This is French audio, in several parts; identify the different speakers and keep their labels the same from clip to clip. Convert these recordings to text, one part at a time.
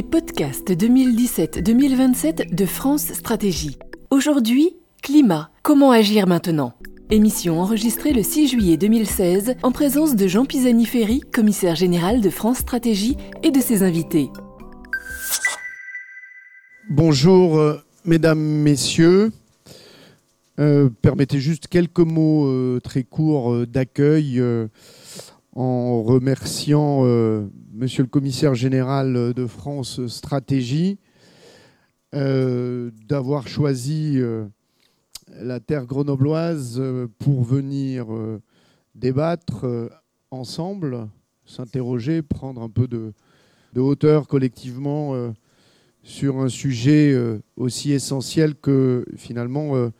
Speaker 1: les podcasts 2017-2027 de France Stratégie. Aujourd'hui, climat. Comment agir maintenant? Émission enregistrée le 6 juillet 2016 en présence de Jean Pisani-Ferry, commissaire général de France Stratégie et de ses invités.
Speaker 2: Bonjour, euh, mesdames, messieurs. Euh, permettez juste quelques mots euh, très courts d'accueil en remerciant Monsieur le commissaire général de France Stratégie d'avoir choisi la terre grenobloise pour venir débattre ensemble, s'interroger, prendre un peu de hauteur collectivement sur un sujet euh, aussi essentiel que finalement euh,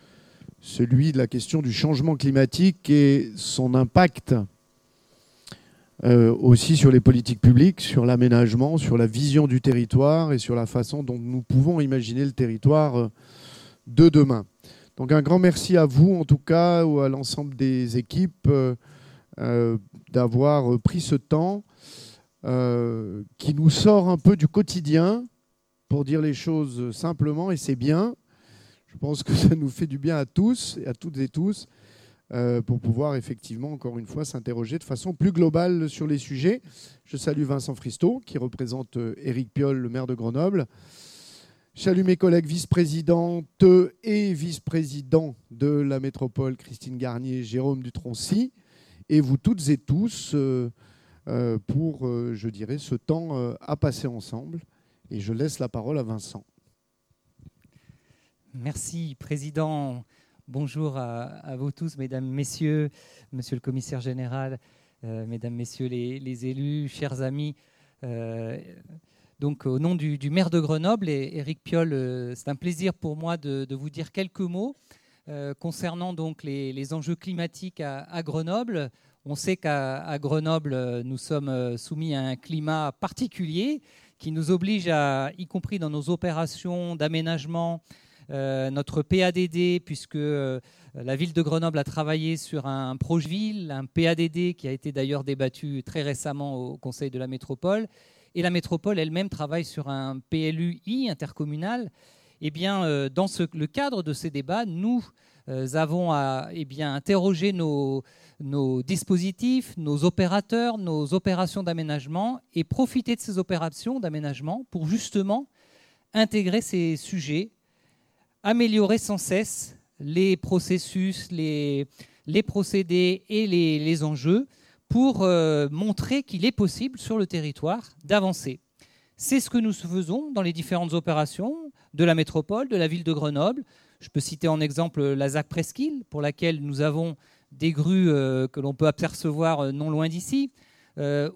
Speaker 2: celui de la question du changement climatique et son impact euh, aussi sur les politiques publiques, sur l'aménagement, sur la vision du territoire et sur la façon dont nous pouvons imaginer le territoire de demain. Donc un grand merci à vous en tout cas ou à l'ensemble des équipes d'avoir pris ce temps qui nous sort un peu du quotidien pour dire les choses simplement, et c'est bien. Je pense que ça nous fait du bien à tous et à toutes et tous euh, pour pouvoir effectivement, encore une fois, s'interroger de façon plus globale sur les sujets. Je salue Vincent Fristo, qui représente euh, Éric Piolle, le maire de Grenoble. Je salue mes collègues vice-présidentes et vice-présidents de la métropole, Christine Garnier, Jérôme Dutroncy, et vous toutes et tous euh, pour, je dirais, ce temps à passer ensemble. Et je laisse la parole à Vincent.
Speaker 3: Merci, Président. Bonjour à, vous tous, Mesdames, Messieurs, Monsieur le Commissaire général, euh, Mesdames, Messieurs les, élus, chers amis. Euh, donc, au nom du, maire de Grenoble, Éric Piolle, euh, c'est un plaisir pour moi de, vous dire quelques mots concernant donc les, enjeux climatiques à Grenoble. On sait qu'à Grenoble, nous sommes soumis à un climat particulier qui nous oblige à, y compris dans nos opérations d'aménagement, notre PADD, puisque euh, la ville de Grenoble a travaillé sur un projet ville, un PADD qui a été d'ailleurs débattu très récemment au Conseil de la métropole, et la métropole elle-même travaille sur un PLUI intercommunal. Eh bien, euh, dans le cadre de ces débats, nous avons à eh interroger nos, nos dispositifs, nos opérateurs, nos opérations d'aménagement et profiter de ces opérations d'aménagement pour justement intégrer ces sujets, améliorer sans cesse les processus, les, les procédés et les, les enjeux pour euh, montrer qu'il est possible sur le territoire d'avancer. C'est ce que nous faisons dans les différentes opérations de la métropole, de la ville de Grenoble. Je peux citer en exemple la ZAC Presqu'île, pour laquelle nous avons des grues euh, que l'on peut apercevoir euh, non loin d'ici,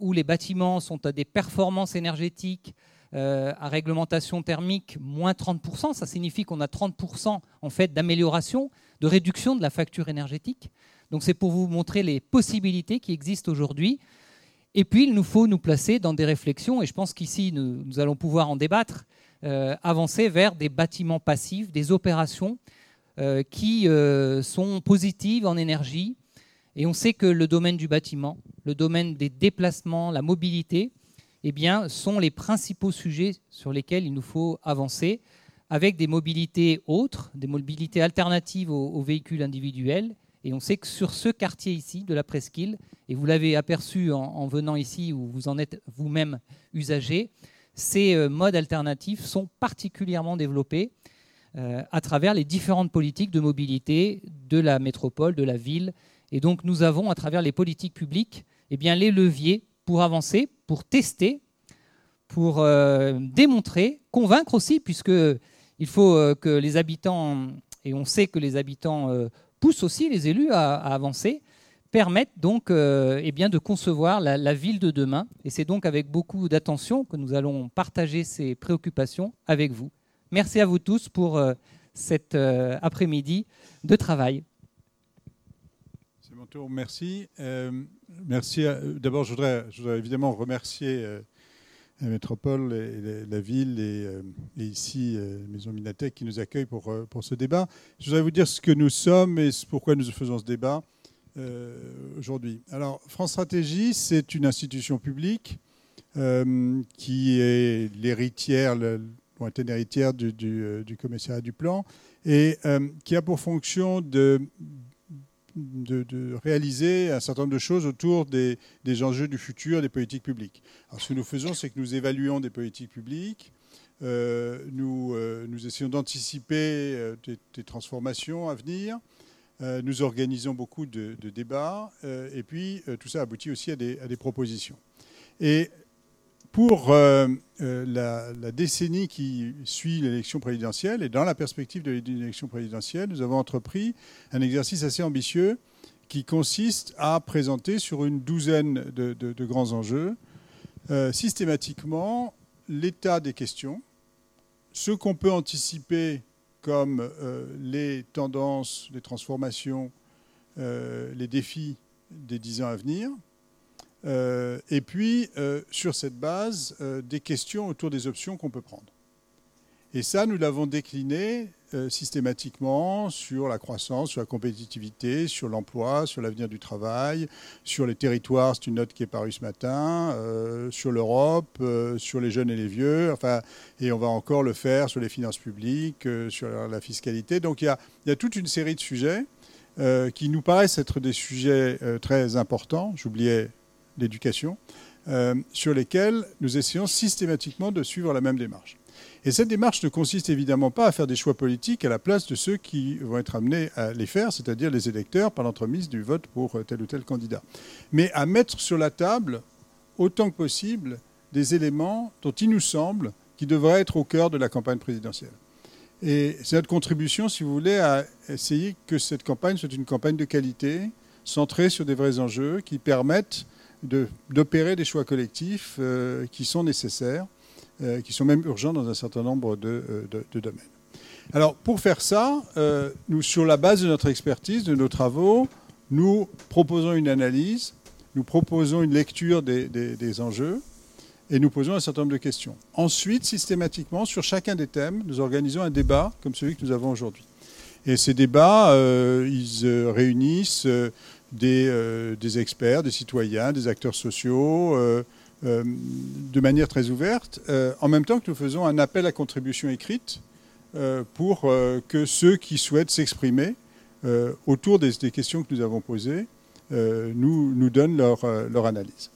Speaker 3: où les bâtiments sont à des performances énergétiques à réglementation thermique moins 30%. Ça signifie qu'on a 30% en fait d'amélioration, de réduction de la facture énergétique. Donc c'est pour vous montrer les possibilités qui existent aujourd'hui. Et puis il nous faut nous placer dans des réflexions, et je pense qu'ici nous, allons pouvoir en débattre, avancer vers des bâtiments passifs, des opérations euh, qui euh, sont positives en énergie. Et on sait que le domaine du bâtiment, le domaine des déplacements, la mobilité, eh bien, sont les principaux sujets sur lesquels il nous faut avancer, avec des mobilités autres, des mobilités alternatives aux, véhicules individuels. Et on sait que sur ce quartier ici, de la Presqu'île, et vous l'avez aperçu en, venant ici, où vous en êtes vous-même usager, ces euh, modes alternatifs sont particulièrement développés. Euh, à travers les différentes politiques de mobilité de la métropole, de la ville. Et donc nous avons, à travers les politiques publiques, eh bien, les leviers pour avancer, pour tester, pour euh, démontrer, convaincre aussi, puisqu'il faut euh, que les habitants, et on sait que les habitants poussent aussi les élus à, avancer, permettent donc eh de concevoir la, ville de demain. Et c'est donc avec beaucoup d'attention que nous allons partager ces préoccupations avec vous. Merci à vous tous pour euh, cet euh, après-midi de travail.
Speaker 4: Merci. Euh, merci. D'abord, je voudrais, évidemment remercier la métropole, et la ville et, ici Maison Minatech qui nous accueille pour, ce débat. Je voudrais vous dire ce que nous sommes et pourquoi nous faisons ce débat aujourd'hui. Alors, France Stratégie, c'est une institution publique qui est l'héritière, lointaine héritière du, du, commissariat du plan, et qui a pour fonction de, de, réaliser un certain nombre de choses autour des, enjeux du futur des politiques publiques. Alors, ce que nous faisons, c'est que nous évaluons des politiques publiques, euh, nous, euh, nous, essayons d'anticiper euh, des, transformations à venir, nous organisons beaucoup de, débats, et puis tout ça aboutit aussi à des, à des propositions. Et pour la, la, décennie qui suit l'élection présidentielle, et dans la perspective de l'élection présidentielle, nous avons entrepris un exercice assez ambitieux qui consiste à présenter sur une douzaine de, grands enjeux systématiquement l'état des questions, ce qu'on peut anticiper comme euh, les tendances, les transformations, euh, les défis des dix ans à venir, euh, et puis sur cette base, des questions autour des options qu'on peut prendre. Et ça, nous l'avons décliné euh, systématiquement sur la croissance, sur la compétitivité, sur l'emploi, sur l'avenir du travail, sur les territoires, c'est une note qui est parue ce matin, euh, sur l'Europe, euh, sur les jeunes et les vieux, enfin, et on va encore le faire sur les finances publiques, sur la fiscalité. Donc il y, a, il y, a, toute une série de sujets qui nous paraissent être des sujets très importants. J'oubliais l'éducation, sur lesquels nous essayons systématiquement de suivre la même démarche. Et cette démarche ne consiste évidemment pas à faire des choix politiques à la place de ceux qui vont être amenés à les faire, c'est-à-dire les électeurs par l'entremise du vote pour tel ou tel candidat, mais à mettre sur la table autant que possible des éléments dont il nous semble qu'ils devraient être au cœur de la campagne présidentielle. Et c'est notre contribution, si vous voulez, à essayer que cette campagne soit une campagne de qualité, centrée sur des vrais enjeux, qui permettent d'opérer des choix collectifs euh, qui sont nécessaires euh, qui sont même urgents dans un certain nombre de, euh, domaines. Alors, pour faire ça, euh, nous, sur la base de notre expertise, de nos travaux, nous proposons une analyse, nous proposons une lecture des, des, enjeux et nous posons un certain nombre de questions. Ensuite, systématiquement, sur chacun des thèmes, nous organisons un débat comme celui que nous avons aujourd'hui. Et ces débats, ils réunissent des, des, experts, des citoyens, des acteurs sociaux, euh, de manière très ouverte, euh, en même temps que nous faisons un appel à contribution écrite euh, pour que ceux qui souhaitent s'exprimer autour des, questions que nous avons posées nous, nous donnent leur, leur analyse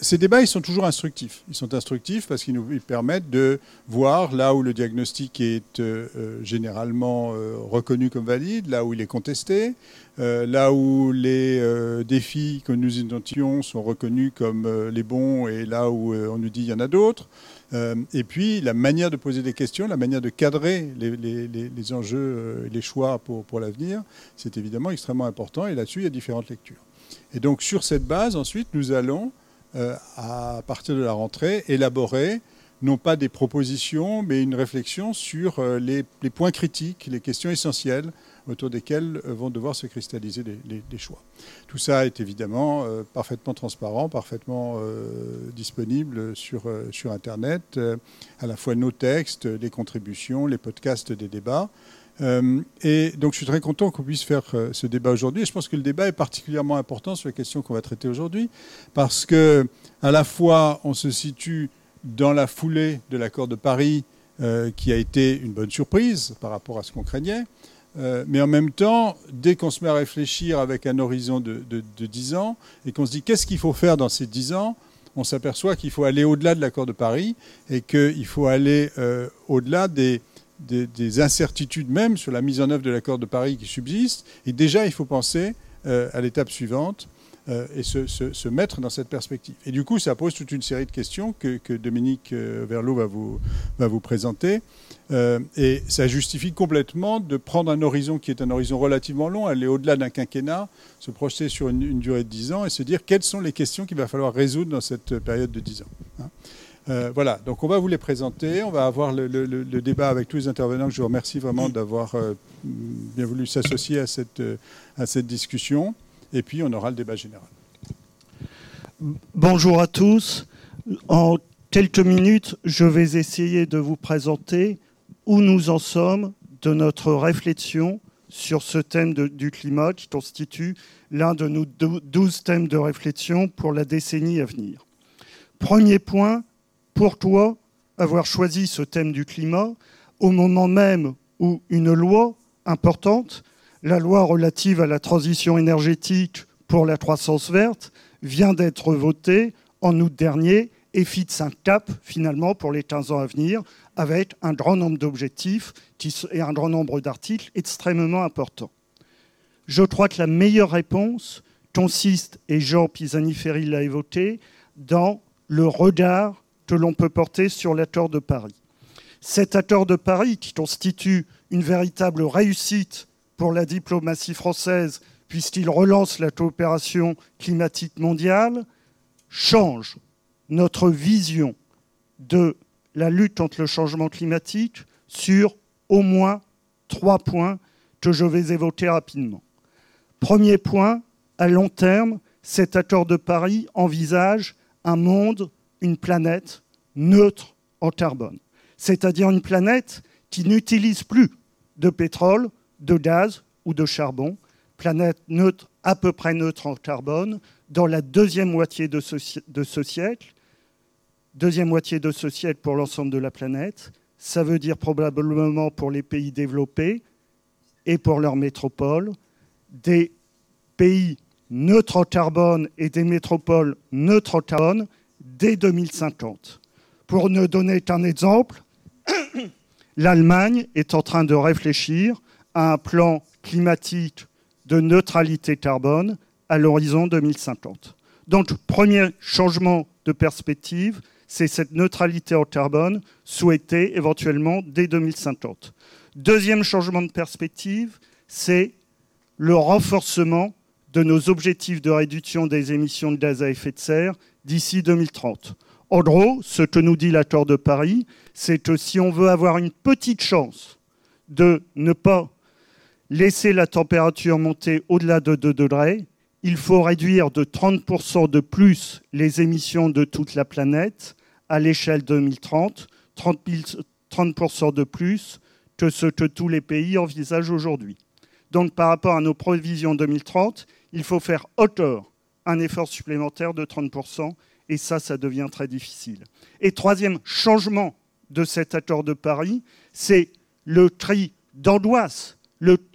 Speaker 4: ces débats, ils sont toujours instructifs. Ils sont instructifs parce qu'ils nous permettent de voir là où le diagnostic est euh, euh, généralement euh, reconnu comme valide, là où il est contesté, là où les défis que nous identifions sont reconnus comme les bons et là où on nous dit il y en a d'autres. et puis la manière de poser des questions, la manière de cadrer les, enjeux et les choix pour l'avenir, c'est évidemment extrêmement important. Et là-dessus, il y a différentes lectures. Et donc sur cette base, ensuite, nous allons euh, à partir de la rentrée, élaborer non pas des propositions, mais une réflexion sur euh, les, points critiques, les questions essentielles autour desquelles euh, vont devoir se cristalliser les, choix. Tout ça est évidemment parfaitement transparent, parfaitement disponible sur, sur Internet, à la fois nos textes, les contributions, les podcasts des débats. Euh, et donc je suis très content qu'on puisse faire euh, ce débat aujourd'hui. Je pense que le débat est particulièrement important sur la question qu'on va traiter aujourd'hui, parce que à la fois on se situe dans la foulée de l'accord de Paris, euh, qui a été une bonne surprise par rapport à ce qu'on craignait, mais en même temps, dès qu'on se met à réfléchir avec un horizon de, de 10 ans et qu'on se dit qu'est-ce qu'il faut faire dans ces 10 ans, on s'aperçoit qu'il faut aller au-delà de l'accord de Paris et qu'il faut aller au-delà des des, incertitudes même sur la mise en œuvre de l'accord de Paris qui subsiste. Et déjà, il faut penser euh, à l'étape suivante euh, et se, mettre dans cette perspective. Et du coup, ça pose toute une série de questions que, Dominique euh, Verlot va vous, va vous présenter. et ça justifie complètement de prendre un horizon qui est un horizon relativement long, aller au-delà d'un quinquennat, se projeter sur une, durée de 10 ans et se dire quelles sont les questions qu'il va falloir résoudre dans cette période de 10 ans. Euh, voilà, donc on va vous les présenter, on va avoir le, débat avec tous les intervenants, je vous remercie vraiment d'avoir euh, bien voulu s'associer à cette, euh, à cette discussion, et puis on aura le débat général.
Speaker 5: Bonjour à tous. En quelques minutes, je vais essayer de vous présenter où nous en sommes de notre réflexion sur ce thème du climat qui constitue l'un de nos douze thèmes de réflexion pour la décennie à venir. Premier point, pour toi, avoir choisi ce thème du climat au moment même où une loi importante, la loi relative à la transition énergétique pour la croissance verte, vient d'être votée en août dernier et fixe un cap finalement pour les 15 ans à venir avec un grand nombre d'objectifs et un grand nombre d'articles extrêmement importants. Je crois que la meilleure réponse consiste, et Jean Pisani-Ferry l'a évoqué, dans le regard que l'on peut porter sur l'accord de Paris. Cet accord de Paris, qui constitue une véritable réussite pour la diplomatie française, puisqu'il relance la coopération climatique mondiale, change notre vision de la lutte contre le changement climatique sur au moins trois points que je vais évoquer rapidement. Premier point, à long terme, cet accord de Paris envisage un monde, une planète neutre en carbone, c'est-à-dire une planète qui n'utilise plus de pétrole, de gaz ou de charbon, planète neutre, à peu près neutre en carbone, dans la deuxième moitié de ce, siècle, deuxième moitié de ce siècle pour l'ensemble de la planète. Ça veut dire probablement pour les pays développés et pour leurs métropoles, des pays neutres en carbone et des métropoles neutres en carbone dès 2050. Pour ne donner qu'un exemple, l'Allemagne est en train de réfléchir à un plan climatique de neutralité carbone à l'horizon 2050. Donc, premier changement de perspective, c'est cette neutralité en carbone souhaitée éventuellement dès 2050. Deuxième changement de perspective, c'est le renforcement de nos objectifs de réduction des émissions de gaz à effet de serre d'ici 2030. En gros, ce que nous dit l'accord de Paris, c'est que si on veut avoir une petite chance de ne pas laisser la température monter au-delà de 2 degrés, il faut réduire de 30% de plus les émissions de toute la planète à l'échelle 2030, 30%, de plus que ce que tous les pays envisagent aujourd'hui. Donc par rapport à nos prévisions 2030, il faut faire hauteur un effort supplémentaire de 30%, et ça, ça devient très difficile. Et troisième changement de cet accord de Paris, c'est le tri d'angoisse,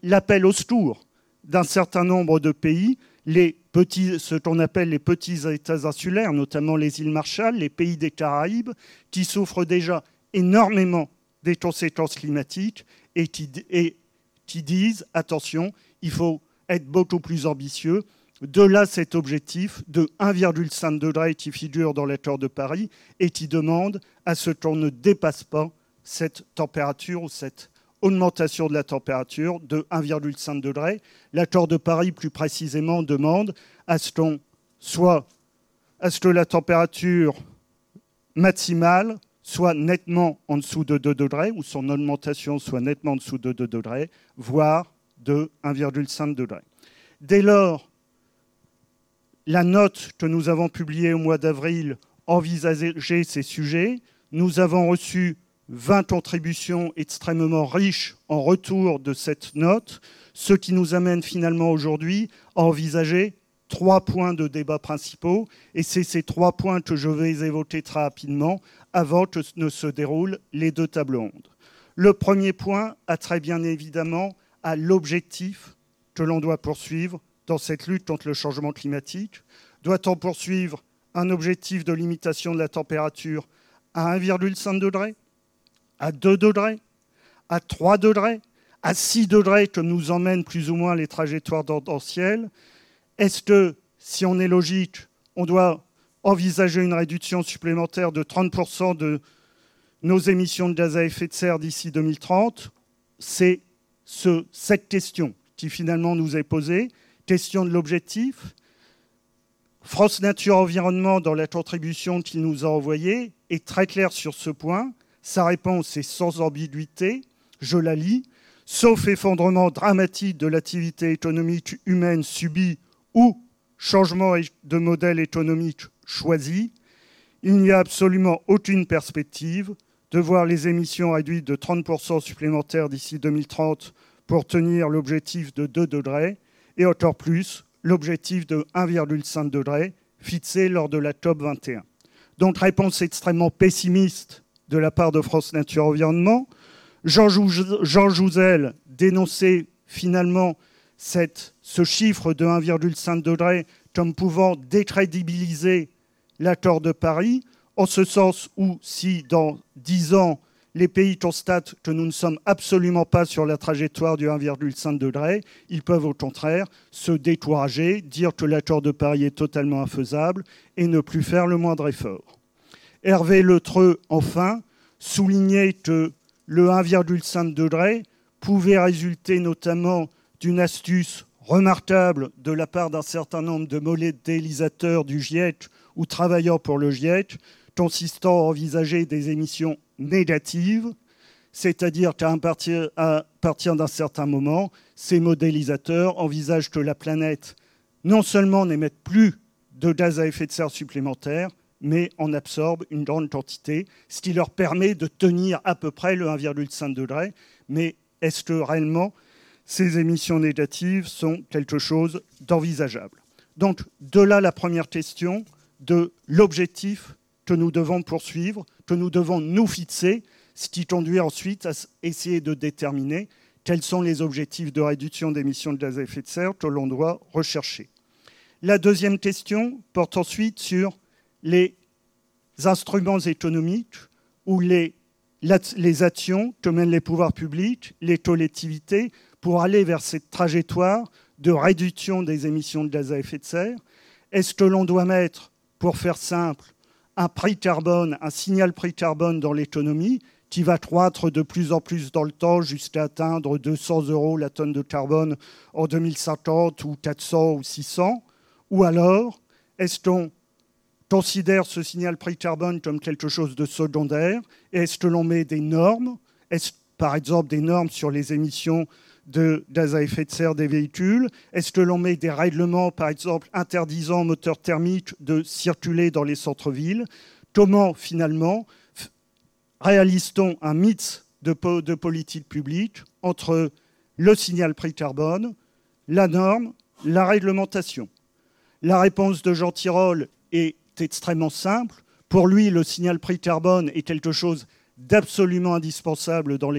Speaker 5: l'appel au secours d'un certain nombre de pays les petits, ce qu'on appelle les petits États insulaires, notamment les îles Marshall, les pays des Caraïbes, qui souffrent déjà énormément des conséquences climatiques et qui, et qui disent, attention, il faut être beaucoup plus ambitieux. De là cet objectif de 1,5 degré qui figure dans l'accord de Paris et qui demande à ce qu'on ne dépasse pas cette température ou cette augmentation de la température de 1,5 degré. L'accord de Paris, plus précisément, demande à ce, soit, à ce que la température maximale soit nettement en dessous de 2 degrés, ou son augmentation soit nettement en dessous de 2 degrés, voire de 1,5 degré. Dès lors, la note que nous avons publiée au mois d'avril envisageait ces sujets. Nous avons reçu 20 contributions extrêmement riches en retour de cette note, ce qui nous amène finalement aujourd'hui à envisager trois points de débat principaux, et c'est ces trois points que je vais évoquer très rapidement avant que ne se déroulent les deux tables rondes. Le premier point a très bien évidemment à l'objectif que l'on doit poursuivre dans cette lutte contre le changement climatique. Doit-on poursuivre un objectif de limitation de la température à 1,5 degré à 2 degrés, à 3 degrés, à 6 degrés que nous emmènent plus ou moins les trajectoires tendancielles Est-ce que, si on est logique, on doit envisager une réduction supplémentaire de 30% de nos émissions de gaz à effet de serre d'ici 2030 C'est ce, cette question qui finalement nous est posée, question de l'objectif. France Nature Environnement, dans la contribution qu'il nous a envoyée, est très claire sur ce point. Sa réponse est sans ambiguïté, je la lis. Sauf effondrement dramatique de l'activité économique humaine subie ou changement de modèle économique choisi, il n'y a absolument aucune perspective de voir les émissions réduites de 30% supplémentaires d'ici 2030 pour tenir l'objectif de 2 degrés et encore plus l'objectif de 1,5 degré fixé lors de la COP 21. Donc réponse extrêmement pessimiste de la part de France Nature Environnement. Jean, Jouzel dénonçait finalement ce chiffre de 1,5 degré comme pouvant décrédibiliser l'accord de Paris, en ce sens où si dans 10 ans, les pays constatent que nous ne sommes absolument pas sur la trajectoire du 1,5 degré, ils peuvent au contraire se décourager, dire que l'accord de Paris est totalement infaisable et ne plus faire le moindre effort. Hervé Letreux, enfin, soulignait que le 1,5 degré pouvait résulter notamment d'une astuce remarquable de la part d'un certain nombre de modélisateurs du GIEC ou travaillant pour le GIEC, consistant à envisager des émissions négatives, c'est-à-dire qu'à partir, d'un certain moment, ces modélisateurs envisagent que la planète non seulement n'émette plus de gaz à effet de serre supplémentaires, mais en absorbe une grande quantité, ce qui leur permet de tenir à peu près le 1,5 degré. Mais est-ce que réellement ces émissions négatives sont quelque chose d'envisageable? Donc, de là la première question de l'objectif que nous devons poursuivre, que nous devons nous fixer, ce qui conduit ensuite à essayer de déterminer quels sont les objectifs de réduction d'émissions de gaz à effet de serre que l'on doit rechercher. La deuxième question porte ensuite sur les instruments économiques ou les, les actions que mènent les pouvoirs publics, les collectivités, pour aller vers cette trajectoire de réduction des émissions de gaz à effet de serre Est-ce que l'on doit mettre, pour faire simple, un prix carbone, un signal prix carbone dans l'économie qui va croître de plus en plus dans le temps jusqu'à atteindre 200 euros la tonne de carbone en 2050 ou 400 ou 600 Ou alors, est-ce qu'on considère ce signal prix carbone comme quelque chose de secondaire? Est-ce que l'on met des normes? Est-ce par exemple des normes sur les émissions de gaz à effet de serre des véhicules. Est-ce que l'on met des règlements, par exemple, interdisant aux moteurs thermiques de circuler dans les centres-villes? Comment, finalement, réalise-t-on un mix de, de politique publique entre le signal prix carbone, la norme, la réglementation? La réponse de Jean Tirole est extrêmement simple. Pour lui, le signal prix carbone est quelque chose d'absolument indispensable dans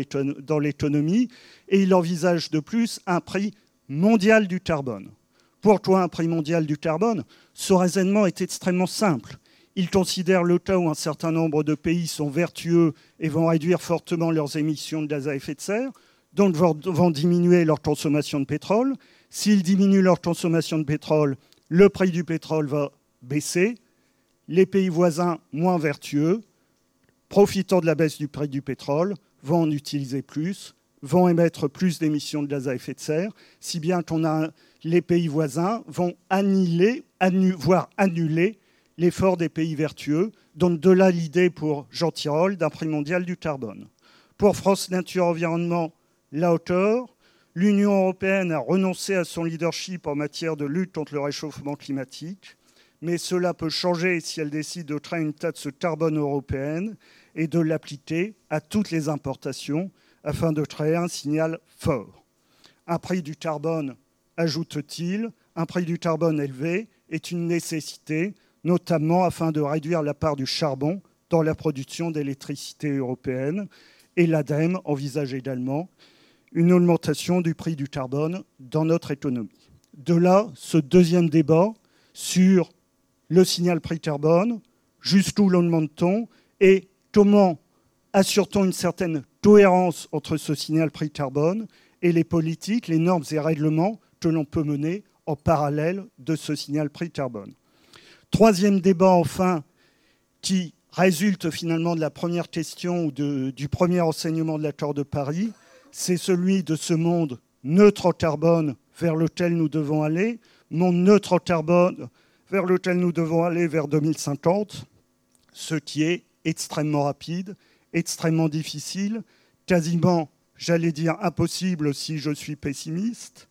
Speaker 5: l'économie, et il envisage de plus un prix mondial du carbone. Pourquoi un prix mondial du carbone Ce raisonnement est extrêmement simple. Il considère le cas où un certain nombre de pays sont vertueux et vont réduire fortement leurs émissions de gaz à effet de serre, donc vont diminuer leur consommation de pétrole. S'ils diminuent leur consommation de pétrole, le prix du pétrole va baisser. Les pays voisins moins vertueux profitant de la baisse du prix du pétrole, vont en utiliser plus, vont émettre plus d'émissions de gaz à effet de serre, si bien qu'on a les pays voisins vont annuler, voire annuler l'effort des pays vertueux. Donc de là l'idée pour Jean Tirole d'un prix mondial du carbone. Pour France Nature Environnement, la hauteur, l'Union européenne a renoncé à son leadership en matière de lutte contre le réchauffement climatique mais cela peut changer si elle décide de créer une taxe carbone européenne et de l'appliquer à toutes les importations afin de créer un signal fort. Un prix du carbone, ajoute-t-il, un prix du carbone élevé est une nécessité, notamment afin de réduire la part du charbon dans la production d'électricité européenne. Et l'ADEME envisage également une augmentation du prix du carbone dans notre économie. De là, ce deuxième débat sur le signal prix carbone, jusqu'où l'on demande-t-on et comment assure-t-on une certaine cohérence entre ce signal prix carbone et les politiques, les normes et règlements que l'on peut mener en parallèle de ce signal prix carbone. Troisième débat enfin qui résulte finalement de la première question ou du premier enseignement de l'accord de Paris, c'est celui de ce monde neutre en carbone vers lequel nous devons aller, monde neutre en carbone vers lequel nous devons aller vers 2050, ce qui est extrêmement rapide, extrêmement difficile, quasiment, j'allais dire, impossible si je suis pessimiste,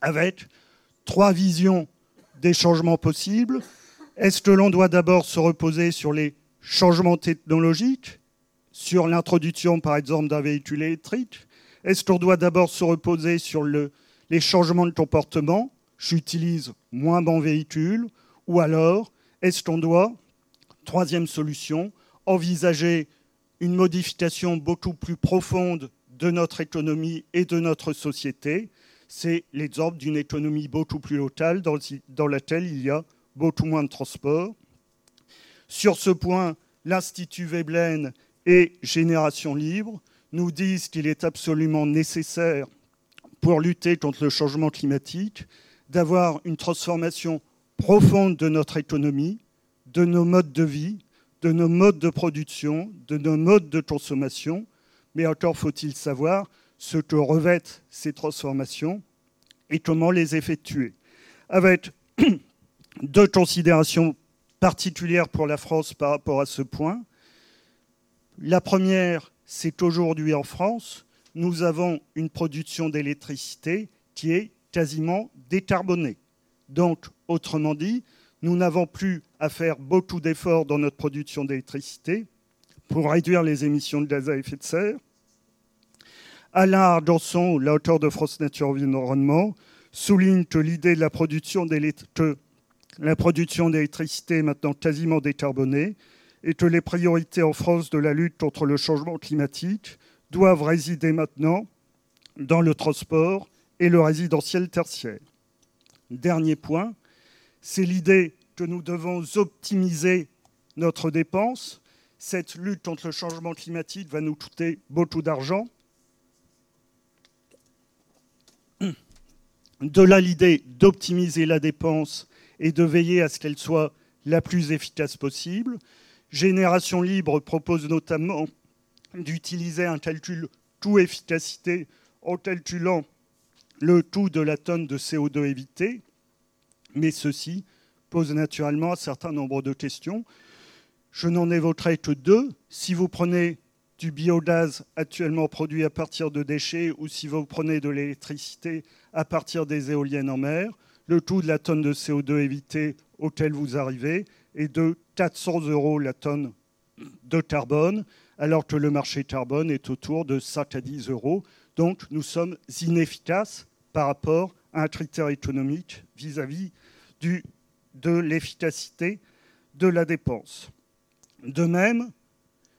Speaker 5: avec trois visions des changements possibles. Est-ce que l'on doit d'abord se reposer sur les changements technologiques, sur l'introduction par exemple d'un véhicule électrique? Est-ce qu'on doit d'abord se reposer sur le, les changements de comportement? J'utilise moins bon véhicule. Ou alors, est-ce qu'on doit Troisième solution, envisager une modification beaucoup plus profonde de notre économie et de notre société. C'est l'exemple d'une économie beaucoup plus locale dans, laquelle il y a beaucoup moins de transport. Sur ce point, l'Institut Veblen et Génération Libre nous disent qu'il est absolument nécessaire pour lutter contre le changement climatique d'avoir une transformation profonde de notre économie, de nos modes de vie, de nos modes de production, de nos modes de consommation. Mais encore faut-il savoir ce que revêtent ces transformations et comment les effectuer. Avec deux considérations particulières pour la France par rapport à ce point. La première, c'est qu'aujourd'hui en France, nous avons une production d'électricité qui est quasiment décarbonée. Donc, autrement dit, nous n'avons plus à faire beaucoup d'efforts dans notre production d'électricité pour réduire les émissions de gaz à effet de serre. Alain Ardanson, l'auteur de France Nature Environnement, souligne que l'idée de la production d'électricité est maintenant quasiment décarbonée et que les priorités en France de la lutte contre le changement climatique doivent résider maintenant dans le transport et le résidentiel tertiaire. Dernier point, c'est l'idée que nous devons optimiser notre dépense. Cette lutte contre le changement climatique va nous coûter beaucoup d'argent. De là l'idée d'optimiser la dépense et de veiller à ce qu'elle soit la plus efficace possible. Génération Libre propose notamment d'utiliser un calcul tout efficacité en calculant le tout de la tonne de CO2 évité, mais ceci pose naturellement un certain nombre de questions. Je n'en évoquerai que deux. Si vous prenez du biogaz actuellement produit à partir de déchets ou si vous prenez de l'électricité à partir des éoliennes en mer, le coût de la tonne de CO2 évité auquel vous arrivez est de 400 euros la tonne de carbone, alors que le marché carbone est autour de 5 à 10 euros. Donc nous sommes inefficaces par rapport à un critère économique vis-à-vis de l'efficacité de la dépense. De même,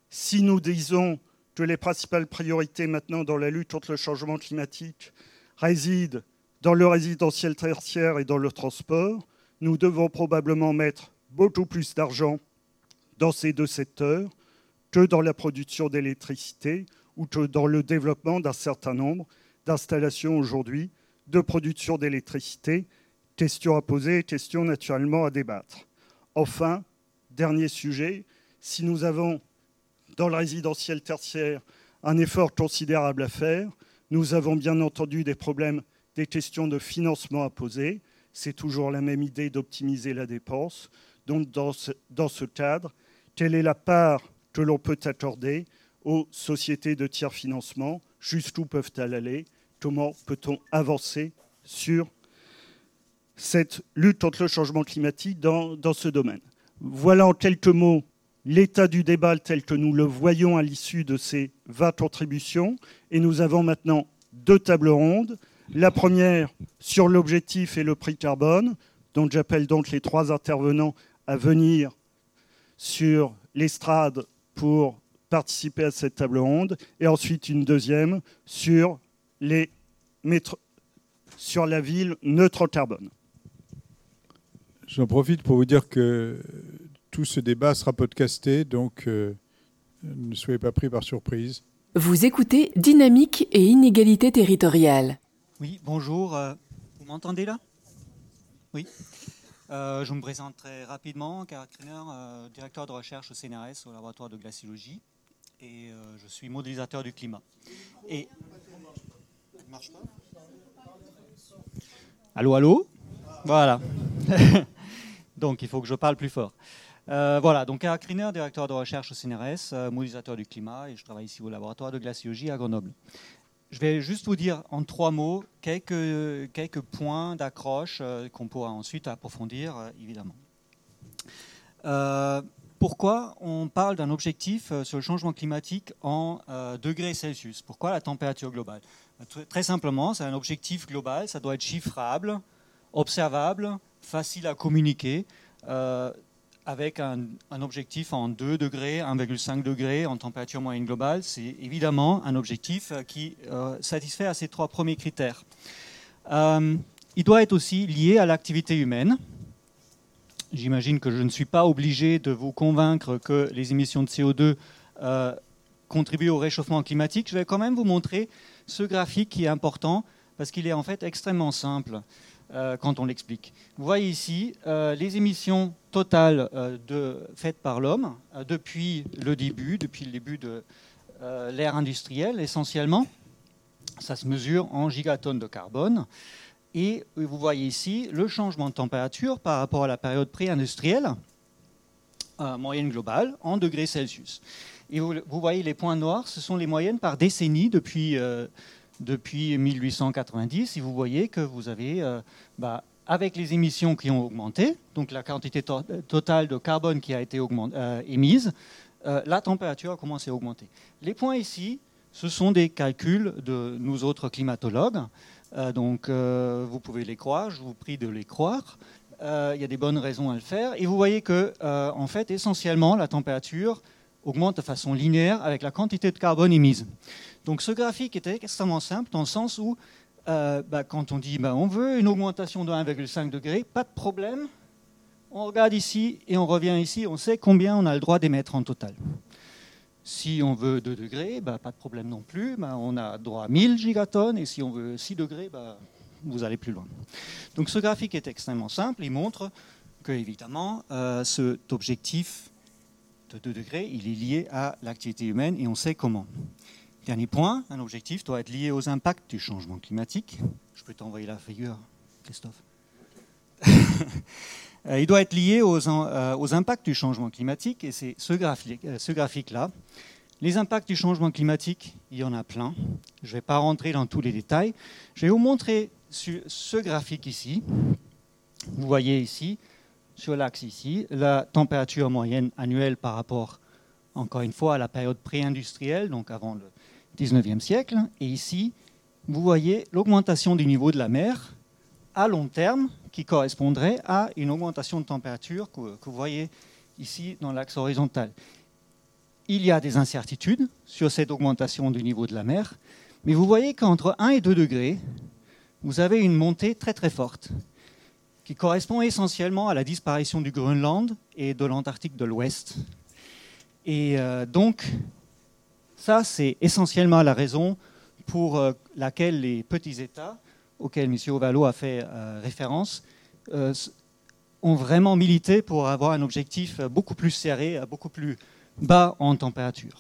Speaker 5: si nous disons que les principales priorités maintenant dans la lutte contre le changement climatique résident dans le résidentiel tertiaire et dans le transport, nous devons probablement mettre beaucoup plus d'argent dans ces deux secteurs que dans la production d'électricité ou que dans le développement d'un certain nombre d'installations aujourd'hui de production d'électricité. Question à poser, question naturellement à débattre. Enfin, dernier sujet, si nous avons dans le résidentiel tertiaire un effort considérable à faire, nous avons bien entendu des problèmes, des questions de financement à poser. C'est toujours la même idée d'optimiser la dépense. Donc dans ce, cadre, quelle est la part que l'on peut accorder aux sociétés de tiers financement Jusqu'où peuvent-elles aller? Comment peut-on avancer sur cette lutte contre le changement climatique dans, ce domaine Voilà en quelques mots l'état du débat tel que nous le voyons à l'issue de ces 20 contributions. Et nous avons maintenant deux tables rondes. La première sur l'objectif et le prix carbone, dont j'appelle donc les trois intervenants à venir sur l'estrade pour participer à cette table ronde, et ensuite une deuxième sur, la ville neutre carbone.
Speaker 4: J'en profite pour vous dire que tout ce débat sera podcasté, donc euh, ne soyez pas pris par surprise.
Speaker 1: Vous écoutez Dynamique et inégalité territoriale.
Speaker 6: Oui, bonjour. Euh, vous m'entendez là? Oui. Euh, je me présente très rapidement, Karl euh, directeur de recherche au CNRS, au laboratoire de glaciologie, et euh, je suis modélisateur du climat. Et... marche pas Allô, allô? Voilà. donc il faut que je parle plus fort. voilà, donc Karl directeur de recherche au CNRS, modélisateur du climat, et je travaille ici au laboratoire de glaciologie à Grenoble. Je vais juste vous dire en trois mots quelques, points d'accroche euh, qu'on pourra ensuite approfondir, euh, évidemment. Euh, pourquoi on parle d'un objectif sur le changement climatique en degrés Celsius? Pourquoi la température globale? Très simplement, c'est un objectif global, ça doit être chiffrable, observable, facile à communiquer. avec un, objectif en 2 degrés, 1,5 degrés en température moyenne globale. C'est évidemment un objectif euh, qui euh, satisfait à ces trois premiers critères. Euh, il doit être aussi lié à l'activité humaine. J'imagine que je ne suis pas obligé de vous convaincre que les émissions de CO2 contribuent au réchauffement climatique. Je vais quand même vous montrer ce graphique qui est important parce qu'il est en fait extrêmement simple. Euh, quand on l'explique. Vous voyez ici euh, les émissions totales euh, faites par l'homme depuis le début, depuis le début de l'ère industrielle essentiellement. Ça se mesure en gigatonnes de carbone. Et vous voyez ici le changement de température par rapport à la période pré-industrielle, moyenne globale, en degrés Celsius. Et vous, voyez les points noirs, ce sont les moyennes par décennie depuis depuis 1890, si vous voyez que vous avez, euh, bah, avec les émissions qui ont augmenté, donc la quantité totale de carbone qui a été euh, émise, euh, la température a commencé à augmenter. Les points ici, ce sont des calculs de nous autres climatologues, donc vous pouvez les croire, je vous prie de les croire. Il y a des bonnes raisons à le faire. Et vous voyez que, en fait, essentiellement, la température augmente de façon linéaire avec la quantité de carbone émise. Donc ce graphique était extrêmement simple dans le sens où euh, bah, quand on dit bah, on veut une augmentation de 1,5 degré, pas de problème, on regarde ici et on revient ici, on sait combien on a le droit d'émettre en total. Si on veut 2 degrés, bah, pas de problème non plus, on a droit à 1000 gigatonnes, et si on veut 6 degrés, vous allez plus loin. Donc ce graphique est extrêmement simple, il montre que évidemment euh, cet objectif de 2 degrés, il est lié à l'activité humaine et on sait comment. Dernier point, un objectif doit être lié aux impacts du changement climatique. Je peux t'envoyer la figure, Christophe. Euh, il doit être lié euh, aux, impacts du changement climatique et c'est ce, euh, ce graphique-là. Les impacts du changement climatique, il y en a plein. Je ne vais pas rentrer dans tous les détails. Je vais vous montrer sur ce graphique ici. Vous voyez ici, sur l'axe ici, la température moyenne annuelle par rapport, encore une fois, à la période pré-industrielle, donc avant le 19e siècle. Et ici, vous voyez l'augmentation du niveau de la mer à long terme qui correspondrait à une augmentation de température que, vous voyez ici dans l'axe horizontal. Il y a des incertitudes sur cette augmentation du niveau de la mer, mais vous voyez qu'entre 1 et 2 degrés, vous avez une montée très très forte qui correspond essentiellement à la disparition du Groenland et de l'Antarctique de l'Ouest. Et euh, donc, ça, c'est essentiellement la raison pour euh, laquelle les petits États, auxquels M. Ovalo a fait euh, référence, euh, ont vraiment milité pour avoir un objectif beaucoup plus serré, beaucoup plus bas en température.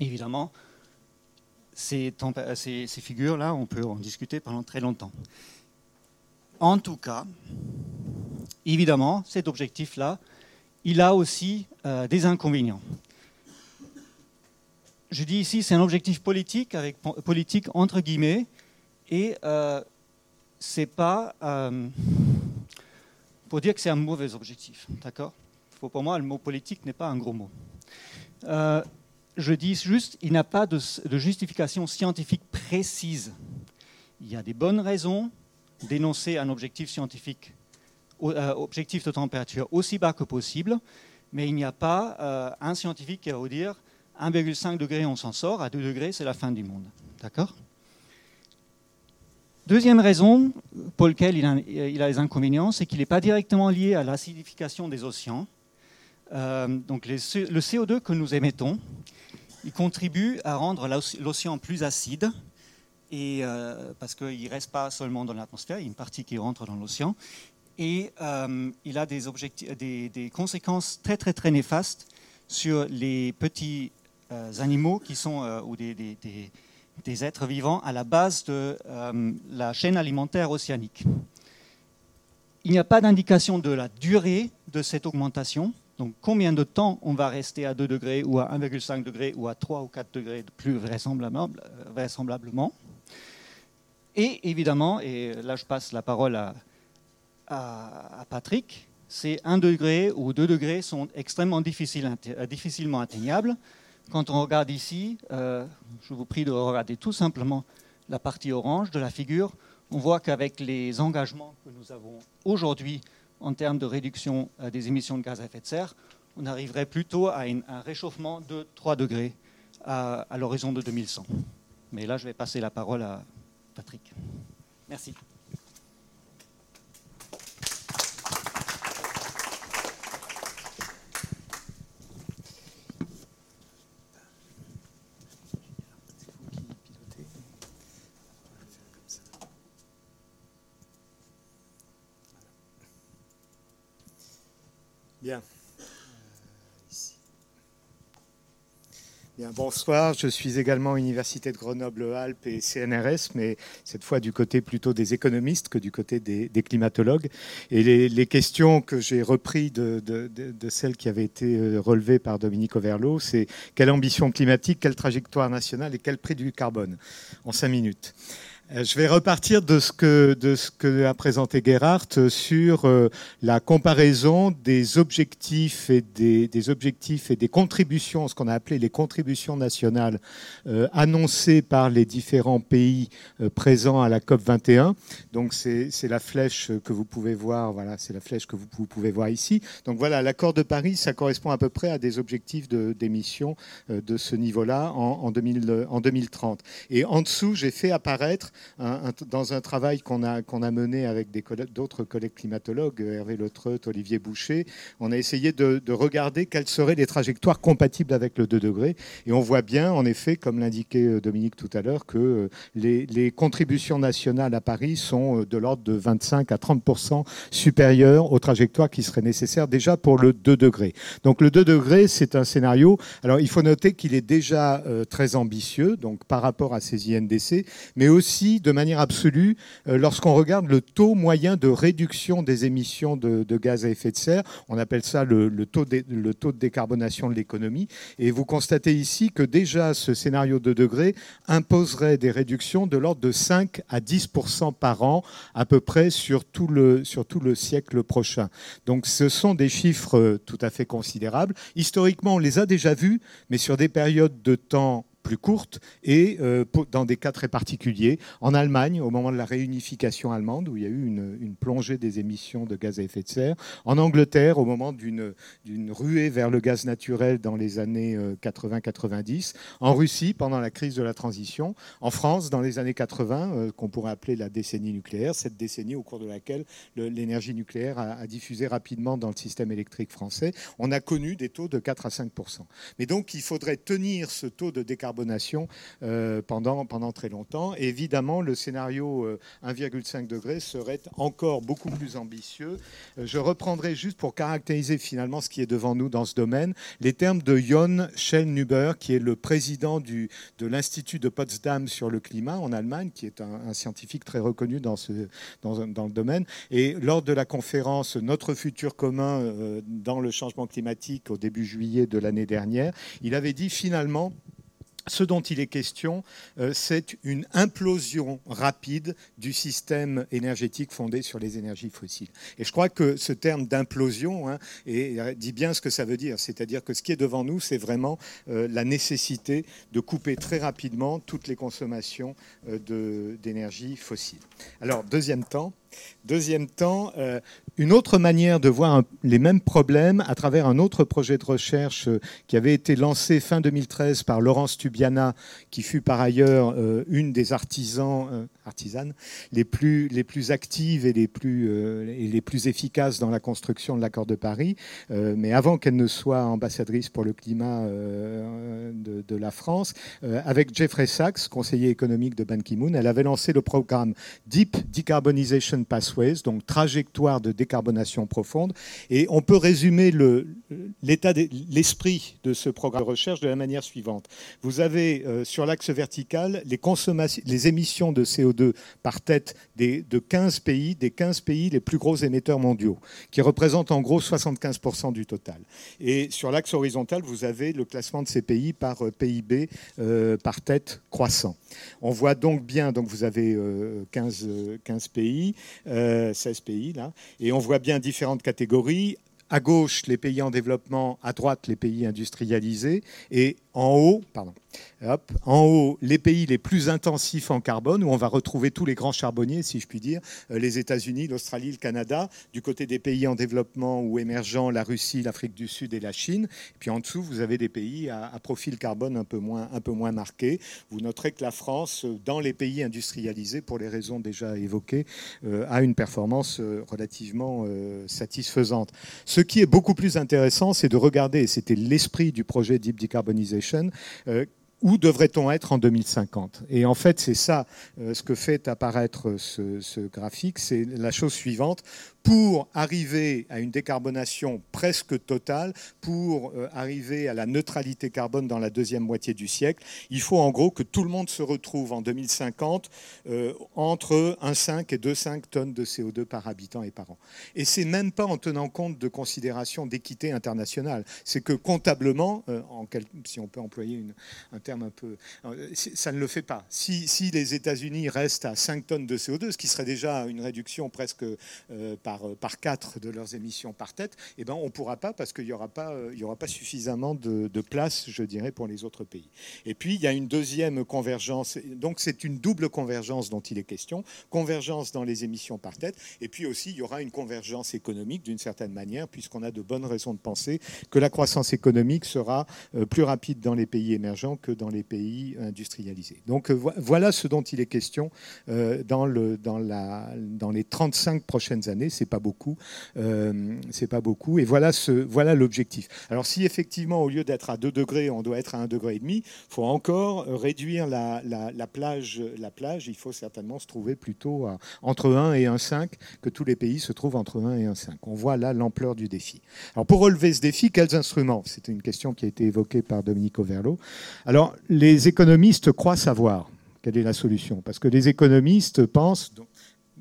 Speaker 6: Évidemment, ces, ces figures-là, on peut en discuter pendant très longtemps. En tout cas, évidemment, cet objectif-là, il a aussi des inconvénients je dis ici, c'est un objectif politique, avec politique entre guillemets, et euh, c'est pas euh, pour dire que c'est un mauvais objectif, d'accord? Pour moi, le mot politique n'est pas un gros mot. Euh, je dis juste, il n'a pas de, justification scientifique précise. Il y a des bonnes raisons d'énoncer un objectif scientifique, objectif de température aussi bas que possible, mais il n'y a pas un scientifique qui va vous dire 1,5 degré, on s'en sort. À 2 degrés, c'est la fin du monde. D'accord? Deuxième raison pour laquelle il a, il a les inconvénients, c'est qu'il n'est pas directement lié à l'acidification des océans. Euh, donc le CO2 que nous émettons, il contribue à rendre l'océan plus acide, euh, parce qu'il ne reste pas seulement dans l'atmosphère, il y a une partie qui rentre dans l'océan, et euh, il a des, des, conséquences très très très néfastes sur les petits animaux qui sont, euh, ou des, êtres vivants à la base de euh, la chaîne alimentaire océanique. Il n'y a pas d'indication de la durée de cette augmentation, donc combien de temps on va rester à 2 degrés ou à 1,5 degrés ou à 3 ou 4 degrés plus vraisemblablement. Et évidemment, et là je passe la parole à, Patrick, ces 1 degré ou 2 degrés sont extrêmement difficilement atteignables. Quand on regarde ici, euh, je vous prie de regarder tout simplement la partie orange de la figure. On voit qu'avec les engagements que nous avons aujourd'hui en termes de réduction des émissions de gaz à effet de serre, on arriverait plutôt à un réchauffement de 3 degrés à l'horizon de 2100. Mais là, je vais passer la parole à Patrick. Merci.
Speaker 7: Bonsoir, je suis également Université de Grenoble-Alpes et CNRS, mais cette fois du côté plutôt des économistes que du côté des, climatologues. Et les, questions que j'ai reprises de, de, celles qui avaient été euh, relevées par Dominique Overlo, c'est quelle ambition climatique, quelle trajectoire nationale et quel prix du carbone? En cinq minutes. Euh, je vais repartir de ce que, de ce que a présenté Gerhardt sur euh, la comparaison des objectifs et des, des, objectifs et des contributions, ce qu'on a appelé les contributions nationales euh, annoncées par les différents pays présents à la COP 21. Donc c'est la flèche que vous pouvez voir. Voilà, c'est la flèche que vous, pouvez voir ici. Donc voilà, l'accord de Paris, ça correspond à peu près à des objectifs d'émission de, de, ce niveau-là en, en, 2000, en 2030. Et en dessous, j'ai fait apparaître dans un travail qu'on a, mené avec d'autres collègues climatologues, Hervé Letreut, Olivier Boucher, on a essayé de, regarder quelles seraient les trajectoires compatibles avec le 2 degrés. Et on voit bien, en effet, comme l'indiquait euh, Dominique tout à l'heure, que euh, les, contributions nationales à Paris sont euh, de l'ordre de 25 à 30% supérieures aux trajectoires qui seraient nécessaires déjà pour le 2 degrés. Donc le 2 degrés, c'est un scénario. Alors il faut noter qu'il est déjà très ambitieux, donc par rapport à ces INDC, mais aussi de manière absolue euh, lorsqu'on regarde le taux moyen de réduction des émissions de, gaz à effet de serre. On appelle ça le, taux, de, le taux de décarbonation de l'économie. Et vous constatez ici que déjà ce scénario de degrés imposerait des réductions de l'ordre de 5 à 10% par an à peu près sur tout le, sur tout le siècle prochain. Donc ce sont des chiffres euh, tout à fait considérables. Historiquement, on les a déjà vus, mais sur des périodes de temps plus courte et euh, dans des cas très particuliers. En Allemagne, au moment de la réunification allemande, où il y a eu une, plongée des émissions de gaz à effet de serre. En Angleterre, au moment d'une ruée vers le gaz naturel dans les années 80-90. Euh, en Russie, pendant la crise de la transition. En France, dans les années 80, euh, qu'on pourrait appeler la décennie nucléaire, cette décennie au cours de laquelle l'énergie nucléaire a, diffusé rapidement dans le système électrique français. On a connu des taux de 4 à 5 Mais donc, il faudrait tenir ce taux de décarbonation euh, pendant, pendant très longtemps. évidemment, le scénario 1,5 euh, degré serait encore beaucoup plus ambitieux. Euh, je reprendrai juste pour caractériser finalement ce qui est devant nous dans ce domaine, les termes de Jon Schellnhuber, qui est le président du, de l'Institut de Potsdam sur le climat en Allemagne, qui est un, scientifique très reconnu dans, dans, le domaine. Et lors de la conférence Notre futur commun dans le changement climatique au début juillet de l'année dernière, il avait dit finalement, ce dont il est question, euh, c'est une implosion rapide du système énergétique fondé sur les énergies fossiles. Et je crois que ce terme d'implosion hein, dit bien ce que ça veut dire. C'est-à-dire que ce qui est devant nous, c'est vraiment euh, la nécessité de couper très rapidement toutes les consommations euh, d'énergie fossile. Alors, deuxième temps, Deuxième temps, euh, une autre manière de voir les mêmes problèmes à travers un autre projet de recherche euh, qui avait été lancé fin 2013 par Laurence Tubiana, qui fut par ailleurs euh, une des artisans, artisanes les plus, actives et les plus, et les plus efficaces dans la construction de l'accord de Paris. mais avant qu'elle ne soit ambassadrice pour le climat de, de, la France, avec Jeffrey Sachs, conseiller économique de Ban Ki-moon, elle avait lancé le programme Deep Decarbonization Pathways, donc trajectoire de décarbonation profonde. Et on peut résumer l'esprit de ce programme de recherche de la manière suivante. Vous avez euh, sur l'axe vertical les, émissions de CO2 par tête des, de 15 pays, des 15 pays les plus gros émetteurs mondiaux, qui représentent en gros 75% du total. Et sur l'axe horizontal, vous avez le classement de ces pays par euh, PIB euh, par tête croissant. On voit donc bien, donc vous avez 15, 15 pays, 16 euh, pays là, et on voit bien différentes catégories. À gauche, les pays en développement, à droite, les pays industrialisés, et en haut, pardon, En haut, les pays les plus intensifs en carbone, où on va retrouver tous les grands charbonniers, si je puis dire, euh, les États-Unis, l'Australie, le Canada. Du côté des pays en développement ou émergents, la Russie, l'Afrique du Sud et la Chine. puis en dessous, vous avez des pays à, profil carbone un peu, moins, marqué. Vous noterez que la France, dans les pays industrialisés, pour les raisons déjà évoquées, euh, a une performance euh, relativement satisfaisante. Ce qui est beaucoup plus intéressant, c'est de regarder, et c'était l'esprit du projet Deep Decarbonization, où devrait-on être en 2050 Et en fait, c'est ça euh, ce que fait apparaître ce, ce graphique, c'est la chose suivante pour arriver à une décarbonation presque totale, pour euh, arriver à la neutralité carbone dans la deuxième moitié du siècle, il faut en gros que tout le monde se retrouve en 2050 euh, entre 1,5 et 2,5 tonnes de CO2 par habitant et par an. Et c'est même pas en tenant compte de considérations d'équité internationale. C'est que comptablement, euh, si on peut employer un terme un peu, ça ne le fait pas. Si les États-Unis restent à 5 tonnes de CO2, ce qui serait déjà une réduction presque par par, 4 de leurs émissions par tête, eh ben, on ne pourra pas parce qu'il n'y aura, pas, il y aura pas suffisamment de, place, je dirais, pour les autres pays. Et puis, il y a une deuxième convergence. Donc, c'est une double convergence dont il est question. Convergence dans les émissions par tête. Et puis aussi, il y aura une convergence économique d'une certaine manière, puisqu'on a de bonnes raisons de penser que la croissance économique sera euh, plus rapide dans les pays émergents que dans les pays industrialisés. Donc, euh, voilà ce dont il est question euh, dans, le, dans, dans les 35 prochaines années. C'est pas beaucoup. Euh, c'est pas beaucoup. Et voilà, ce, voilà l'objectif. Alors, si effectivement, au lieu d'être à 2 degrés, on doit être à 1 degré et demi, faut encore réduire la, la, plage. La plage, il faut certainement se trouver plutôt entre 1 et 1,5, que tous les pays se trouvent entre 1 et 1,5. On voit là l'ampleur du défi. Alors, pour relever ce défi, quels instruments? C'était une question qui a été évoquée par Dominique Overlo. Alors, les économistes croient savoir quelle est la solution, parce que les économistes pensent,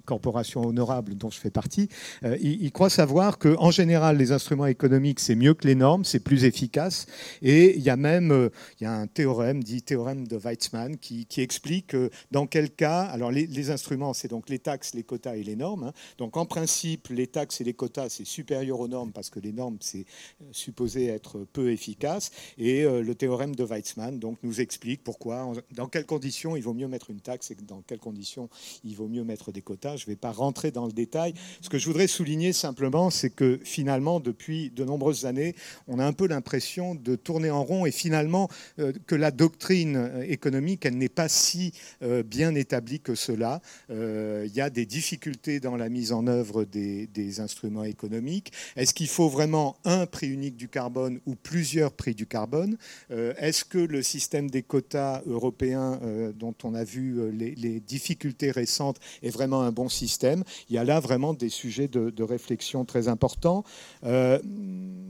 Speaker 7: corporation honorable dont je fais partie, euh, ils, croient savoir qu'en général, les instruments économiques, c'est mieux que les normes, c'est plus efficace. Et il y a même euh, il y a un théorème, dit théorème de Weizmann, qui, explique dans quel cas, alors les, instruments, c'est donc les taxes, les quotas et les normes. Hein. Donc en principe, les taxes et les quotas, c'est supérieur aux normes parce que les normes, c'est euh, supposé être peu efficace. Et le théorème de Weizmann donc, nous explique pourquoi, dans quelles conditions il vaut mieux mettre une taxe et dans quelles conditions il vaut mieux mettre des quotas je ne vais pas rentrer dans le détail. Ce que je voudrais souligner simplement, c'est que finalement, depuis de nombreuses années, on a un peu l'impression de tourner en rond et finalement euh, que la doctrine euh, économique, elle n'est pas si euh, bien établie que cela. Il y a des difficultés dans la mise en œuvre des, instruments économiques. Est-ce qu'il faut vraiment un prix unique du carbone ou plusieurs prix du carbone? Est-ce que le système des quotas européens, dont on a vu les difficultés récentes, est vraiment un bon système. Il y a là vraiment des sujets de, réflexion très importants. Euh,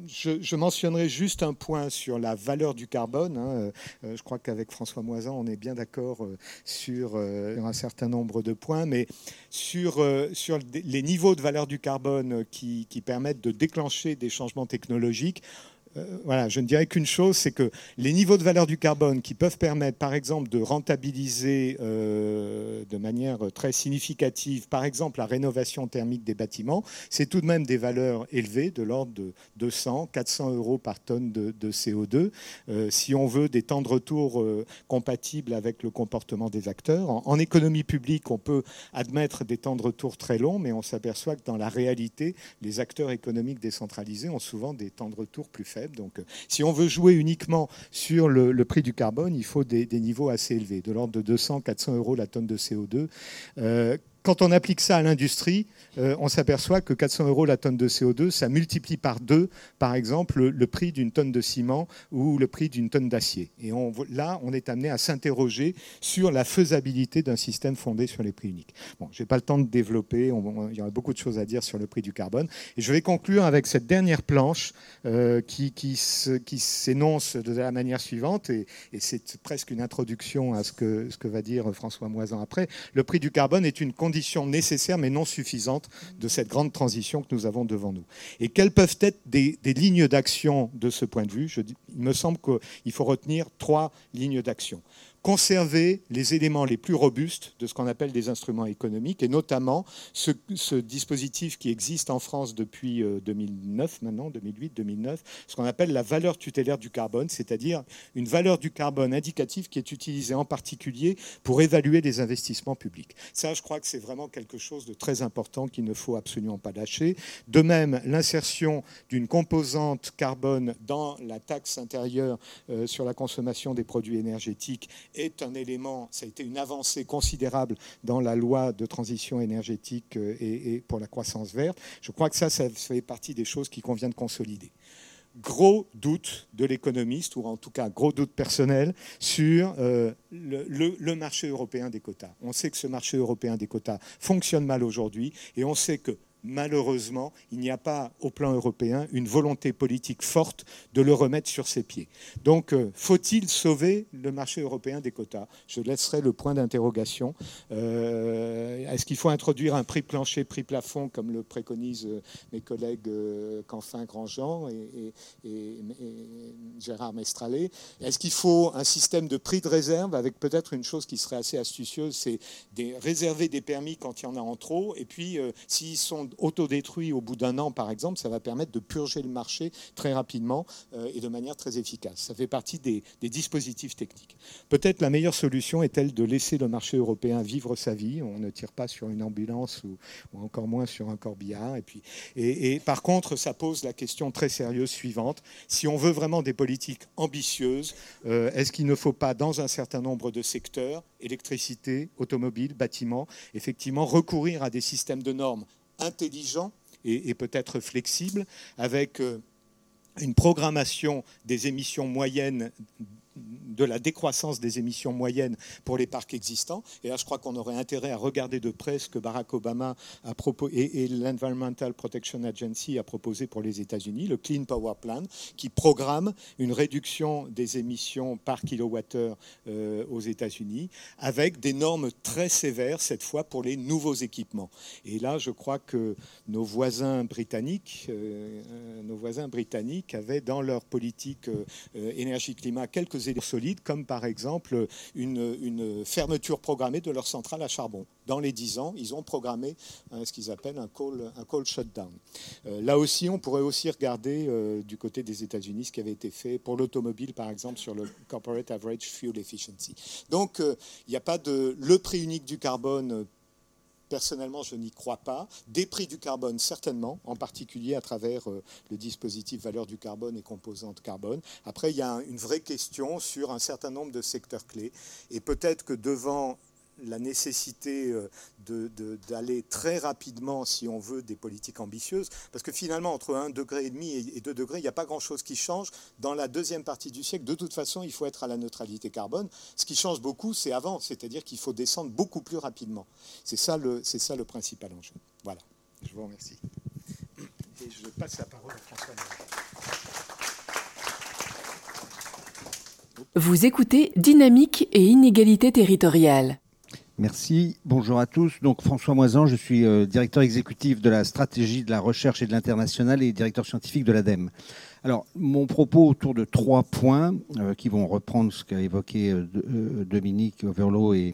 Speaker 7: je, mentionnerai juste un point sur la valeur du carbone. Hein. Euh, je crois qu'avec François Moisan, on est bien d'accord euh, sur un certain nombre de points, mais sur, les niveaux de valeur du carbone qui permettent de déclencher des changements technologiques, euh, voilà, je ne dirais qu'une chose, c'est que les niveaux de valeur du carbone qui peuvent permettre, par exemple, de rentabiliser euh, de manière très significative, par exemple, la rénovation thermique des bâtiments, c'est tout de même des valeurs élevées, de l'ordre de 200, 400 euros par tonne de, CO2. Euh, si on veut des temps de retour compatibles avec le comportement des acteurs, en, économie publique, on peut admettre des temps de retour très longs, mais on s'aperçoit que dans la réalité, les acteurs économiques décentralisés ont souvent des temps de retour plus faibles. Donc, euh, si on veut jouer uniquement sur le, prix du carbone, il faut des, niveaux assez élevés, de l'ordre de 200-400 euros la tonne de CO2. Quand on applique ça à l'industrie, euh, on s'aperçoit que 400 euros la tonne de CO2, ça multiplie par deux, par exemple, le, prix d'une tonne de ciment ou le prix d'une tonne d'acier. Et là, on est amené à s'interroger sur la faisabilité d'un système fondé sur les prix uniques. Bon, je n'ai pas le temps de développer, il y aura beaucoup de choses à dire sur le prix du carbone. Et je vais conclure avec cette dernière planche euh, qui, s'énonce de la manière suivante, et, c'est presque une introduction à ce que, ce que va dire François Moisan après. Le prix du carbone est une condition nécessaires mais non suffisantes de cette grande transition que nous avons devant nous. Et quelles peuvent être des, lignes d'action de ce point de vue? Il me semble qu'il faut retenir trois lignes d'action. Conserver les éléments les plus robustes de ce qu'on appelle des instruments économiques, et notamment ce, dispositif qui existe en France depuis 2009 euh, maintenant, 2008-2009, ce qu'on appelle la valeur tutélaire du carbone, c'est-à-dire une valeur du carbone indicative qui est utilisée en particulier pour évaluer les investissements publics. Ça, je crois que c'est vraiment quelque chose de très important qu'il ne faut absolument pas lâcher. De même, l'insertion d'une composante carbone dans la taxe intérieure euh, sur la consommation des produits énergétiques est un élément, ça a été une avancée considérable dans la loi de transition énergétique euh, et, pour la croissance verte. Je crois que ça, ça fait partie des choses qu'il convient de consolider gros doute de l'économiste, ou en tout cas gros doute personnel, sur euh, le, le, marché européen des quotas. On sait que ce marché européen des quotas fonctionne mal aujourd'hui, et on sait que malheureusement, il n'y a pas au plan européen une volonté politique forte de le remettre sur ses pieds. Donc, euh, faut-il sauver le marché européen des quotas? Je laisserai le point d'interrogation. Euh, est-ce qu'il faut introduire un prix plancher, prix plafond, comme le préconisent euh, mes collègues Canfin, Grandjean et, Gérard Mestralet? Est-ce qu'il faut un système de prix de réserve avec peut-être une chose qui serait assez astucieuse, c'est réserver des permis quand il y en a en trop, et puis s'ils sont autodétruit au bout d'un an, par exemple, ça va permettre de purger le marché très rapidement euh, et de manière très efficace. Ça fait partie des, dispositifs techniques. Peut-être la meilleure solution est-elle de laisser le marché européen vivre sa vie. On ne tire pas sur une ambulance ou, encore moins sur un corbillard. Et, par contre, ça pose la question très sérieuse suivante. Si on veut vraiment des politiques ambitieuses, euh, est-ce qu'il ne faut pas, dans un certain nombre de secteurs, électricité, automobile, bâtiment, effectivement recourir à des systèmes de normes intelligent et, peut-être flexible, avec euh, une programmation des émissions moyennes de la décroissance des émissions moyennes pour les parcs existants. Et là, je crois qu'on aurait intérêt à regarder de près ce que Barack Obama a et, l'Environmental Protection Agency a proposé pour les États-Unis, le Clean Power Plan, qui programme une réduction des émissions par kilowattheure euh, aux États-Unis, avec des normes très sévères cette fois pour les nouveaux équipements. Et là, je crois que nos voisins britanniques, euh, euh, nos voisins britanniques avaient dans leur politique énergie-climat quelques solides comme par exemple une, fermeture programmée de leur centrale à charbon. Dans les 10 ans, ils ont programmé hein, ce qu'ils appellent un coal, un coal shutdown. Euh, là aussi, on pourrait aussi regarder euh, du côté des États-Unis ce qui avait été fait pour l'automobile, par exemple, sur le Corporate Average Fuel Efficiency. Donc, euh, il n'y a pas de le prix unique du carbone Personnellement, je n'y crois pas. Des prix du carbone, certainement, en particulier à travers euh, le dispositif valeur du carbone et composante carbone. Après, il y a une vraie question sur un certain nombre de secteurs clés. Et peut-être que devant la nécessité euh, d'aller très rapidement, si on veut, des politiques ambitieuses, parce que finalement, entre 1,5 degré et 2 degrés, il n'y a pas grand-chose qui change. Dans la deuxième partie du siècle, de toute façon, il faut être à la neutralité carbone. Ce qui change beaucoup, c'est avant, c'est-à-dire qu'il faut descendre beaucoup plus rapidement. C'est ça, le, ça le principal enjeu. Voilà, je vous remercie. Et je passe la parole à François
Speaker 1: Vous écoutez Dynamique et inégalité territoriale.
Speaker 8: Merci. Bonjour à tous. Donc François Moisan, je suis euh, directeur exécutif de la stratégie de la recherche et de l'international et directeur scientifique de l'ADEME. Alors mon propos autour de trois points euh, qui vont reprendre ce qu'a évoqué euh, Dominique Overlo et,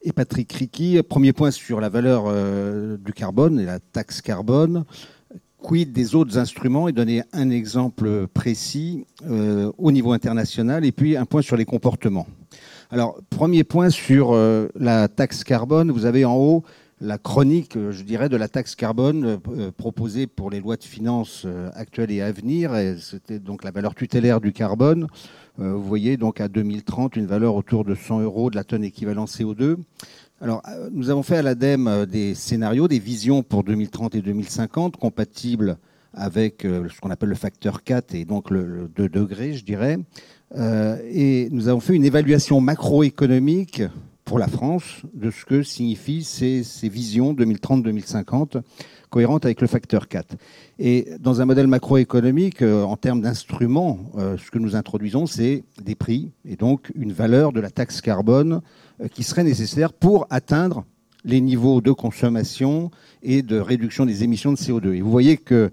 Speaker 8: et Patrick Ricky. Premier point sur la valeur du carbone et la taxe carbone. Quid des autres instruments? Et donner un exemple précis au niveau international et puis un point sur les comportements. Alors, premier point sur euh, la taxe carbone. Vous avez en haut la chronique, euh, je dirais, de la taxe carbone euh, proposée pour les lois de finances actuelles et à venir. C'était donc la valeur tutélaire du carbone. vous voyez donc à 2030 une valeur autour de 100 euros de la tonne équivalent CO2. Alors, nous avons fait à l'ADEME des scénarios, des visions pour 2030 et 2050 compatibles avec ce qu'on appelle le facteur 4 et donc le 2 degrés, je dirais. Euh, et nous avons fait une évaluation macroéconomique pour la France de ce que signifient ces, visions 2030-2050 cohérentes avec le facteur 4. Et dans un modèle macroéconomique, euh, en termes d'instruments, euh, ce que nous introduisons, c'est des prix et donc une valeur de la taxe carbone qui serait nécessaire pour atteindre les niveaux de consommation et de réduction des émissions de CO2. Et vous voyez que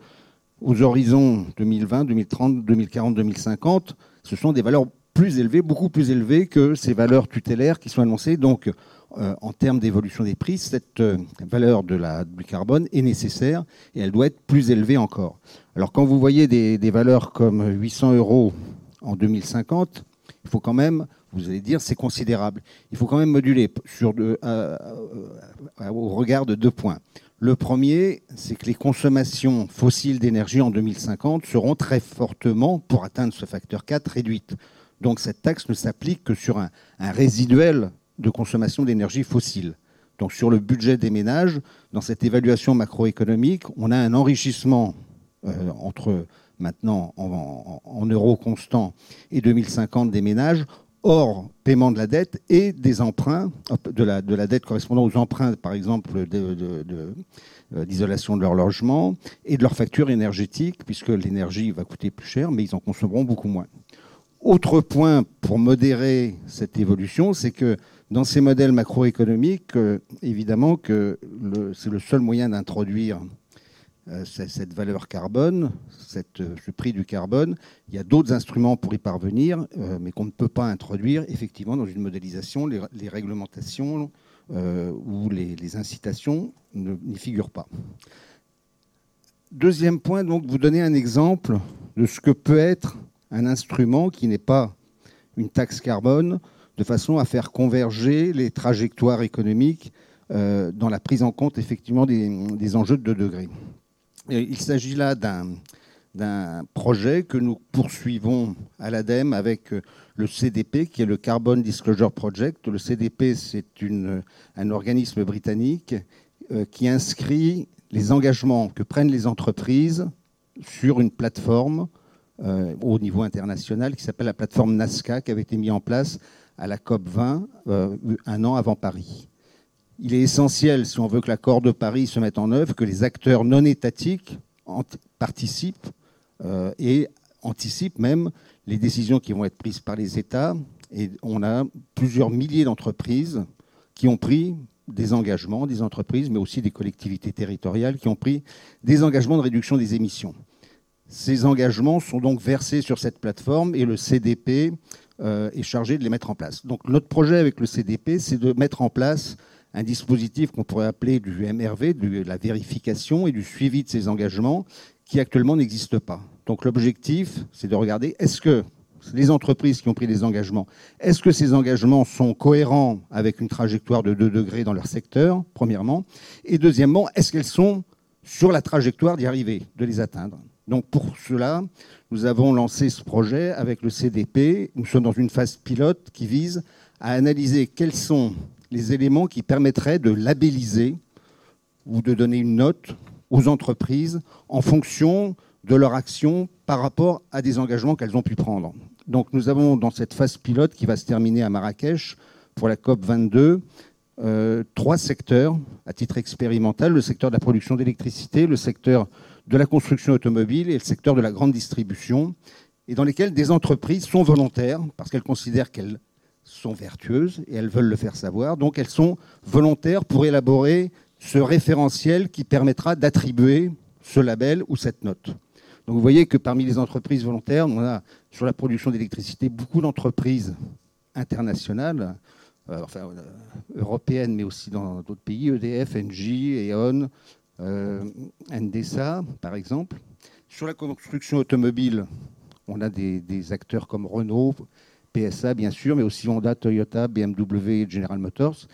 Speaker 8: aux horizons 2020, 2030, 2040, 2050, ce sont des valeurs plus élevé, beaucoup plus élevé que ces valeurs tutélaires qui sont annoncées. Donc, euh, en termes d'évolution des prix, cette euh, valeur de la, du carbone est nécessaire et elle doit être plus élevée encore. Alors, quand vous voyez des, valeurs comme 800 euros en 2050, il faut quand même, vous allez dire, c'est considérable. Il faut quand même moduler euh, au regard de deux points. Le premier, c'est que les consommations fossiles d'énergie en 2050 seront très fortement, pour atteindre ce facteur 4, réduites. Donc cette taxe ne s'applique que sur un, résiduel de consommation d'énergie fossile. Donc sur le budget des ménages, dans cette évaluation macroéconomique, on a un enrichissement euh, entre maintenant en, euros constants et 2050 des ménages, hors paiement de la dette et des emprunts, de la, de dette correspondant aux emprunts, par exemple, d'isolation de, de, leur logement et de leur facture énergétique, puisque l'énergie va coûter plus cher, mais ils en consommeront beaucoup moins. Autre point pour modérer cette évolution, c'est que dans ces modèles macroéconomiques, euh, évidemment que c'est le seul moyen d'introduire euh, cette valeur carbone, euh, ce prix du carbone. Il y a d'autres instruments pour y parvenir, mais qu'on ne peut pas introduire effectivement dans une modélisation. Les, réglementations ou les, incitations n'y figurent pas. Deuxième point, donc, vous donnez un exemple de ce que peut être un instrument qui n'est pas une taxe carbone, de façon à faire converger les trajectoires économiques euh, dans la prise en compte effectivement des, enjeux de 2 degrés. Il s'agit là d'un projet que nous poursuivons à l'ADEME avec le CDP, qui est le Carbon Disclosure Project. Le CDP, c'est un organisme britannique euh, qui inscrit les engagements que prennent les entreprises sur une plateforme euh, au niveau international qui s'appelle la plateforme NASCA, qui avait été mise en place à la COP 20 euh, un an avant Paris. Il est essentiel, si on veut que l'accord de Paris se mette en œuvre, que les acteurs non étatiques participent euh, et anticipent même les décisions qui vont être prises par les États. Et on a plusieurs milliers d'entreprises qui ont pris des engagements, des entreprises, mais aussi des collectivités territoriales qui ont pris des engagements de réduction des émissions. Ces engagements sont donc versés sur cette plateforme et le CDP euh, est chargé de les mettre en place. Donc notre projet avec le CDP, c'est de mettre en place un dispositif qu'on pourrait appeler du MRV, de la vérification et du suivi de ces engagements, qui actuellement n'existe pas. Donc l'objectif, c'est de regarder est-ce que les entreprises qui ont pris des engagements, est-ce que ces engagements sont cohérents avec une trajectoire de 2 degrés dans leur secteur, premièrement, et deuxièmement, est-ce qu'elles sont sur la trajectoire d'y arriver, de les atteindre donc pour cela, nous avons lancé ce projet avec le CDP. Nous sommes dans une phase pilote qui vise à analyser quels sont les éléments qui permettraient de labelliser ou de donner une note aux entreprises en fonction de leur action par rapport à des engagements qu'elles ont pu prendre. Donc nous avons dans cette phase pilote qui va se terminer à Marrakech pour la COP 22 euh, trois secteurs à titre expérimental, le secteur de la production d'électricité, le secteur de la construction automobile et le secteur de la grande distribution, et dans lesquels des entreprises sont volontaires parce qu'elles considèrent qu'elles sont vertueuses et elles veulent le faire savoir. Donc elles sont volontaires pour élaborer ce référentiel qui permettra d'attribuer ce label ou cette note. Donc vous voyez que parmi les entreprises volontaires, on a sur la production d'électricité beaucoup d'entreprises internationales, euh, euh, européennes, mais aussi dans d'autres pays, EDF, Engie, E.ON, euh, NDSA, par exemple. Sur la construction automobile, on a des, acteurs comme Renault, PSA bien sûr, mais aussi Honda, Toyota, BMW et General Motors.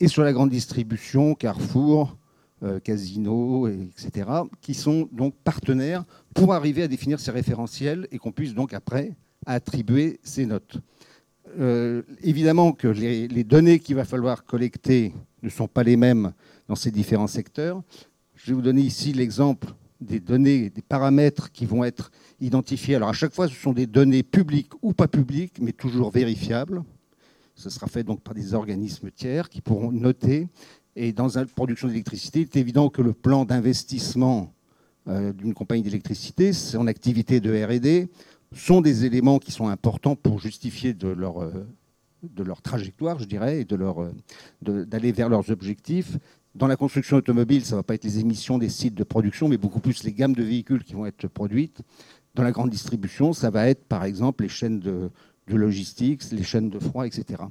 Speaker 8: Et sur la grande distribution, Carrefour, euh, Casino, etc., qui sont donc partenaires pour arriver à définir ces référentiels et qu'on puisse donc après attribuer ces notes. Euh, évidemment que les, les données qu'il va falloir collecter ne sont pas les mêmes dans ces différents secteurs. Je vais vous donner ici l'exemple des données, des paramètres qui vont être identifiés. Alors à chaque fois, ce sont des données publiques ou pas publiques, mais toujours vérifiables. Ce sera fait donc par des organismes tiers qui pourront noter. Et dans la production d'électricité, il est évident que le plan d'investissement euh, d'une compagnie d'électricité, son activité de R&D, sont des éléments qui sont importants pour justifier de leur, euh, de leur trajectoire, je dirais, et de euh, d'aller vers leurs objectifs. Dans la construction automobile, ça ne va pas être les émissions des sites de production, mais beaucoup plus les gammes de véhicules qui vont être produites. Dans la grande distribution, ça va être, par exemple, les chaînes de, de, logistique, les chaînes de froid, etc.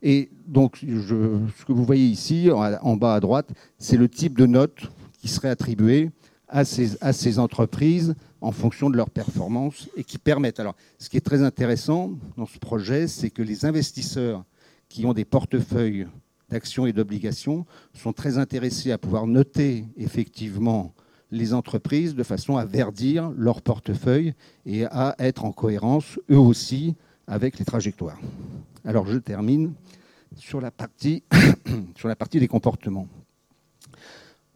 Speaker 8: Et donc, ce que vous voyez ici, en bas à droite, c'est le type de notes qui serait attribué à ces, à ces entreprises en fonction de leur performance et qui permettent. Alors, ce qui est très intéressant dans ce projet, c'est que les investisseurs qui ont des portefeuilles d'actions et d'obligations sont très intéressés à pouvoir noter effectivement les entreprises de façon à verdir leur portefeuille et à être en cohérence eux aussi avec les trajectoires. Alors je termine sur la partie, sur la partie des comportements.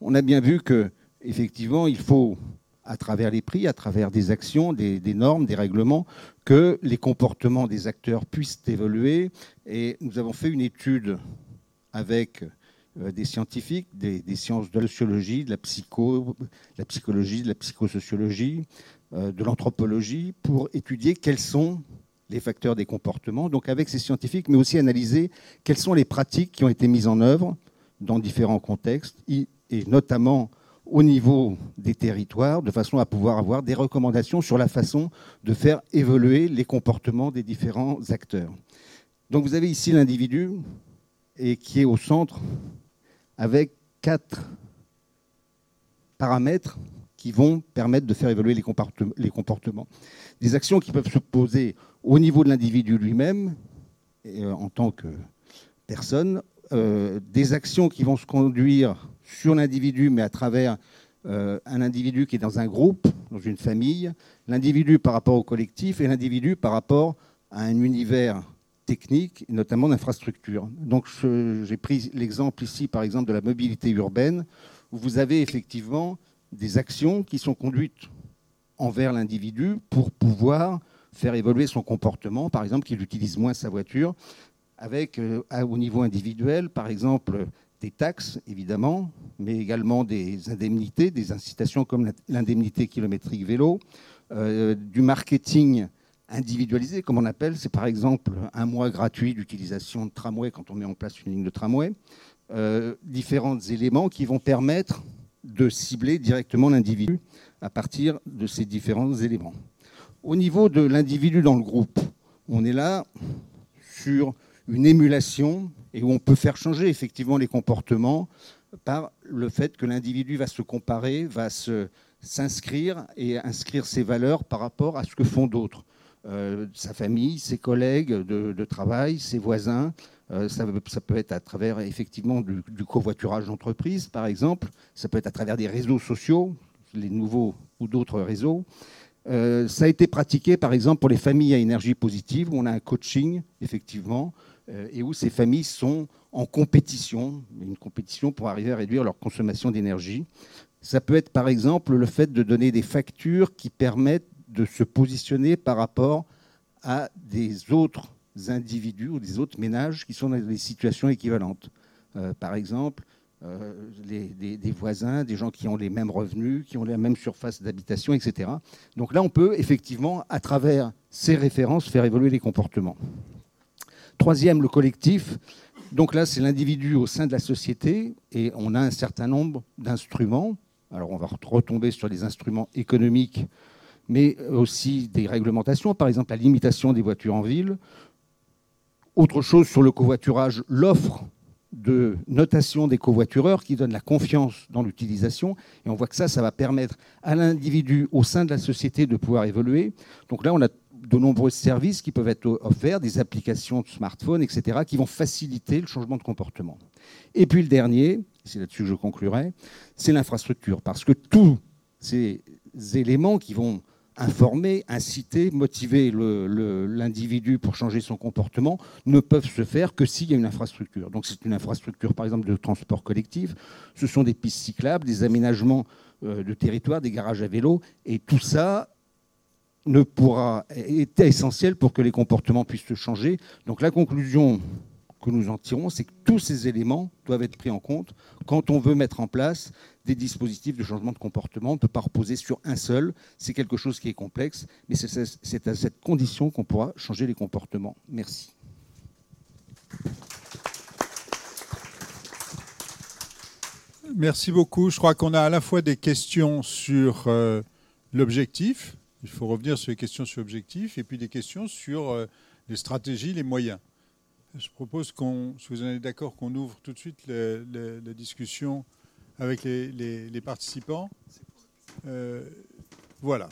Speaker 8: On a bien vu que effectivement il faut à travers les prix, à travers des actions, des, normes, des règlements, que les comportements des acteurs puissent évoluer. Et nous avons fait une étude avec euh, des scientifiques, des, sciences de la sociologie, de la, psycho, la psychologie, de la psychosociologie, euh, de l'anthropologie, pour étudier quels sont les facteurs des comportements, donc avec ces scientifiques, mais aussi analyser quelles sont les pratiques qui ont été mises en œuvre dans différents contextes, et notamment au niveau des territoires, de façon à pouvoir avoir des recommandations sur la façon de faire évoluer les comportements des différents acteurs. Donc vous avez ici l'individu et qui est au centre avec quatre paramètres qui vont permettre de faire évoluer les comportements. Des actions qui peuvent se poser au niveau de l'individu lui-même, euh, en tant que personne, euh, des actions qui vont se conduire sur l'individu, mais à travers euh, un individu qui est dans un groupe, dans une famille, l'individu par rapport au collectif et l'individu par rapport à un univers technique, notamment d'infrastructures. Donc j'ai pris l'exemple ici, par exemple, de la mobilité urbaine, où vous avez effectivement des actions qui sont conduites envers l'individu pour pouvoir faire évoluer son comportement, par exemple qu'il utilise moins sa voiture, avec euh, au niveau individuel, par exemple, des taxes, évidemment, mais également des indemnités, des incitations comme l'indemnité kilométrique vélo, euh, du marketing individualisé, comme on appelle, c'est par exemple un mois gratuit d'utilisation de tramway quand on met en place une ligne de tramway, euh, différents éléments qui vont permettre de cibler directement l'individu à partir de ces différents éléments. Au niveau de l'individu dans le groupe, on est là sur une émulation et où on peut faire changer effectivement les comportements par le fait que l'individu va se comparer, va s'inscrire et inscrire ses valeurs par rapport à ce que font d'autres. Euh, sa famille, ses collègues de, travail, ses voisins. Euh, ça, peut être à travers effectivement du, covoiturage d'entreprise, par exemple. Ça peut être à travers des réseaux sociaux, les nouveaux ou d'autres réseaux. Euh, ça a été pratiqué, par exemple, pour les familles à énergie positive, où on a un coaching, effectivement, et où ces familles sont en compétition, une compétition pour arriver à réduire leur consommation d'énergie. Ça peut être, par exemple, le fait de donner des factures qui permettent de se positionner par rapport à des autres individus ou des autres ménages qui sont dans des situations équivalentes. Euh, par exemple, euh, des, voisins, des gens qui ont les mêmes revenus, qui ont la même surface d'habitation, etc. Donc là, on peut effectivement, à travers ces références, faire évoluer les comportements. Troisième, le collectif. Donc là, c'est l'individu au sein de la société et on a un certain nombre d'instruments. Alors on va retomber sur les instruments économiques mais aussi des réglementations, par exemple la limitation des voitures en ville. Autre chose sur le covoiturage, l'offre de notation des covoitureurs qui donne la confiance dans l'utilisation. Et on voit que ça, ça va permettre à l'individu au sein de la société de pouvoir évoluer. Donc là, on a de nombreux services qui peuvent être offerts, des applications de smartphone, etc., qui vont faciliter le changement de comportement. Et puis le dernier, c'est là-dessus que je conclurai, c'est l'infrastructure. Parce que tous ces éléments qui vont informer, inciter, motiver l'individu pour changer son comportement ne peuvent se faire que s'il y a une infrastructure. Donc c'est une infrastructure par exemple de transport collectif, ce sont des pistes cyclables, des aménagements euh, de territoire, des garages à vélo, et tout ça ne pourra, est essentiel pour que les comportements puissent changer. Donc la conclusion que nous en tirons, c'est que tous ces éléments doivent être pris en compte quand on veut mettre en place des dispositifs de changement de comportement. On ne peut pas reposer sur un seul. C'est quelque chose qui est complexe, mais c'est à cette condition qu'on pourra changer les comportements. Merci.
Speaker 4: Merci beaucoup. Je crois qu'on a à la fois des questions sur euh, l'objectif. Il faut revenir sur les questions sur l'objectif et puis des questions sur euh, les stratégies, les moyens. Je propose qu'on, si vous en êtes d'accord, qu'on ouvre tout de suite la discussion avec les, participants. Euh, voilà.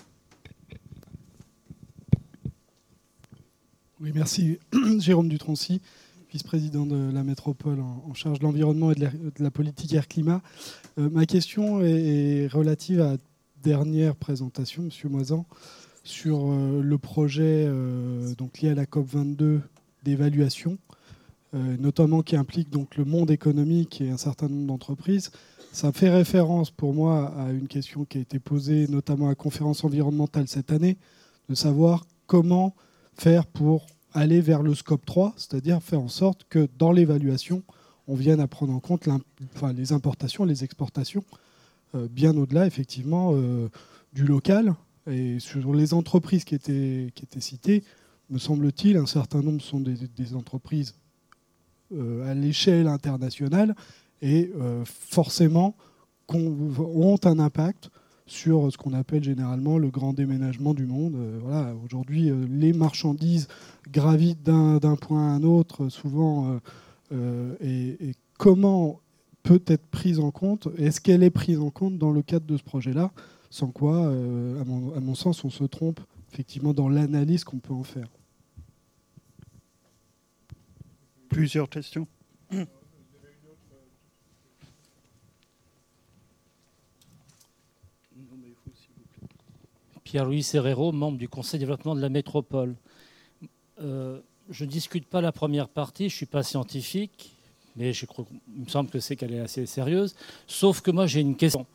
Speaker 9: Oui, merci. Jérôme Dutroncy, vice-président de la métropole en, charge de l'environnement et de la, politique air-climat. Euh, ma question est, relative à la dernière présentation, Monsieur Moisan, sur euh, le projet donc lié à la COP 22 d'évaluation notamment qui implique donc le monde économique et un certain nombre d'entreprises. Ça fait référence pour moi à une question qui a été posée notamment à la conférence environnementale cette année, de savoir comment faire pour aller vers le scope 3, c'est-à-dire faire en sorte que dans l'évaluation, on vienne à prendre en compte les importations, les exportations, euh, bien au-delà effectivement euh, du local. Et sur les entreprises qui étaient, citées, me semble-t-il, un certain nombre sont des entreprises euh, à l'échelle internationale et euh, forcément ont un impact sur ce qu'on appelle généralement le grand déménagement du monde. Euh, voilà, Aujourd'hui, les marchandises gravitent d'un point à un autre, souvent, et, comment peut être prise en compte Est-ce qu'elle est prise en compte dans le cadre de ce projet-là? Sans quoi, à mon sens, on se trompe effectivement dans l'analyse qu'on peut en faire.
Speaker 5: Plusieurs questions
Speaker 10: Pierre-Louis Serrero, membre du Conseil de développement de la métropole. Euh, je ne discute pas la première partie, je ne suis pas scientifique, mais il me semble que c'est qu'elle est assez sérieuse. Sauf que moi j'ai une question.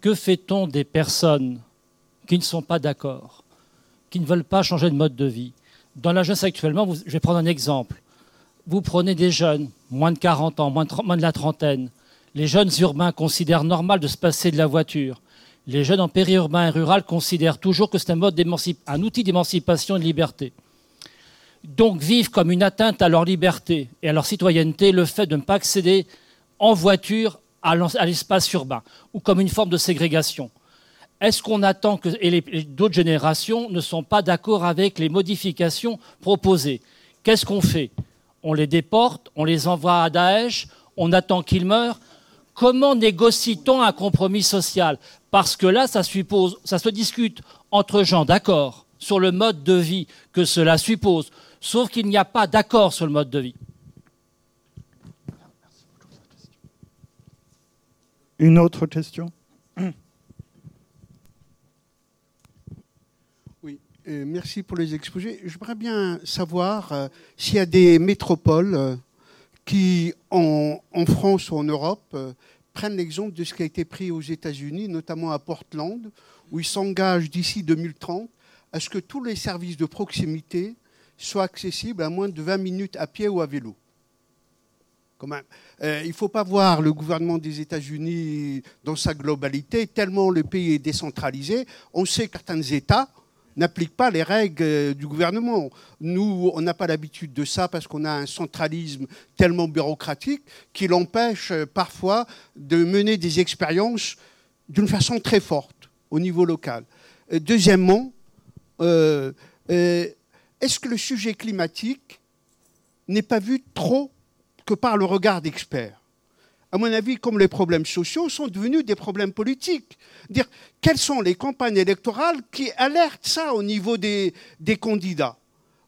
Speaker 10: Que fait-on des personnes qui ne sont pas d'accord, qui ne veulent pas changer de mode de vie? Dans la jeunesse actuellement, je vais prendre un exemple vous prenez des jeunes, moins de 40 ans, moins de, la trentaine. Les jeunes urbains considèrent normal de se passer de la voiture. Les jeunes en périurbain et rural considèrent toujours que c'est un, outil d'émancipation et de liberté. Donc vivent comme une atteinte à leur liberté et à leur citoyenneté le fait de ne pas accéder en voiture à l'espace urbain ou comme une forme de ségrégation. Est-ce qu'on attend que d'autres générations ne sont pas d'accord avec les modifications proposées? Qu'est-ce qu'on fait? On les déporte, on les envoie à Daesh, on attend qu'ils meurent? Comment négocie-t-on un compromis social? Parce que là, ça, suppose, ça se discute entre gens d'accord sur le mode de vie que cela suppose, sauf qu'il n'y a pas d'accord sur le mode de vie.
Speaker 5: Une autre question?
Speaker 11: Euh, merci pour les exposés. J'aimerais bien savoir euh, s'il y a des métropoles euh, qui, en, France ou en Europe, prennent l'exemple de ce qui a été pris aux États-Unis, notamment à Portland, où ils s'engagent d'ici 2030 à ce que tous les services de proximité soient accessibles à moins de 20 minutes à pied ou à vélo. il ne faut pas voir le gouvernement des États-Unis dans sa globalité, tellement le pays est décentralisé. On sait que certains États n'applique pas les règles euh, du gouvernement. Nous, on n'a pas l'habitude de ça parce qu'on a un centralisme tellement bureaucratique qui l'empêche euh, parfois de mener des expériences d'une façon très forte au niveau local. Euh, deuxièmement, est-ce que le sujet climatique n'est pas vu trop que par le regard d'experts à mon avis, comme les problèmes sociaux, sont devenus des problèmes politiques. Dire quelles sont les campagnes électorales qui alertent ça au niveau des, candidats?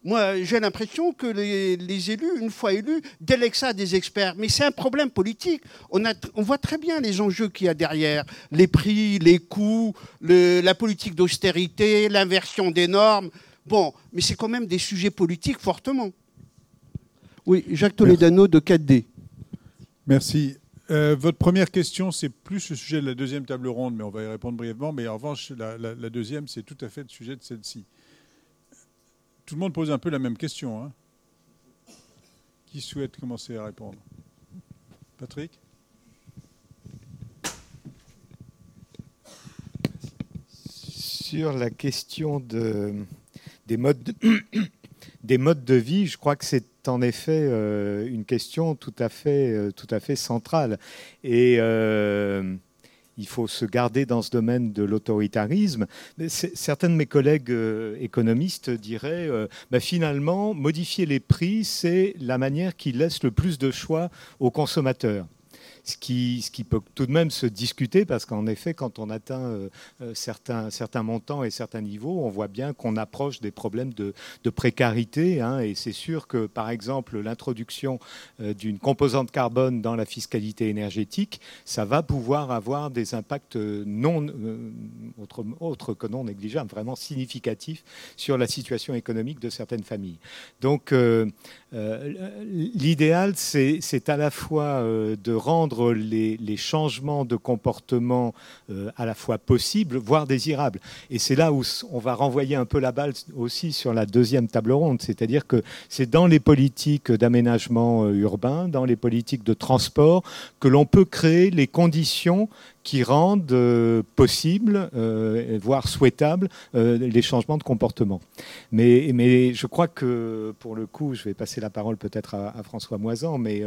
Speaker 11: Moi, j'ai l'impression que les, élus, une fois élus, délèguent ça à des experts. Mais c'est un problème politique. On, voit très bien les enjeux qu'il y a derrière. Les prix, les coûts, la politique d'austérité, l'inversion des normes. Bon, mais c'est quand même des sujets politiques fortement. Oui, Jacques Toledano de 4D.
Speaker 4: Merci. Euh, votre première question, c'est plus le sujet de la deuxième table ronde, mais on va y répondre brièvement. Mais en revanche, la, deuxième, c'est tout à fait le sujet de celle-ci. Tout le monde pose un peu la même question. Hein. Qui souhaite commencer à répondre? Patrick?
Speaker 7: Sur la question de, des modes de, des modes de vie, je crois que c'est en effet euh, une question tout à fait, euh, centrale. Et euh, il faut se garder dans ce domaine de l'autoritarisme. Certains de mes collègues économistes diraient, bah, finalement, modifier les prix, c'est la manière qui laisse le plus de choix aux consommateurs ce qui, peut tout de même se discuter, parce qu'en effet, quand on atteint euh, euh, certains, montants et certains niveaux, on voit bien qu'on approche des problèmes de, précarité. Hein, et c'est sûr que, par exemple, l'introduction euh, d'une composante carbone dans la fiscalité énergétique, ça va pouvoir avoir des impacts non, autres autre que non négligeables, vraiment significatifs sur la situation économique de certaines familles. Donc, l'idéal, c'est à la fois de rendre les, changements de comportement euh, à la fois possibles, voire désirables. Et c'est là où on va renvoyer un peu la balle aussi sur la deuxième table ronde, c'est-à-dire que c'est dans les politiques d'aménagement euh, urbain, dans les politiques de transport, que l'on peut créer les conditions qui rendent euh, possible, euh, voire souhaitable, euh, les changements de comportement. Mais, je crois que, pour le coup, je vais passer la parole peut-être à, François Moisan, mais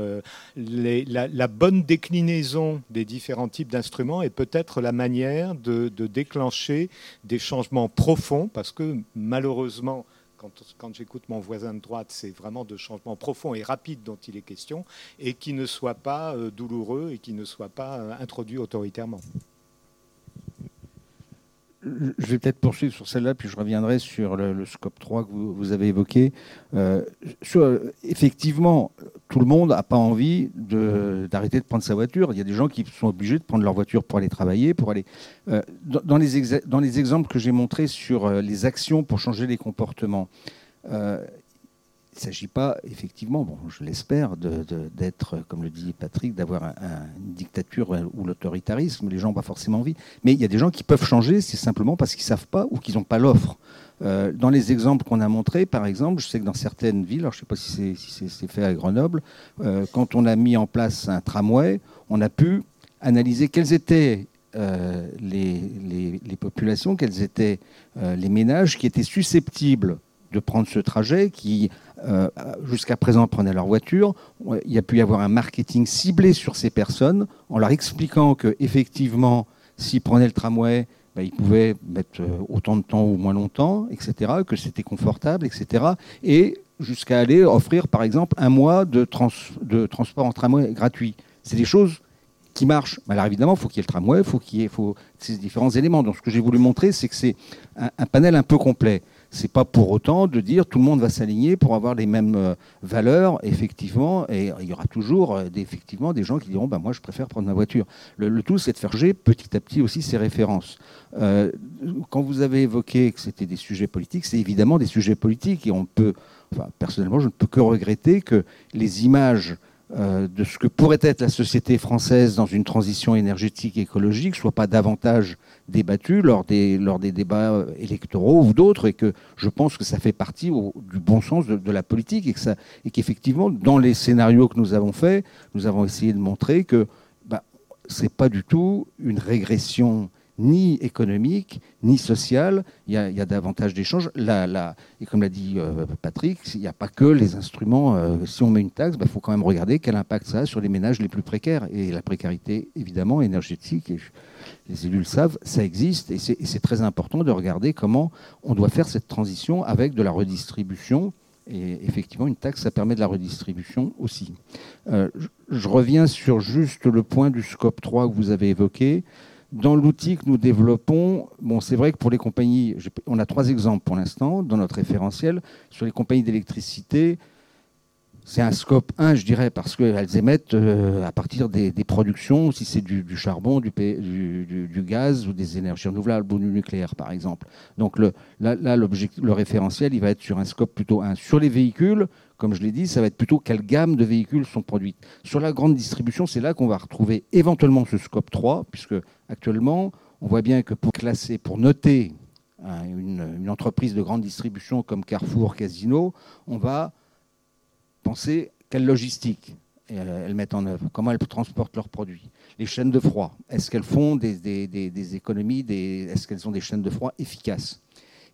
Speaker 7: la, bonne déclinaison des différents types d'instruments est peut-être la manière de déclencher des changements profonds, parce que malheureusement, quand, j'écoute mon voisin de droite, c'est vraiment de changements profonds et rapides dont il est question, et qui ne soient pas euh, douloureux et qui ne soient pas euh, introduits autoritairement
Speaker 8: je vais peut-être poursuivre sur celle-là, puis je reviendrai sur le, scope 3 que vous, avez évoqué. Euh, effectivement, tout le monde n'a pas envie d'arrêter de, prendre sa voiture. Il y a des gens qui sont obligés de prendre leur voiture pour aller travailler, pour aller. Euh, dans, les exemples que j'ai montrés sur euh, les actions pour changer les comportements, il ne s'agit pas, effectivement, je l'espère, d'être, comme le dit Patrick, d'avoir une dictature ou l'autoritarisme. Les gens n'ont pas forcément envie. Mais il y a des gens qui peuvent changer, c'est simplement parce qu'ils ne savent pas ou qu'ils n'ont pas l'offre. Euh, dans les exemples qu'on a montrés, par exemple, je sais que dans certaines villes, alors je ne sais pas si c'est fait à Grenoble, euh, quand on a mis en place un tramway, on a pu analyser quelles étaient euh, les, populations, quels étaient les ménages qui étaient susceptibles de prendre ce trajet, qui euh, jusqu'à présent prenaient leur voiture. Il y a pu y avoir un marketing ciblé sur ces personnes en leur expliquant que effectivement, s'ils prenaient le tramway, ben, ils pouvaient mettre euh, autant de temps ou moins longtemps, etc., que c'était confortable, etc. Et jusqu'à aller offrir, par exemple, un mois de, transport en tramway gratuit. C'est des choses qui marchent. Alors évidemment, il faut qu'il y ait le tramway, il faut qu'il y ait ces différents éléments. Donc ce que j'ai voulu montrer, c'est que c'est un, panel un peu complet c'est pas pour autant de dire tout le monde va s'aligner pour avoir les mêmes euh, valeurs, effectivement, et il y aura toujours euh, effectivement des gens qui diront bah, moi je préfère prendre ma voiture. Le, tout, c'est de faire jouer petit à petit aussi ces références. Euh, quand vous avez évoqué que c'était des sujets politiques, c'est évidemment des sujets politiques, et on peut, enfin, personnellement, je ne peux que regretter que les images de ce que pourrait être la société française dans une transition énergétique et écologique soit pas davantage débattue lors des, débats euh, électoraux ou d'autres, et que je pense que ça fait partie du bon sens de, la politique, et qu'effectivement, dans les scénarios que nous avons faits, nous avons essayé de montrer que bah, ce n'est pas du tout une régression ni économique, ni social. Il y a, davantage d'échanges. et comme l'a dit euh, Patrick, il n'y a pas que les instruments. Euh, si on met une taxe, il bah, faut quand même regarder quel impact ça a sur les ménages les plus précaires. Et la précarité, évidemment, énergétique, les élus le savent, ça existe. Et c'est très important de regarder comment on doit faire cette transition avec de la redistribution. Et effectivement, une taxe, ça permet de la redistribution aussi. Euh, je reviens sur juste le point du scope 3 que vous avez évoqué. Dans l'outil que nous développons, bon, c'est vrai que pour les compagnies, on a trois exemples pour l'instant dans notre référentiel. Sur les compagnies d'électricité, c'est un scope 1, je dirais, parce qu'elles émettent euh, à partir des, productions, si c'est du, charbon, du, gaz ou des énergies renouvelables ou du nucléaire, par exemple. Donc le, là, le référentiel, il va être sur un scope plutôt 1. Sur les véhicules, comme je l'ai dit, ça va être plutôt quelle gamme de véhicules sont produites. Sur la grande distribution, c'est là qu'on va retrouver éventuellement ce scope 3, puisque actuellement, on voit bien que pour classer, pour noter hein, une, entreprise de grande distribution comme Carrefour, Casino, on va penser quelle logistique elles mettent en œuvre, comment elles transportent leurs produits. Les chaînes de froid, est-ce qu'elles font des, économies, est-ce qu'elles ont des chaînes de froid efficaces?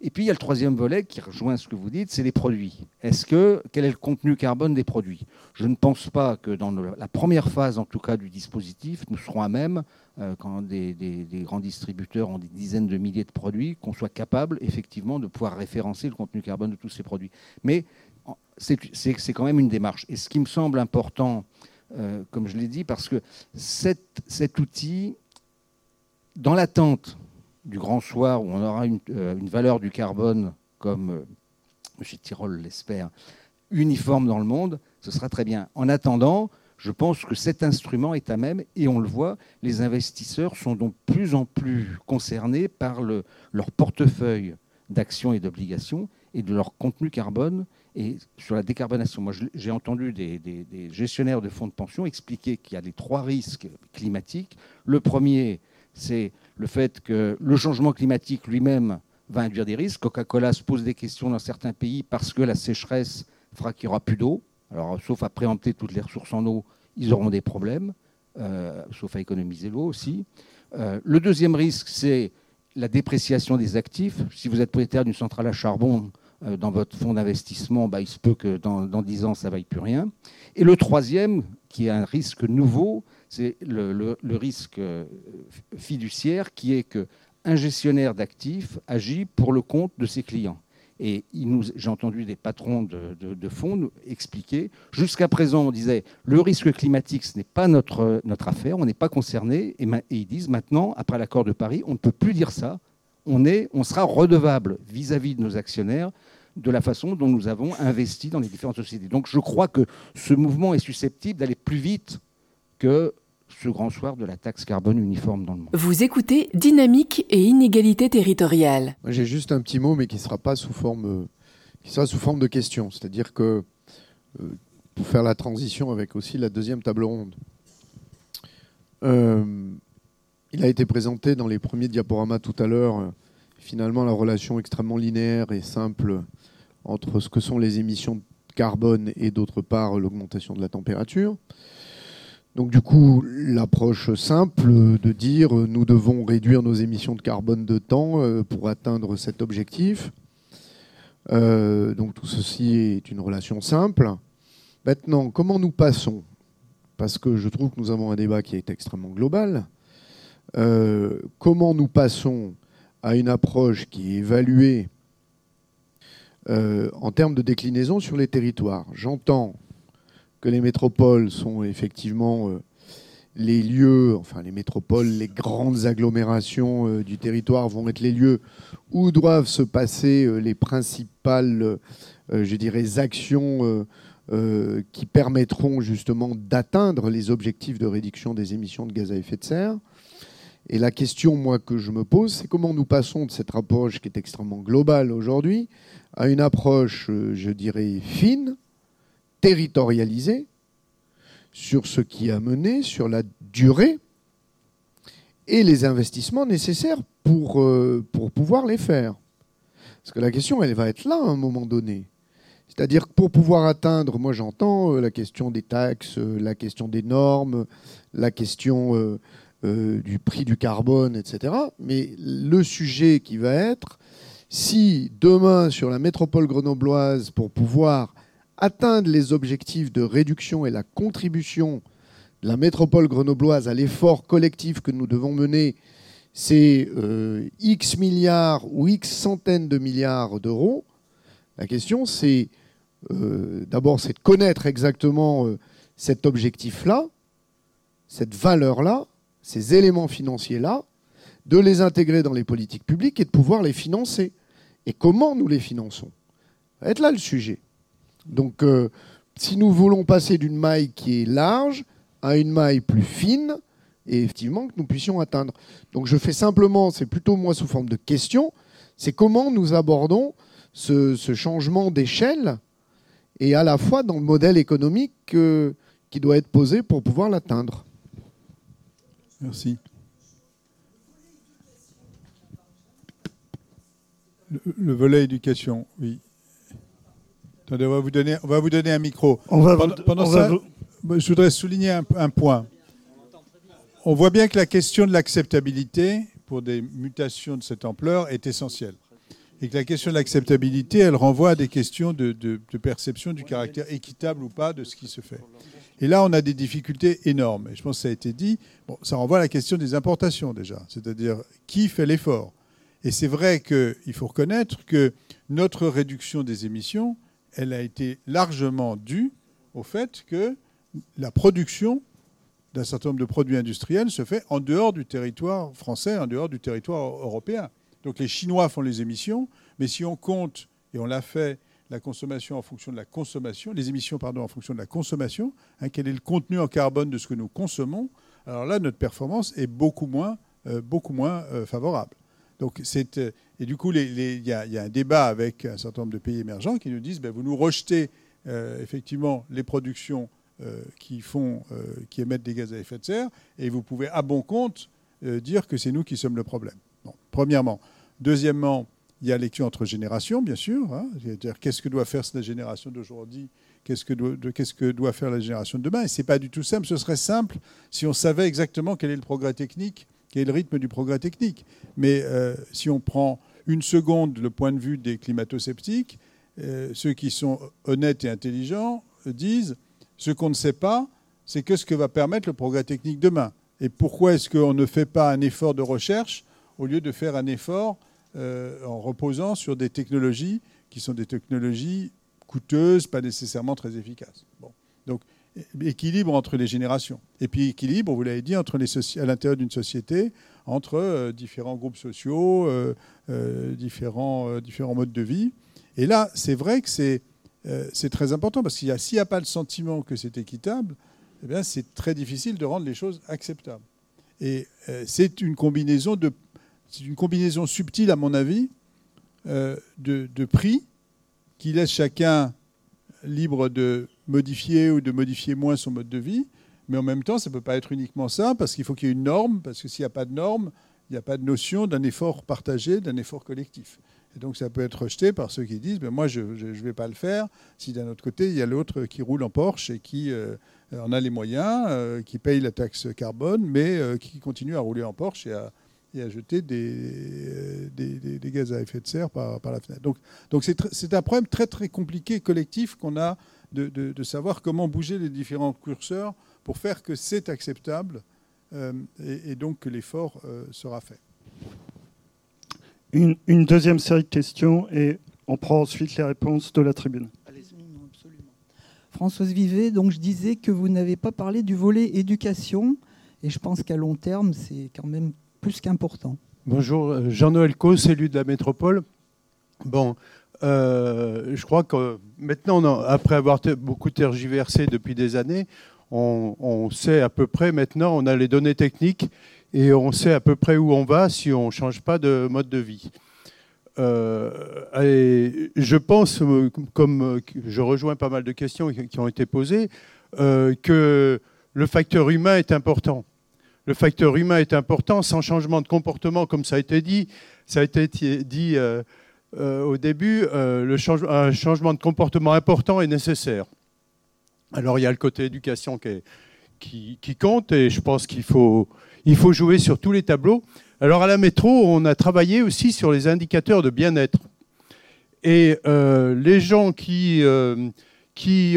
Speaker 8: Et puis il y a le troisième volet qui rejoint ce que vous dites, c'est les produits. Est-ce que quel est le contenu carbone des produits? Je ne pense pas que dans la première phase, en tout cas, du dispositif, nous serons à même euh, quand des, grands distributeurs ont des dizaines de milliers de produits, qu'on soit capable effectivement de pouvoir référencer le contenu carbone de tous ces produits. Mais c'est quand même une démarche. Et ce qui me semble important, euh, comme je l'ai dit, parce que cet, outil, dans l'attente du grand soir où on aura une, euh, valeur du carbone, comme euh, M. Tirol l'espère, uniforme dans le monde, ce sera très bien. En attendant, je pense que cet instrument est à même, et on le voit, les investisseurs sont donc plus en plus concernés par leur portefeuille d'actions et d'obligations et de leur contenu carbone et sur la décarbonation. Moi, j'ai entendu des, gestionnaires de fonds de pension expliquer qu'il y a les trois risques climatiques. Le premier, c'est le fait que le changement climatique lui-même va induire des risques. Coca-Cola se pose des questions dans certains pays parce que la sécheresse fera qu'il n'y aura plus d'eau. Alors, sauf à préempter toutes les ressources en eau, ils auront des problèmes, euh, sauf à économiser l'eau aussi. Euh, le deuxième risque, c'est la dépréciation des actifs. Si vous êtes propriétaire d'une centrale à charbon euh, dans votre fonds d'investissement, bah, il se peut que dans, dans 10 ans, ça ne vaille plus rien. Et le troisième, qui est un risque nouveau, c'est le, risque euh, fiduciaire, qui est qu'un gestionnaire d'actifs agit pour le compte de ses clients. Et j'ai entendu des patrons de, fonds nous expliquer, jusqu'à présent, on disait, le risque climatique, ce n'est pas notre, affaire, on n'est pas concerné. Et, ils disent maintenant, après l'accord de Paris, on ne peut plus dire ça. On sera redevable vis-à-vis de nos actionnaires de la façon dont nous avons investi dans les différentes sociétés. Donc je crois que ce mouvement est susceptible d'aller plus vite que ce grand soir de la taxe carbone uniforme dans le monde.
Speaker 1: Vous écoutez Dynamique et inégalité territoriale.
Speaker 2: J'ai juste un petit mot, mais qui sera pas sous forme, euh, qui sera sous forme de question. C'est-à-dire que euh, pour faire la transition avec aussi la deuxième table ronde, euh, il a été présenté dans les premiers diaporamas tout à l'heure. finalement, la relation extrêmement linéaire et simple entre ce que sont les émissions de carbone et d'autre part l'augmentation de la température. Donc du coup, l'approche simple de dire nous devons réduire nos émissions de carbone de temps euh, pour atteindre cet objectif. Euh, donc tout ceci est une relation simple. Maintenant, comment nous passons? Parce que je trouve que nous avons un débat qui est extrêmement global. Euh, comment nous passons à une approche qui est évaluée en termes de déclinaison sur les territoires? J'entends que les métropoles sont effectivement euh, les lieux, enfin les métropoles, les grandes agglomérations euh, du territoire vont être les lieux où doivent se passer euh, les principales, je dirais, actions qui permettront justement d'atteindre les objectifs de réduction des émissions de gaz à effet de serre. Et la question, moi, que je me pose, c'est comment nous passons de cette approche qui est extrêmement globale aujourd'hui à une approche, je dirais, fine, territorialisé sur ce qui a mené, sur la durée et les investissements nécessaires pour, euh, pour pouvoir les faire. Parce que la question, elle va être là à un moment donné. C'est-à-dire que pour pouvoir atteindre, moi j'entends euh, la question des taxes, euh, la question des normes, la question du prix du carbone, etc. Mais le sujet qui va être, si demain sur la métropole grenobloise, pour pouvoir atteindre les objectifs de réduction et la contribution de la métropole grenobloise à l'effort collectif que nous devons mener, c'est euh, X milliards ou X centaines de milliards d'euros. La question, c'est euh, d'abord, de connaître exactement euh, cet objectif-là, cette valeur-là, ces éléments financiers-là, de les intégrer dans les politiques publiques et de pouvoir les financer. Et comment nous les finançons? Ça va être là le sujet. Donc, euh, si nous voulons passer d'une maille qui est large à une maille plus fine, et effectivement que nous puissions atteindre. Donc, je fais simplement, c'est plutôt moi sous forme de question, c'est comment nous abordons ce, changement d'échelle et à la fois dans le modèle économique euh, qui doit être posé pour pouvoir l'atteindre.
Speaker 4: Merci. le, volet éducation, oui on va vous donner, on va vous donner un micro. pendant, ça, je voudrais souligner un, point. On voit bien que la question de l'acceptabilité pour des mutations de cette ampleur est essentielle. Et que la question de l'acceptabilité, elle renvoie à des questions de, perception du caractère équitable ou pas de ce qui se fait. Et là, on a des difficultés énormes. Et je pense que ça a été dit. Bon, ça renvoie à la question des importations déjà. C'est-à-dire, qui fait l'effort? Et c'est vrai qu'il faut reconnaître que notre réduction des émissions, elle a été largement due au fait que la production d'un certain nombre de produits industriels se fait en dehors du territoire français, en dehors du territoire européen. Donc les Chinois font les émissions, mais si on compte, et on l'a fait, la consommation en fonction de la consommation, les émissions pardon, en fonction de la consommation, hein, quel est le contenu en carbone de ce que nous consommons, alors là, notre performance est beaucoup moins, euh, euh, favorable. Donc c'est, euh, et du coup, il y, a un débat avec un certain nombre de pays émergents qui nous disent ben, vous nous rejetez effectivement les productions qui, font, qui émettent des gaz à effet de serre et vous pouvez à bon compte dire que c'est nous qui sommes le problème. premièrement. Deuxièmement, il y a l'élection entre générations, bien sûr. Hein. C'est-à-dire, qu'est-ce que doit faire la génération d'aujourd'hui Qu'est-ce que, doit, qu'est-ce que doit faire la génération de demain Et ce n'est pas du tout simple. Ce serait simple si on savait exactement quel est le progrès technique, quel est le rythme du progrès technique. Mais euh, si on prend une seconde le point de vue des climato-sceptiques, euh, ceux qui sont honnêtes et intelligents disent ce qu'on ne sait pas, c'est que ce que va permettre le progrès technique demain. Et pourquoi est-ce qu'on ne fait pas un effort de recherche au lieu de faire un effort euh, en reposant sur des technologies qui sont des technologies coûteuses, pas nécessairement très efficaces? Bon. Équilibre entre les générations. Et puis équilibre, vous l'avez dit, entre les à l'intérieur d'une société, entre euh, différents groupes sociaux, euh, différents, différents modes de vie. Et là, c'est vrai que c'est très important parce qu'il s'il n'y a, pas le sentiment que c'est équitable, eh bien, c'est très difficile de rendre les choses acceptables. Et c'est une combinaison de c'est une combinaison subtile, à mon avis, euh, de, prix qui laisse chacun libre de modifier ou de modifier moins son mode de vie. Mais en même temps, ça ne peut pas être uniquement ça, parce qu'il faut qu'il y ait une norme, parce que s'il n'y a pas de norme, il n'y a pas de notion d'un effort partagé, d'un effort collectif. Et donc ça peut être rejeté par ceux qui disent, ben moi je ne vais pas le faire, si d'un autre côté, il y a l'autre qui roule en Porsche et qui euh, en a les moyens, euh, qui paye la taxe carbone, mais qui continue à rouler en Porsche et à, et à jeter des, des, gaz à effet de serre par, par la fenêtre. Donc, donc c'est, un problème très très compliqué, collectif, qu'on a de, de, savoir comment bouger les différents curseurs pour faire que c'est acceptable euh, et, donc que l'effort euh, sera fait.
Speaker 5: Une, une, deuxième série de questions et on prend ensuite les réponses de la tribune.
Speaker 12: Françoise Vivet, donc je disais que vous n'avez pas parlé du volet éducation et je pense qu'à long terme, c'est quand même plus qu'important.
Speaker 13: Bonjour, euh, Jean-Noël Cos, élu de la métropole. Bon, euh, je crois que maintenant, après avoir beaucoup tergiversé depuis des années, on, sait à peu près maintenant, on a les données techniques et on sait à peu près où on va si on ne change pas de mode de vie. Euh, et je pense, comme je rejoins pas mal de questions qui ont été posées, que le facteur humain est important le facteur humain est important. Sans changement de comportement, comme ça a été dit, ça a été dit euh, euh, au début, euh, un changement de comportement important est nécessaire. Alors il y a le côté éducation qui, compte et je pense qu'il faut, jouer sur tous les tableaux. Alors à la métro, on a travaillé aussi sur les indicateurs de bien-être. Et les gens qui,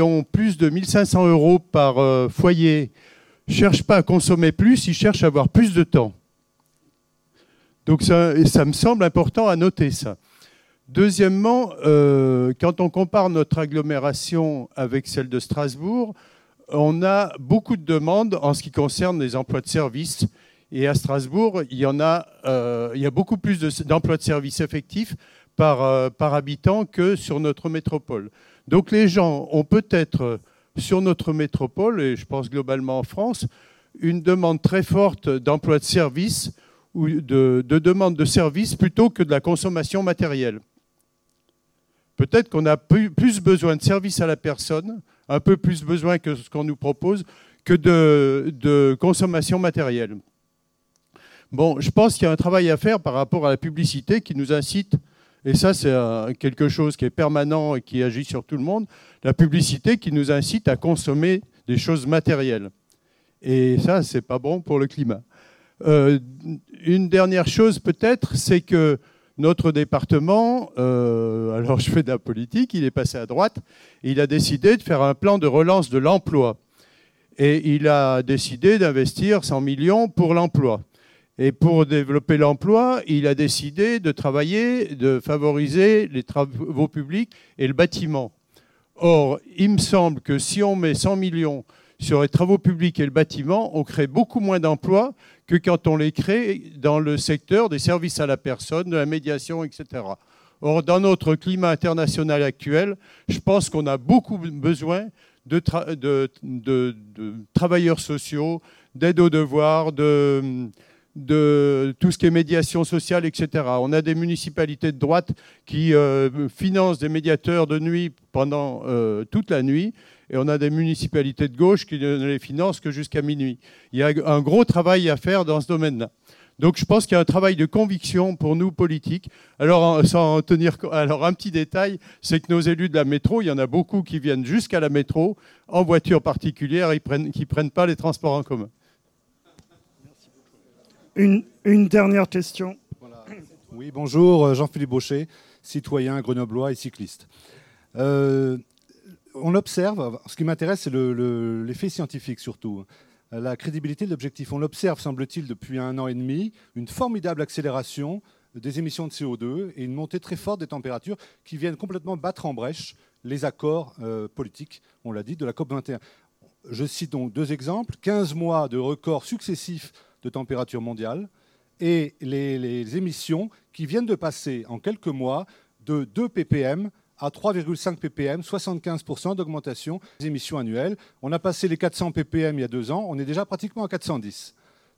Speaker 13: ont plus de 1500 euros par foyer, cherchent pas à consommer plus, ils cherchent à avoir plus de temps. Donc ça me semble important à noter ça. Deuxièmement, euh, quand on compare notre agglomération avec celle de Strasbourg, on a beaucoup de demandes en ce qui concerne les emplois de service. Et à Strasbourg, il y, en a, euh, il y a beaucoup plus d'emplois de, service effectifs par, euh, par habitant que sur notre métropole. Donc les gens ont peut-être sur notre métropole, et je pense globalement en France, une demande très forte d'emploi de services ou de, demande de services plutôt que de la consommation matérielle. Peut-être qu'on a plus besoin de services à la personne, un peu plus besoin que ce qu'on nous propose, que de, de consommation matérielle. Bon, je pense qu'il y a un travail à faire par rapport à la publicité qui nous incite et ça, c'est quelque chose qui est permanent et qui agit sur tout le monde. La publicité qui nous incite à consommer des choses matérielles. Et ça, c'est pas bon pour le climat. Euh, une dernière chose peut-être, c'est que notre département, euh, alors je fais de la politique, il est passé à droite, il a décidé de faire un plan de relance de l'emploi. et il a décidé d'investir 100 millions pour l'emploi. Et pour développer l'emploi, il a décidé de travailler, de favoriser les travaux publics et le bâtiment. Or, il me semble que si on met 100 millions sur les travaux publics et le bâtiment, on crée beaucoup moins d'emplois que quand on les crée dans le secteur des services à la personne, de la médiation, etc. Or, dans notre climat international actuel, je pense qu'on a beaucoup besoin de, travailleurs sociaux, d'aide aux devoirs, de, tout ce qui est médiation sociale, etc. On a des municipalités de droite qui euh, financent des médiateurs de nuit pendant euh, toute la nuit et on a des municipalités de gauche qui ne les financent que jusqu'à minuit. Il y a un gros travail à faire dans ce domaine-là. Donc je pense qu'il y a un travail de conviction pour nous politiques. Alors sans tenir alors un petit détail, c'est que nos élus de la métro, il y en a beaucoup qui viennent jusqu'à la métro en voiture particulière, ils prennent, qui prennent pas les transports en commun.
Speaker 5: Une, dernière question.
Speaker 14: Oui, bonjour, euh, Jean-Philippe Baucher, citoyen grenoblois et cycliste. Euh, on observe, ce qui m'intéresse, c'est l'effet scientifique surtout, la crédibilité de l'objectif. On observe, semble-t-il, depuis un an et demi, une formidable accélération des émissions de CO2 et une montée très forte des températures qui viennent complètement battre en brèche les accords euh, politiques, on l'a dit, de la COP21. Je cite donc deux exemples 15 mois de records successifs de température mondiale et les, les émissions qui viennent de passer en quelques mois de 2 ppm à 3,5 ppm, 75% d'augmentation des émissions annuelles. On a passé les 400 ppm il y a deux ans, on est déjà pratiquement à 410.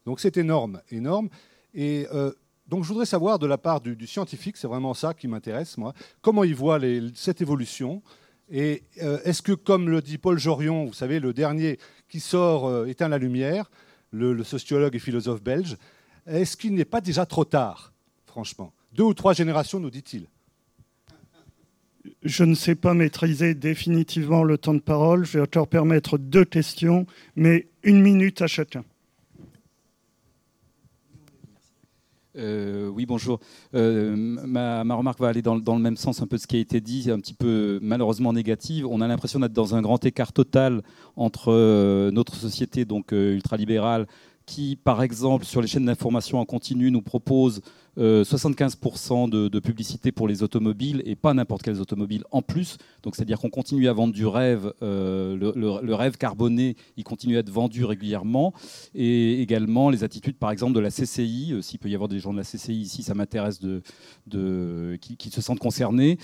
Speaker 14: Donc c'est énorme, énorme. Et euh, donc je voudrais savoir de la part du, scientifique, c'est vraiment ça qui m'intéresse, moi, comment il voit cette évolution. Et euh, est-ce que, comme le dit Paul Jorion, vous savez, le dernier qui sort euh, éteint la lumière, le sociologue et philosophe belge, est-ce qu'il n'est pas déjà trop tard, franchement? Deux ou trois générations, nous dit-il
Speaker 5: je ne sais pas maîtriser définitivement le temps de parole. Je vais leur permettre deux questions, mais une minute à chacun.
Speaker 15: Euh, oui, bonjour. Euh, ma, remarque va aller dans, le même sens un peu de ce qui a été dit, un petit peu malheureusement négative. On a l'impression d'être dans un grand écart total entre euh, notre société donc ultralibérale qui, par exemple, sur les chaînes d'information en continu, nous propose 75% euh, de, publicité pour les automobiles et pas n'importe quelles automobiles en plus. Donc, c'est-à-dire qu'on continue à vendre du rêve, euh, le, rêve carboné, il continue à être vendu régulièrement. Et également les attitudes, par exemple, de la CCI. Euh, s'il peut y avoir des gens de la CCI ici, ça m'intéresse de, qui, se sentent concernés,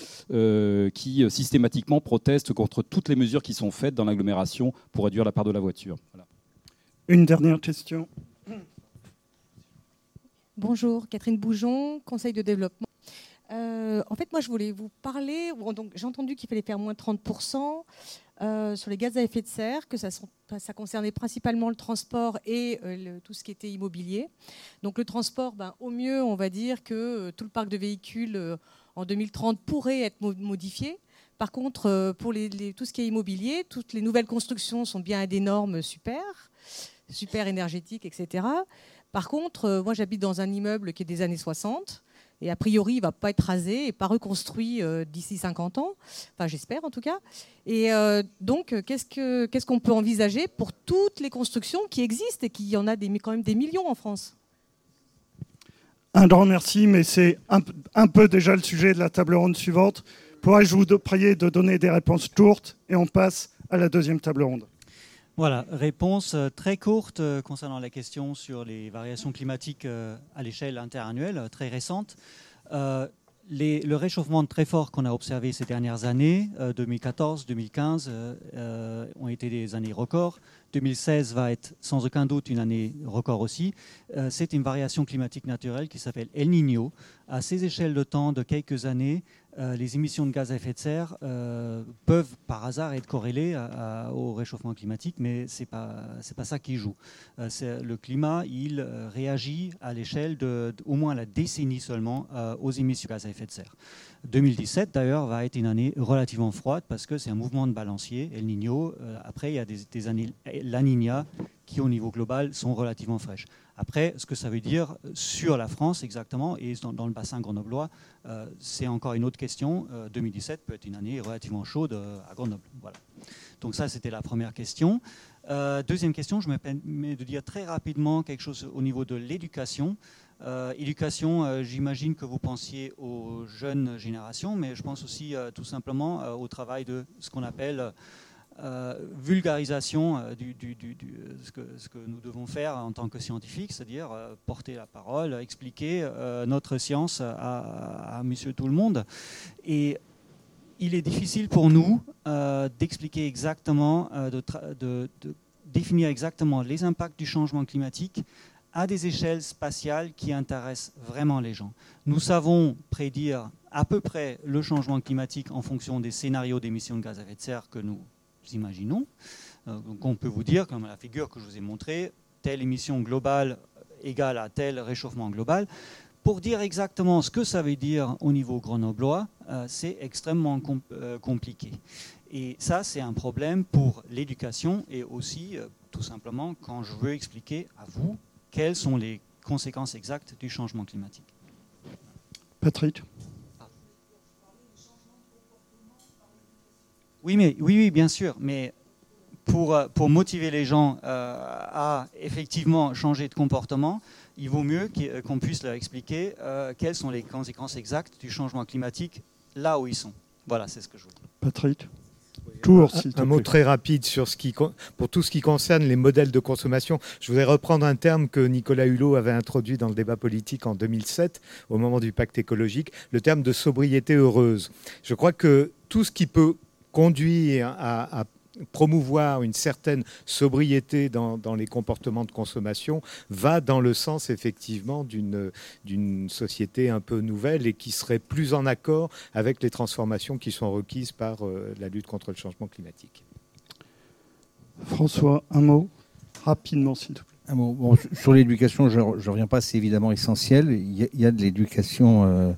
Speaker 15: qui systématiquement protestent contre toutes les mesures qui sont faites dans l'agglomération pour réduire la part de la voiture.
Speaker 5: Une dernière question.
Speaker 16: Bonjour, Catherine Boujon, Conseil de développement. Euh, en fait, moi, je voulais vous parler. j'ai entendu qu'il fallait faire moins 30% euh, sur les gaz à effet de serre, que ça, concernait principalement le transport et euh, tout ce qui était immobilier. Donc, le transport, ben, au mieux, on va dire que tout le parc de véhicules en 2030 pourrait être modifié. Par contre, pour tout ce qui est immobilier, toutes les nouvelles constructions sont bien à des normes super super énergétique, etc. Par contre, euh, moi j'habite dans un immeuble qui est des années 60 et a priori il ne va pas être rasé et pas reconstruit euh, d'ici 50 ans, enfin j'espère en tout cas. Et euh, donc qu'est-ce qu'on peut envisager pour toutes les constructions qui existent et qui y en a des, quand même des millions en France?
Speaker 5: Un grand merci, mais c'est un, un, peu déjà le sujet de la table ronde suivante. Pourrais-je vous prier de donner des réponses courtes et on passe à la deuxième table ronde?
Speaker 6: Voilà, réponse euh, très courte euh, concernant la question sur les variations climatiques euh, à l'échelle interannuelle, très récente. le réchauffement très fort qu'on a observé ces dernières années, 2014-2015, ont été des années records. 2016 va être sans aucun doute une année record aussi. C'est une variation climatique naturelle qui s'appelle El Niño. À ces échelles de temps de quelques années, euh, les émissions de gaz à effet de serre euh, peuvent par hasard être corrélées au réchauffement climatique, mais ce n'est pas, pas ça qui joue. Euh, le climat, il réagit à l'échelle de, au moins la décennie seulement aux émissions de gaz à effet de serre. 2017, d'ailleurs, va être une année relativement froide parce que c'est un mouvement de balancier, El Niño. après, il y a des, années La Niña qui, au niveau global, sont relativement fraîches. Après, ce que ça veut dire sur la France exactement et dans, le bassin grenoblois, euh, c'est encore une autre question. 2017 euh, peut être une année relativement chaude euh, à Grenoble. Voilà. Donc ça, c'était la première question. Euh, deuxième question, je me permets de dire très rapidement quelque chose au niveau de l'éducation. Euh, éducation, euh, j'imagine que vous pensiez aux jeunes générations, mais je pense aussi tout simplement au travail de ce qu'on appelle vulgarisation du, ce, que, nous devons faire en tant que scientifiques, c'est-à-dire porter la parole, expliquer notre science à, monsieur tout le monde. Et il est difficile pour nous euh, d'expliquer exactement, euh, de, définir exactement les impacts du changement climatique à des échelles spatiales qui intéressent vraiment les gens. Nous savons prédire à peu près le changement climatique en fonction des scénarios d'émissions de gaz à effet de serre que nous imaginons. Euh, donc on peut vous dire, comme la figure que je vous ai montrée, telle émission globale égale à tel réchauffement global. Pour dire exactement ce que ça veut dire au niveau grenoblois, euh, c'est extrêmement euh, compliqué. Et ça, c'est un problème pour l'éducation et aussi, euh, tout simplement, quand je veux expliquer à vous quelles sont les conséquences exactes du changement climatique.
Speaker 5: Patrick
Speaker 6: Oui, mais, oui, oui, bien sûr. Mais pour, pour motiver les gens à effectivement changer de comportement, il vaut mieux euh, qu'on puisse leur expliquer euh, quelles sont les conséquences exactes du changement climatique là où ils sont. Voilà, c'est ce que je dire.
Speaker 5: Patrick
Speaker 7: Toujours, un, un mot très rapide sur ce qui, pour tout ce qui concerne les modèles de consommation. Je voudrais reprendre un terme que Nicolas Hulot avait introduit dans le débat politique en 2007, au moment du pacte écologique, le terme de sobriété heureuse. Je crois que tout ce qui peut conduire à, à promouvoir une certaine sobriété dans, les comportements de consommation va dans le sens effectivement d'une société un peu nouvelle et qui serait plus en accord avec les transformations qui sont requises par euh, la lutte contre le changement climatique.
Speaker 5: François, un mot rapidement s'il te plaît.
Speaker 8: Sur l'éducation, je ne reviens pas, c'est évidemment essentiel. Il y, a, de l'éducation. Euh,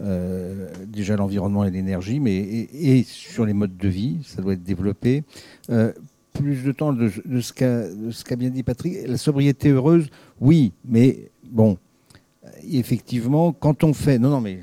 Speaker 8: euh, déjà l'environnement et l'énergie, mais et, sur les modes de vie, ça doit être développé. Euh, plus de temps de, ce qu'a bien dit Patrick. La sobriété heureuse, oui, mais bon, effectivement, quand on fait. Non, non, mais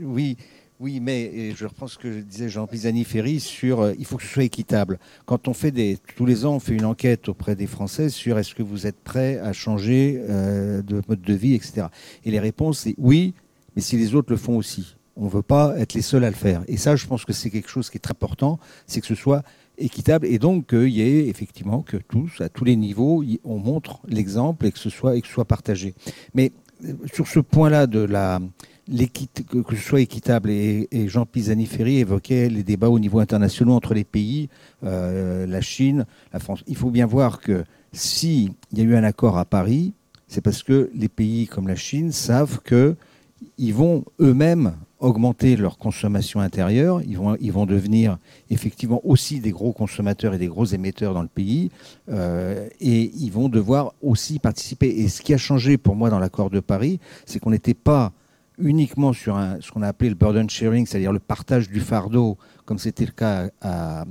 Speaker 8: oui. Oui, mais je reprends ce que disait Jean Pisani-Ferry sur euh, il faut que ce soit équitable. Quand on fait des tous les ans, on fait une enquête auprès des Français sur est-ce que vous êtes prêts à changer de mode de vie, etc. Et les réponses c'est oui, mais si les autres le font aussi. On ne veut pas être les seuls à le faire. Et ça, je pense que c'est quelque chose qui est très important, c'est que ce soit équitable et donc qu'il y ait effectivement que tous, à tous les niveaux, on montre l'exemple et que ce soit, et que ce soit partagé. Mais euh, sur ce point-là de la que ce soit équitable. Et, Jean Pisani-Ferry évoquait les débats au niveau international entre les pays, euh, la Chine, la France. Il faut bien voir que s'il y a eu un accord à Paris, c'est parce que les pays comme la Chine savent que ils vont eux-mêmes augmenter leur consommation intérieure, ils vont, ils vont devenir effectivement aussi des gros consommateurs et des gros émetteurs dans le pays, euh, et ils vont devoir aussi participer. Et ce qui a changé pour moi dans l'accord de Paris, c'est qu'on n'était pas uniquement sur un, ce qu'on a appelé le burden sharing, c'est-à-dire le partage du fardeau, comme c'était le cas à,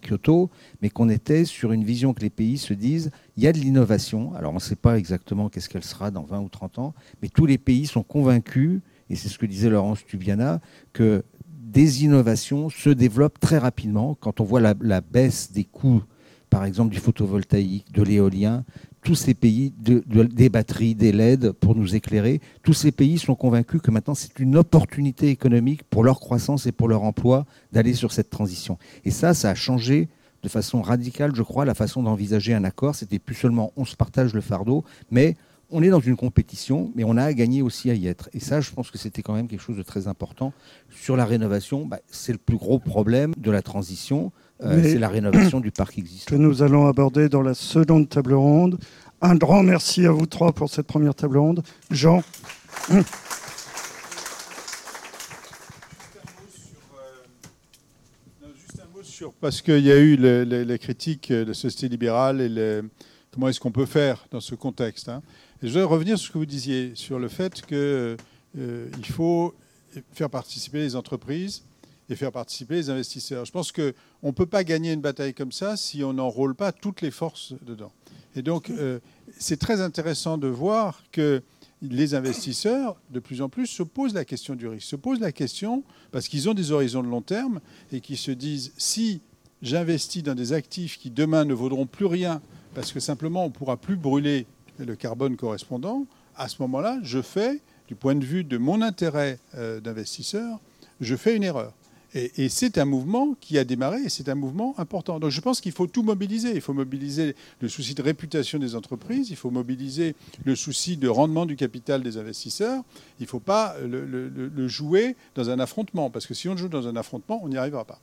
Speaker 8: Kyoto, mais qu'on était sur une vision que les pays se disent, il y a de l'innovation, alors on ne sait pas exactement qu'est-ce qu'elle sera dans 20 ou 30 ans, mais tous les pays sont convaincus, et c'est ce que disait Laurence Tubiana, que des innovations se développent très rapidement. Quand on voit la, la baisse des coûts, par exemple du photovoltaïque, de l'éolien, tous ces pays, des batteries, des LED pour nous éclairer, tous ces pays sont convaincus que maintenant c'est une opportunité économique pour leur croissance et pour leur emploi d'aller sur cette transition. Et ça, ça a changé de façon radicale, je crois, la façon d'envisager un accord. C'était plus seulement on se partage le fardeau, mais on est dans une compétition, mais on a à gagner aussi à y être. Et ça, je pense que c'était quand même quelque chose de très important. Sur la rénovation, bah, c'est le plus gros problème de la transition. Euh, c'est la rénovation du parc existant.
Speaker 5: Que nous allons aborder dans la seconde table ronde. Un grand merci à vous trois pour cette première table ronde. Jean.
Speaker 4: Sur, parce qu'il y a eu les, critiques de la société libérale et comment est-ce qu'on peut faire dans ce contexte. Hein. Et je voudrais revenir sur ce que vous disiez, sur le fait qu'il euh, faut faire participer les entreprises et faire participer les investisseurs. Je pense qu'on ne peut pas gagner une bataille comme ça si on n'enrôle pas toutes les forces dedans. Et donc, euh, c'est très intéressant de voir que les investisseurs, de plus en plus, se posent la question du risque, se posent la question, parce qu'ils ont des horizons de long terme, et qui se disent, si j'investis dans des actifs qui demain ne vaudront plus rien parce que simplement on ne pourra plus brûler le carbone correspondant, à ce moment-là, je fais, du point de vue de mon intérêt euh, d'investisseur, je fais une erreur. Et, c'est un mouvement qui a démarré et c'est un mouvement important. Donc je pense qu'il faut tout mobiliser. Il faut mobiliser le souci de réputation des entreprises, il faut mobiliser le souci de rendement du capital des investisseurs. Il ne faut pas le, jouer dans un affrontement, parce que si on joue dans un affrontement, on n'y arrivera pas.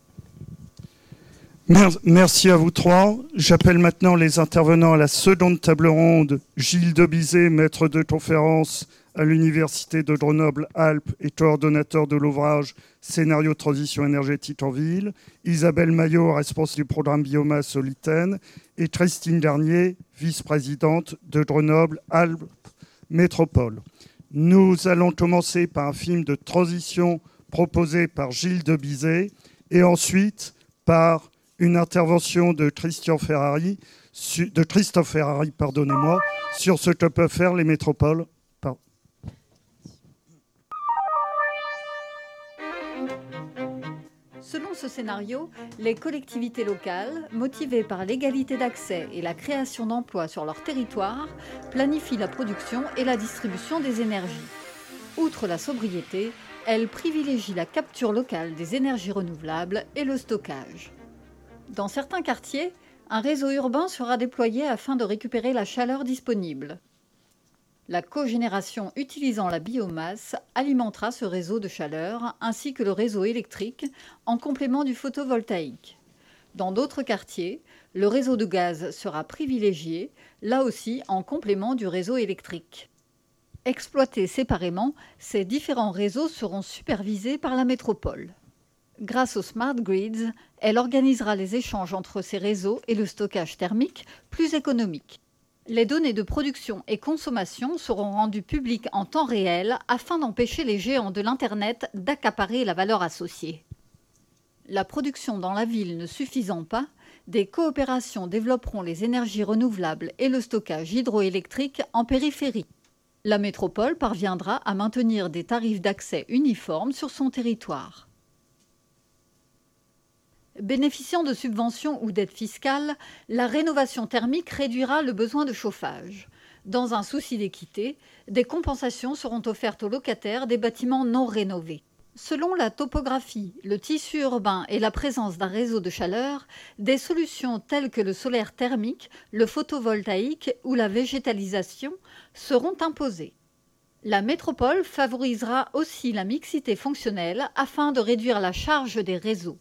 Speaker 5: Merci à vous trois. J'appelle maintenant les intervenants à la seconde table ronde. Gilles Debizet, maître de conférence à l'Université de Grenoble-Alpes et coordonnateur de l'ouvrage Scénario transition énergétique en ville. Isabelle Maillot, responsable du programme biomasse Solitaine. Et Christine Dernier, vice-présidente de Grenoble-Alpes Métropole. Nous allons commencer par un film de transition proposé par Gilles Debizet et ensuite par une intervention de Christian Ferrari, de Christophe Ferrari, pardonnez-moi, sur ce que peuvent faire les métropoles.
Speaker 17: Selon ce scénario, les collectivités locales, motivées par l'égalité d'accès et la création d'emplois sur leur territoire, planifient la production et la distribution des énergies. Outre la sobriété, elles privilégient la capture locale des énergies renouvelables et le stockage. Dans certains quartiers, un réseau urbain sera déployé afin de récupérer la chaleur disponible. La cogénération utilisant la biomasse alimentera ce réseau de chaleur ainsi que le réseau électrique en complément du photovoltaïque. Dans d'autres quartiers, le réseau de gaz sera privilégié, là aussi en complément du réseau électrique. Exploités séparément, ces différents réseaux seront supervisés par la métropole. Grâce aux smart grids, elle organisera les échanges entre ces réseaux et le stockage thermique plus économique. Les données de production et consommation seront rendues publiques en temps réel afin d'empêcher les géants de l'Internet d'accaparer la valeur associée. La production dans la ville ne suffisant pas, des coopérations développeront les énergies renouvelables et le stockage hydroélectrique en périphérie. La métropole parviendra à maintenir des tarifs d'accès uniformes sur son territoire. Bénéficiant de subventions ou d'aides fiscales, la rénovation thermique réduira le besoin de chauffage. Dans un souci d'équité, des compensations seront offertes aux locataires des bâtiments non rénovés. Selon la topographie, le tissu urbain et la présence d'un réseau de chaleur, des solutions telles que le solaire thermique, le photovoltaïque ou la végétalisation seront imposées. La métropole favorisera aussi la mixité fonctionnelle afin de réduire la charge des réseaux.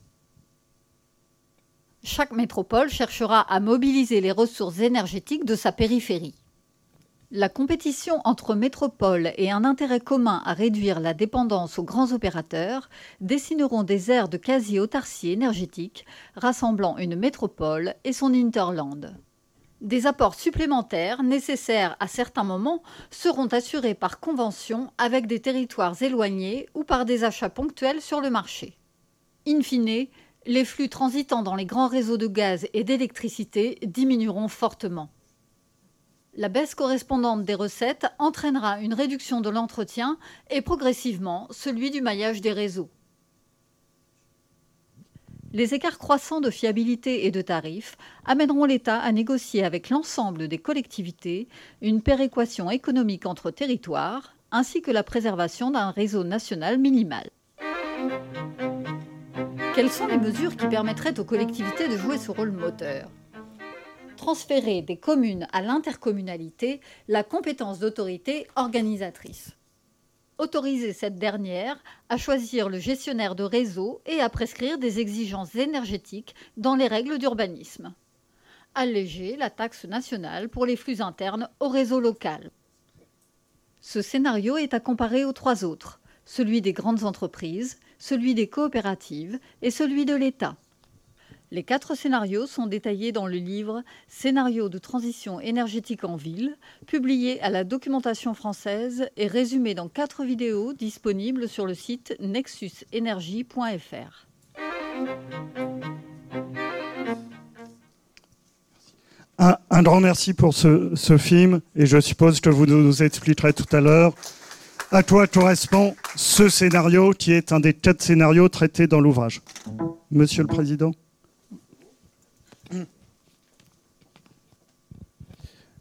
Speaker 17: Chaque métropole cherchera à mobiliser les ressources énergétiques de sa périphérie. La compétition entre métropoles et un intérêt commun à réduire la dépendance aux grands opérateurs dessineront des aires de quasi-autarcie énergétique rassemblant une métropole et son interland. Des apports supplémentaires nécessaires à certains moments seront assurés par convention avec des territoires éloignés ou par des achats ponctuels sur le marché. In fine, les flux transitant dans les grands réseaux de gaz et d'électricité diminueront fortement. La baisse correspondante des recettes entraînera une réduction de l'entretien et progressivement celui du maillage des réseaux. Les écarts croissants de fiabilité et de tarifs amèneront l'État à négocier avec l'ensemble des collectivités une péréquation économique entre territoires, ainsi que la préservation d'un réseau national minimal. Quelles sont les mesures qui permettraient aux collectivités de jouer ce rôle moteur? Transférer des communes à l'intercommunalité la compétence d'autorité organisatrice. Autoriser cette dernière à choisir le gestionnaire de réseau et à prescrire des exigences énergétiques dans les règles d'urbanisme. Alléger la taxe nationale pour les flux internes au réseau local. Ce scénario est à comparer aux trois autres, celui des grandes entreprises, celui des coopératives et celui de l'État. Les quatre scénarios sont détaillés dans le livre Scénarios de transition énergétique en ville, publié à la documentation française et résumé dans quatre vidéos disponibles sur le site nexusenergie.fr.
Speaker 5: Un, grand merci pour ce, ce, film et je suppose que vous nous expliquerez tout à l'heure à quoi correspond ce scénario qui est un des quatre scénarios traités dans l'ouvrage. Monsieur le Président.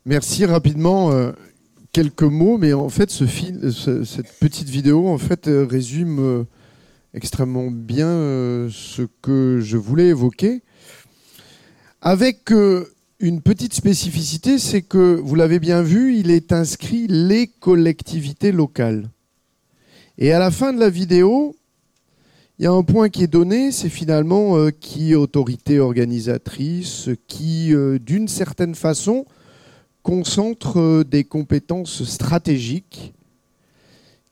Speaker 2: Merci rapidement. euh, quelques mots, mais en fait, ce film, ce- cette petite vidéo, en fait, euh, résume euh, extrêmement bien ce que je voulais évoquer. Avec une petite spécificité, c'est que, vous l'avez bien vu, il est inscrit les collectivités locales. Et à la fin de la vidéo, il y a un point qui est donné, c'est finalement euh, qui autorité organisatrice, qui, euh, d'une certaine façon, concentre euh, des compétences stratégiques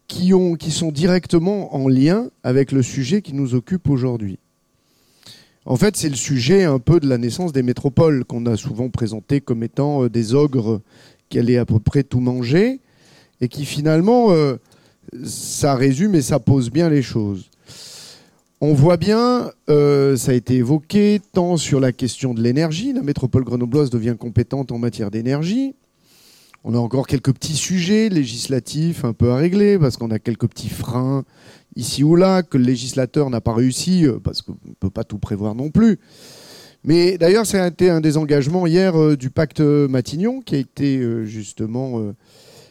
Speaker 2: qui sont directement en lien avec le sujet qui nous occupe aujourd'hui. En fait, c'est le sujet un peu de la naissance des métropoles qu'on a souvent présenté comme étant euh, des ogres qui allaient à peu près tout manger et qui finalement, euh, ça résume et ça pose bien les choses. On voit bien, euh, ça a été évoqué, tant sur la question de l'énergie, la métropole grenobloise devient compétente en matière d'énergie. On a encore quelques petits sujets législatifs un peu à régler, parce qu'on a quelques petits freins ici ou là que le législateur n'a pas réussi, euh, parce qu'on ne peut pas tout prévoir non plus. Mais d'ailleurs, ça a été un des engagements hier euh, du pacte Matignon, qui a été euh, justement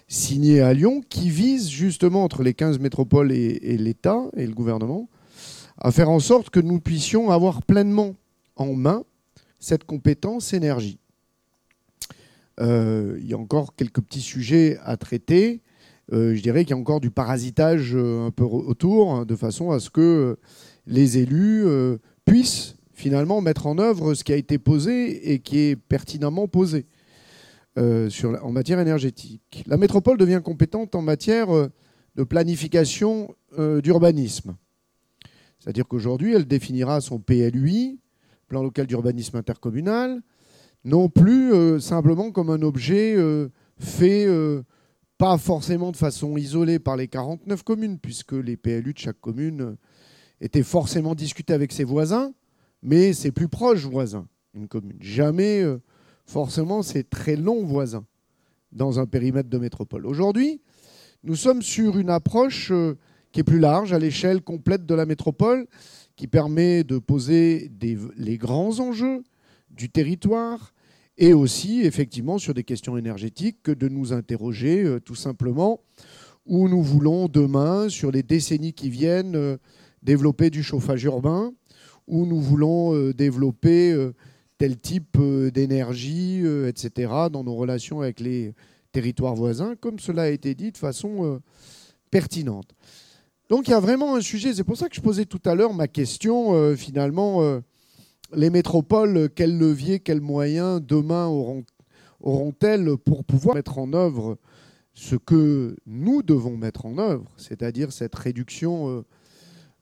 Speaker 2: signé à Lyon, qui vise justement entre les 15 métropoles et, et l'État et le gouvernement à faire en sorte que nous puissions avoir pleinement en main cette compétence énergie. Il y a encore quelques petits sujets à traiter. Euh, je dirais qu'il y a encore du parasitage euh, un peu autour, hein, de façon à ce que euh, les élus puissent finalement mettre en œuvre ce qui a été posé et qui est pertinemment posé en matière énergétique. La métropole devient compétente en matière de planification d'urbanisme. C'est-à-dire qu'aujourd'hui, elle définira son PLUI, plan local d'urbanisme intercommunal, non plus simplement comme un objet fait pas forcément de façon isolée par les 49 communes, puisque les PLU de chaque commune étaient forcément discutés avec ses voisins, mais ses plus proches voisins, une commune. Jamais euh, forcément ses très longs voisins dans un périmètre de métropole. Aujourd'hui, nous sommes sur une approche euh, qui est plus large, à l'échelle complète de la métropole, qui permet de poser les grands enjeux du territoire et aussi, effectivement, sur des questions énergétiques, que de nous interroger euh, tout simplement où nous voulons demain, sur les décennies qui viennent, euh, développer du chauffage urbain, où nous voulons euh, développer tel type d'énergie, etc., dans nos relations avec les territoires voisins, comme cela a été dit de façon pertinente. Donc il y a vraiment un sujet, c'est pour ça que je posais tout à l'heure ma question, finalement, les métropoles, quels leviers, quels moyens demain auront- auront-elles pour pouvoir mettre en œuvre ce que nous devons mettre en œuvre, c'est-à-dire cette réduction euh,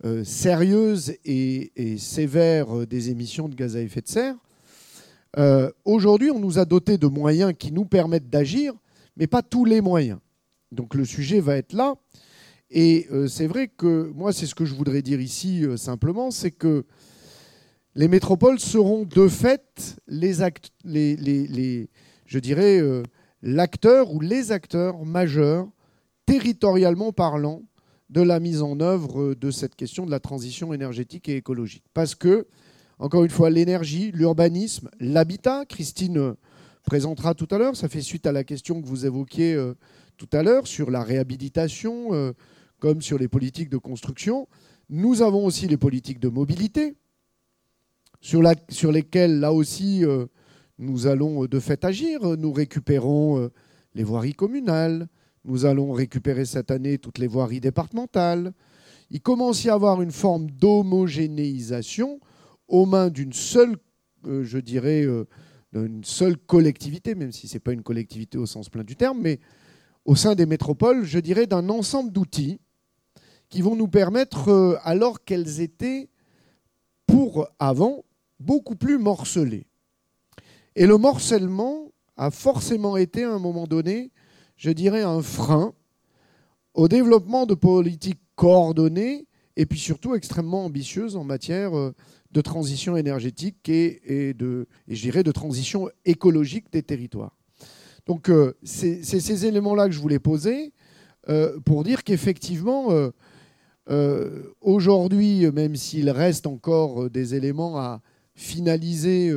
Speaker 2: euh, sérieuse et, sévère euh, des émissions de gaz à effet de serre? Aujourd'hui, on nous a doté de moyens qui nous permettent d'agir, mais pas tous les moyens. Donc le sujet va être là. Et c'est vrai que moi, c'est ce que je voudrais dire ici simplement, c'est que les métropoles seront de fait les euh, l'acteur ou les acteurs majeurs, territorialement parlant, de la mise en œuvre euh, de cette question de la transition énergétique et écologique. Parce que, encore une fois, l'énergie, l'urbanisme, l'habitat, Christine euh, présentera tout à l'heure, ça fait suite à la question que vous évoquiez tout à l'heure sur la réhabilitation, comme sur les politiques de construction. Nous avons aussi les politiques de mobilité, sur, la- sur lesquelles, là aussi, euh, nous allons euh, de fait agir. Nous récupérons euh, les voiries communales, nous allons récupérer cette année toutes les voiries départementales. Il commence à y avoir une forme d'homogénéisation aux mains d'une seule, je dirais, d'une seule collectivité, même si ce n'est pas une collectivité au sens plein du terme, mais au sein des métropoles, je dirais, d'un ensemble d'outils qui vont nous permettre, alors qu'elles étaient pour avant beaucoup plus morcelées. Et le morcellement a forcément été à un moment donné, je dirais, un frein au développement de politiques coordonnées et puis surtout extrêmement ambitieuses en matière euh, de transition énergétique et, de, et je dirais de transition écologique des territoires. Donc euh, c'est ces éléments-là que je voulais poser euh, pour dire qu'effectivement, aujourd'hui, même s'il reste encore des éléments à finaliser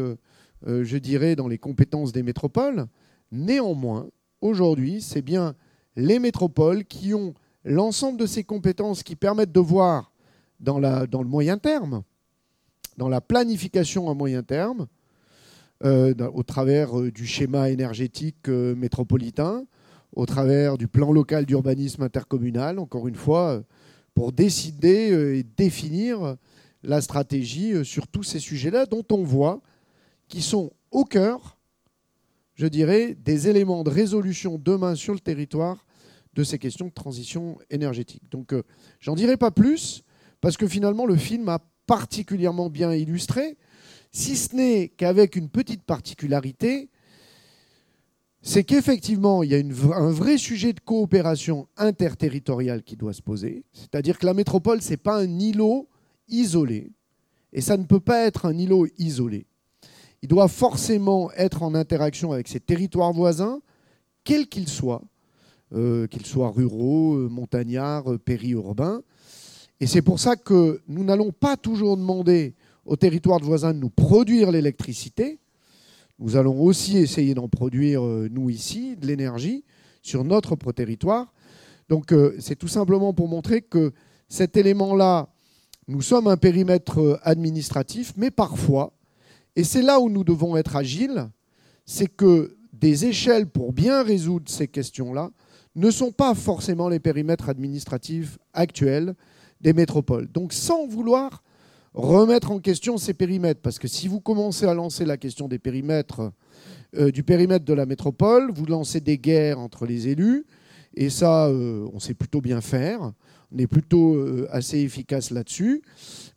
Speaker 2: euh, je dirais, dans les compétences des métropoles. Néanmoins, aujourd'hui, c'est bien les métropoles qui ont l'ensemble de ces compétences qui permettent de voir dans, le moyen terme, dans la planification à moyen terme, euh, au travers euh, du schéma énergétique euh, métropolitain, au travers du plan local d'urbanisme intercommunal, encore une fois, pour décider et définir la stratégie sur tous ces sujets-là dont on voit qui sont au cœur, je dirais, des éléments de résolution demain sur le territoire de ces questions de transition énergétique. Donc j'en dirai pas plus, parce que finalement le film a particulièrement bien illustré, si ce n'est qu'avec une petite particularité, c'est qu'effectivement, il y a un vrai sujet de coopération interterritoriale qui doit se poser. C'est-à-dire que la métropole, ce n'est pas un îlot isolé. Et ça ne peut pas être un îlot isolé. Il doit forcément être en interaction avec ses territoires voisins, quels qu'ils soient, euh, qu'ils soient ruraux, euh, montagnards, euh, périurbains. Et c'est pour ça que nous n'allons pas toujours demander aux territoires voisins de nous produire l'électricité. Nous allons aussi essayer d'en produire, nous ici, de l'énergie sur notre territoire. Donc c'est tout simplement pour montrer que cet élément-là, nous sommes un périmètre euh, administratif, mais parfois, et c'est là où nous devons être agiles, c'est que des échelles pour bien résoudre ces questions-là ne sont pas forcément les périmètres administratifs actuels des métropoles. Donc sans vouloir remettre en question ces périmètres, parce que si vous commencez à lancer la question des périmètres, euh, du périmètre de la métropole, vous lancez des guerres entre les élus, et ça, euh, on sait plutôt bien faire, on est plutôt euh, assez efficace là-dessus,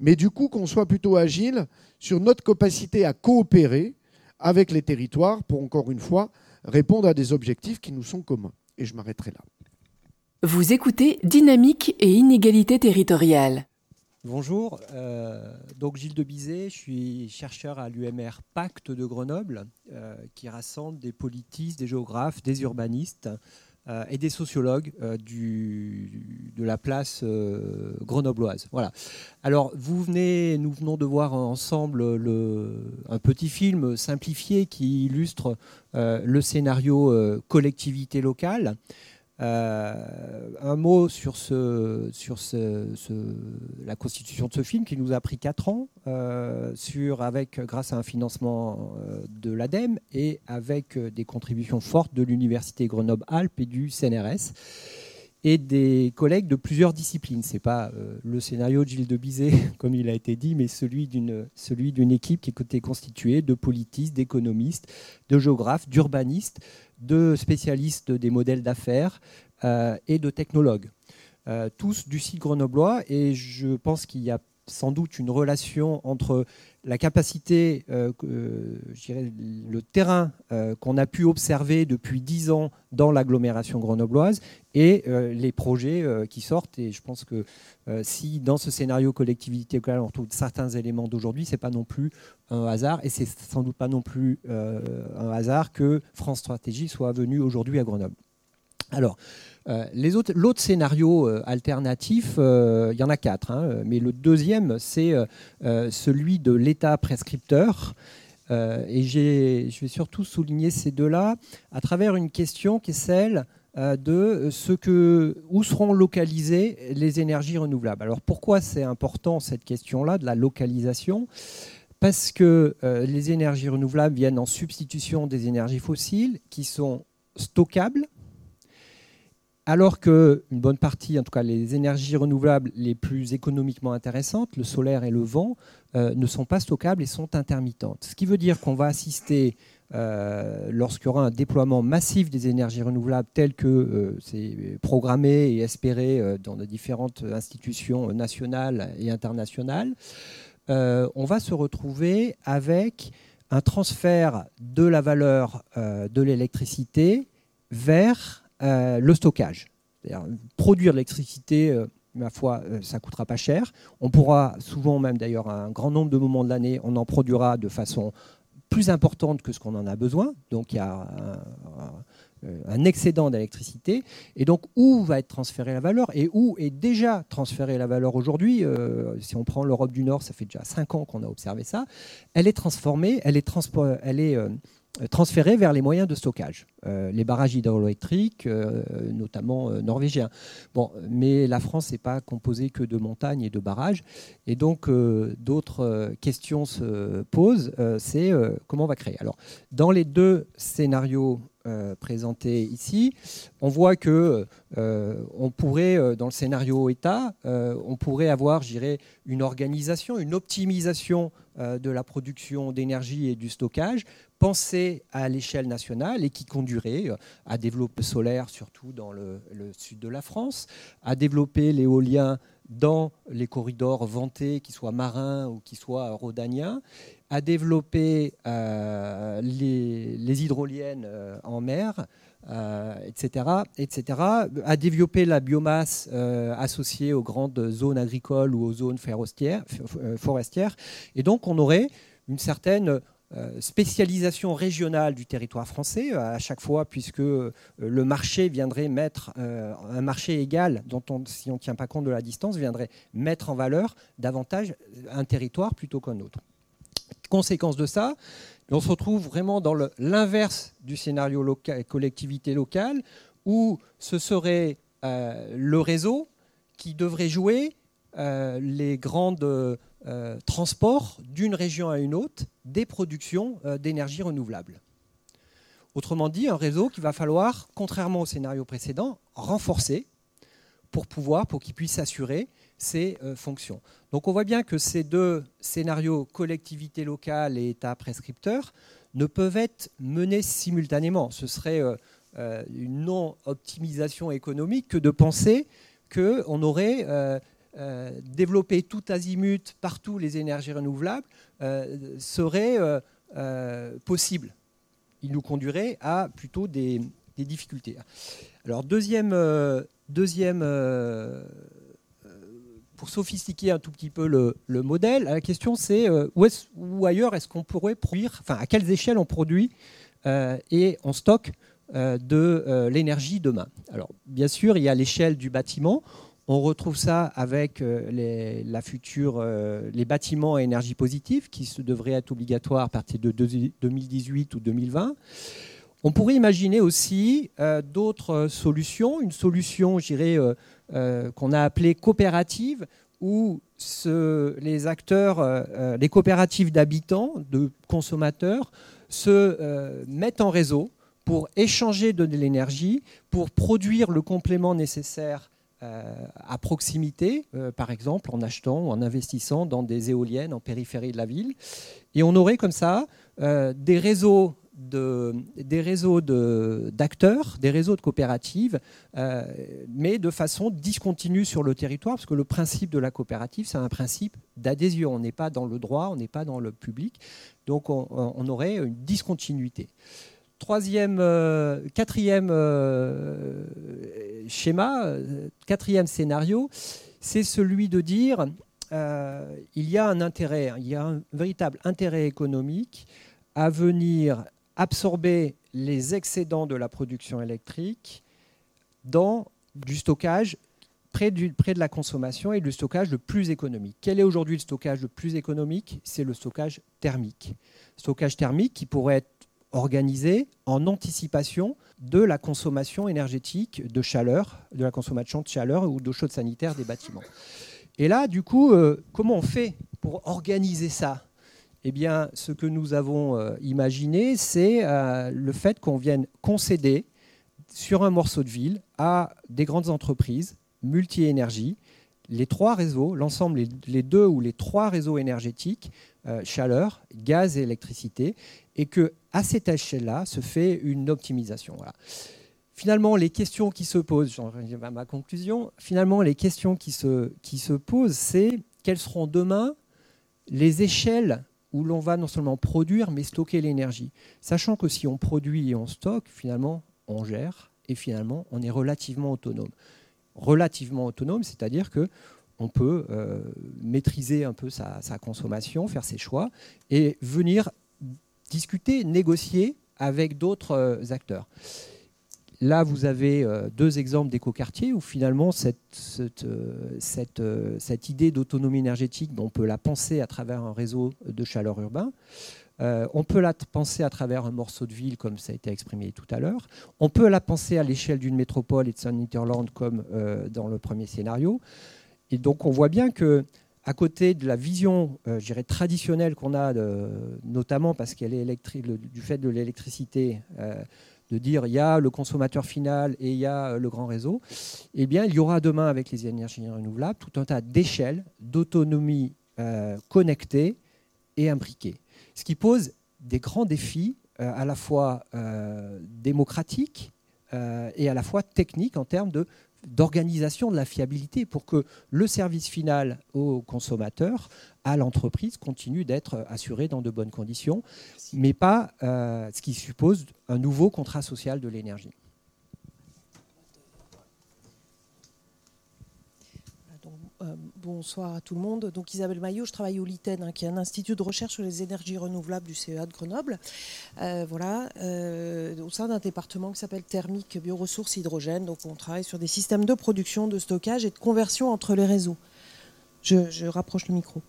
Speaker 2: mais du coup qu'on soit plutôt agile sur notre capacité à coopérer avec les territoires pour, encore une fois, répondre à des objectifs qui nous sont communs. Et je m'arrêterai là.
Speaker 1: Vous écoutez Dynamique et inégalité territoriale.
Speaker 18: Bonjour, euh, donc Gilles de Bizet, je suis chercheur à l'UMR Pacte de Grenoble, euh, qui rassemble des politistes, des géographes, des urbanistes euh, et des sociologues du, de la place grenobloise. Voilà. Alors, vous venez, nous venons de voir ensemble le, un petit film simplifié qui illustre le scénario collectivité locale. Euh, un mot sur, ce, sur ce, la constitution de ce film qui nous a pris 4 ans, euh, sur, avec, grâce à un financement euh, de l'ADEME et avec des contributions fortes de l'Université Grenoble-Alpes et du CNRS et des collègues de plusieurs disciplines. Ce n'est pas le scénario de Gilles de Bizet, comme il a été dit, mais celui d'une équipe qui était constituée de politistes, d'économistes, de géographes, d'urbanistes, de spécialistes des modèles d'affaires euh, et de technologues. Euh, tous du site grenoblois et je pense qu'il y a sans doute une relation entre la capacité, euh, dirais, le terrain qu'on a pu observer depuis dix ans dans l'agglomération grenobloise et les projets qui sortent. Et je pense que si dans ce scénario collectivité locale on retrouve certains éléments d'aujourd'hui, c'est pas non plus un hasard et c'est sans doute pas non plus un hasard que France Stratégie soit venue aujourd'hui à Grenoble. Alors, euh, l'autre scénario euh, alternatif, euh, il y en a quatre, hein, mais le deuxième, c'est celui de l'État prescripteur. et je vais surtout souligner ces deux-là à travers une question qui est celle de ce que, où seront localisées les énergies renouvelables. Alors pourquoi c'est important cette question-là de la localisation? Parce que les énergies renouvelables viennent en substitution des énergies fossiles qui sont stockables alors que une bonne partie, en tout cas les énergies renouvelables les plus économiquement intéressantes, le solaire et le vent, euh, ne sont pas stockables et sont intermittentes. Ce qui veut dire qu'on va assister, euh, lorsqu'il y aura un déploiement massif des énergies renouvelables tel que euh, c'est programmé et espéré dans de différentes institutions nationales et internationales, on va se retrouver avec un transfert de la valeur de l'électricité vers euh, le stockage. Produire l'électricité, euh, ma foi, euh, ça coûtera pas cher. On pourra souvent, même d'ailleurs, un grand nombre de moments de l'année, on en produira de façon plus importante que ce qu'on en a besoin. Donc il y a un excédent d'électricité. Et donc, où va être transférée la valeur et où est déjà transférée la valeur aujourd'hui Si on prend l'Europe du Nord, ça fait déjà 5 ans qu'on a observé ça. Elle est transformée, elle est, elle est euh, transférés vers les moyens de stockage, euh, les barrages hydroélectriques, euh, notamment norvégiens. Bon, mais la France n'est pas composée que de montagnes et de barrages, et donc d'autres questions se posent. c'est comment on va créer. Alors, dans les deux scénarios présentés ici, on voit que on pourrait, dans le scénario État, on pourrait avoir, une organisation, une optimisation de la production d'énergie et du stockage pensée à l'échelle nationale et qui conduirait euh, à développer solaire, surtout dans le, sud de la France, à développer l'éolien dans les corridors vantés, qu'ils soient marins ou qu'ils soient rhodaniens, à développer euh, les, hydroliennes euh, en mer, etc., etc., à développer la biomasse associée aux grandes zones agricoles ou aux zones forestières. Et donc, on aurait une certaine spécialisation régionale du territoire français euh, à chaque fois, puisque euh, le marché viendrait mettre, un marché égal, dont on, si on ne tient pas compte de la distance, viendrait mettre en valeur davantage un territoire plutôt qu'un autre. Conséquence de ça, on se retrouve vraiment dans l'inverse du scénario collectivité locale, où ce serait le réseau qui devrait jouer les grandes euh, transport d'une région à une autre des productions euh, d'énergie renouvelable. Autrement dit, un réseau qu'il va falloir, contrairement au scénario précédent, renforcer pour pouvoir, pour qu'il puisse assurer ses euh, fonctions. Donc on voit bien que ces deux scénarios, collectivité locale et État prescripteur, ne peuvent être menés simultanément. Ce serait une non-optimisation économique que de penser qu'on aurait euh, développer tout azimut partout les énergies renouvelables euh, serait euh, possible. Il nous conduirait à plutôt des, difficultés. Alors deuxième, deuxième pour sophistiquer un tout petit peu le, modèle, la question c'est où, où, ailleurs est-ce qu'on pourrait produire, enfin à quelles échelles on produit et on stocke de l'énergie demain? Alors bien sûr, il y a l'échelle du bâtiment. On retrouve ça avec euh, les, la future, euh, les bâtiments à énergie positive qui devraient être obligatoires à partir de 2018 ou 2020. On pourrait imaginer aussi euh, d'autres solutions, une solution, qu'on a appelée coopérative, où les acteurs, les coopératives d'habitants, de consommateurs, se mettent en réseau pour échanger de l'énergie, pour produire le complément nécessaire à proximité, euh, par exemple en achetant ou en investissant dans des éoliennes en périphérie de la ville. Et on aurait comme ça euh, des réseaux de, des réseaux d'acteurs, des réseaux de coopératives, mais de façon discontinue sur le territoire, parce que le principe de la coopérative, c'est un principe d'adhésion. On n'est pas dans le droit, on n'est pas dans le public, donc on aurait une discontinuité. Troisième, euh, quatrième euh, schéma, euh, quatrième scénario, c'est celui de dire il y a un intérêt, il y a un véritable intérêt économique à venir absorber les excédents de la production électrique dans du stockage près, du, près de la consommation et du stockage le plus économique. Quel est aujourd'hui le stockage le plus économique? C'est le stockage thermique. Stockage thermique qui pourrait être organisé en anticipation de la consommation énergétique de chaleur, de la consommation de chaleur ou d'eau chaude sanitaire des bâtiments. Et là, du coup, euh, comment on fait pour organiser ça? Eh bien, ce que nous avons euh, imaginé, c'est euh, le fait qu'on vienne concéder sur un morceau de ville à des grandes entreprises multi-énergie les trois réseaux, l'ensemble, les, deux ou les trois réseaux énergétiques, chaleur, gaz et électricité, et que à cette échelle-là se fait une optimisation. Finalement, les questions qui se posent, j'en à ma conclusion, finalement, les questions qui se, qui se posent, c'est quelles seront demain les échelles où l'on va non seulement produire, mais stocker l'énergie. Sachant que si on produit et on stocke, finalement, on gère et finalement, on est relativement autonome. Relativement autonome, c'est-à-dire que on peut euh, maîtriser un peu sa, consommation, faire ses choix et venir discuter, négocier avec d'autres euh, acteurs. là, vous avez deux exemples d'écoquartiers où finalement cette, idée d'autonomie énergétique, on peut la penser à travers un réseau de chaleur urbain. Euh, on peut la penser à travers un morceau de ville, comme ça a été exprimé tout à l'heure. On peut la penser à l'échelle d'une métropole et de son interland, comme euh, dans le premier scénario. Et donc, on voit bien que à côté de la vision, euh, traditionnelle qu'on a, notamment parce qu'elle est du fait de l'électricité, de dire il y a le consommateur final et il y a le grand réseau, eh bien, il y aura demain avec les énergies renouvelables tout un tas d'échelles, d'autonomie connectée et imbriquée. Ce qui pose des grands défis euh, à la fois euh, démocratiques euh, et à la fois techniques en termes de d'organisation de la fiabilité pour que le service final au consommateur, à l'entreprise, continue d'être assuré dans de bonnes conditions, mais pas ce qui suppose un nouveau contrat social de l'énergie.
Speaker 19: Bonsoir à tout le monde. Donc Isabelle Maillot, je travaille au LITEN, hein, qui est un institut de recherche sur les énergies renouvelables du CEA de Grenoble. Euh, voilà, euh, au sein d'un département qui s'appelle Thermique Bioressources Hydrogène. Donc on travaille sur des systèmes de production, de stockage et de conversion entre les réseaux. je rapproche le micro.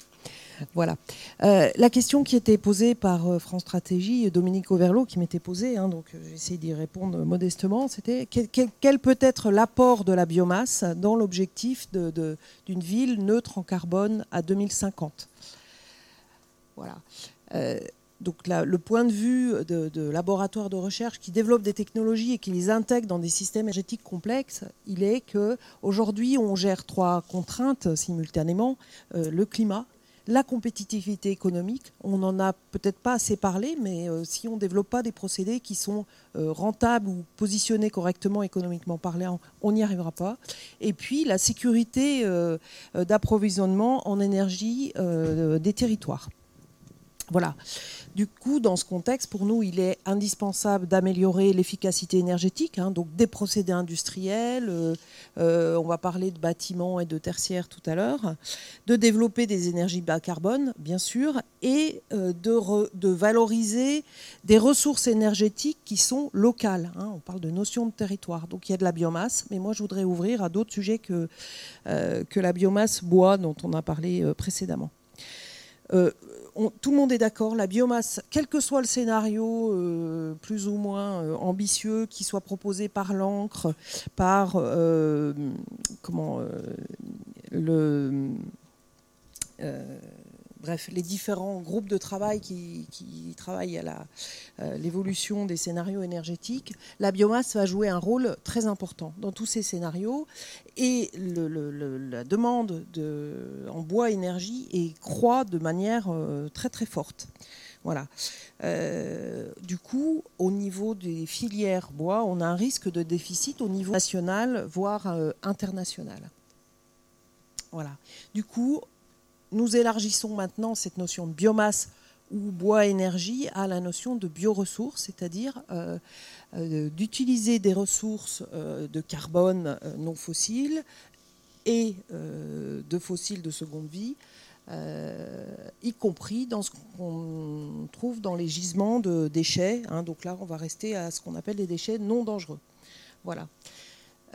Speaker 19: Voilà. Euh, la question qui était posée par euh, France Stratégie, Dominique Overlo, qui m'était posée, hein, donc euh, j'essaie d'y répondre modestement, c'était quel, peut être l'apport de la biomasse dans l'objectif d'une ville neutre en carbone à 2050 Voilà. donc le point de vue de, de, laboratoires de recherche qui développent des technologies et qui les intègrent dans des systèmes énergétiques complexes, il est que aujourd'hui on gère trois contraintes simultanément le climat, la compétitivité économique, on n'en a peut-être pas assez parlé, mais euh, si on ne développe pas des procédés qui sont euh, rentables ou positionnés correctement économiquement parlant, on n'y arrivera pas. Et puis la sécurité euh, d'approvisionnement en énergie des territoires. Voilà. Du coup, dans ce contexte, pour nous, il est indispensable d'améliorer l'efficacité énergétique, hein, donc des procédés industriels, euh, euh, on va parler de bâtiments et de tertiaires tout à l'heure, de développer des énergies bas carbone, bien sûr, et euh, de, valoriser des ressources énergétiques qui sont locales. Hein. on parle de notion de territoire, donc il y a de la biomasse, mais moi je voudrais ouvrir à d'autres sujets que, que la biomasse bois dont on a parlé précédemment tout le monde est d'accord, la biomasse, quel que soit le scénario euh, plus ou moins euh, ambitieux qui soit proposé par l'encre, par euh, comment le bref, les différents groupes de travail qui, travaillent à euh, l'évolution des scénarios énergétiques, la biomasse va jouer un rôle très important dans tous ces scénarios et la demande en bois énergie et croît de manière euh, très très forte. Voilà. Euh, du coup, au niveau des filières bois, on a un risque de déficit au niveau national, voire international. Voilà. Du coup, nous élargissons maintenant cette notion de biomasse ou bois énergie à la notion de bioressources, c'est-à-dire euh, euh, d'utiliser des ressources euh, de carbone non fossiles et de fossiles de seconde vie, y compris dans ce qu'on trouve dans les gisements de déchets. Hein. donc là, on va rester à ce qu'on appelle les déchets non dangereux. Voilà.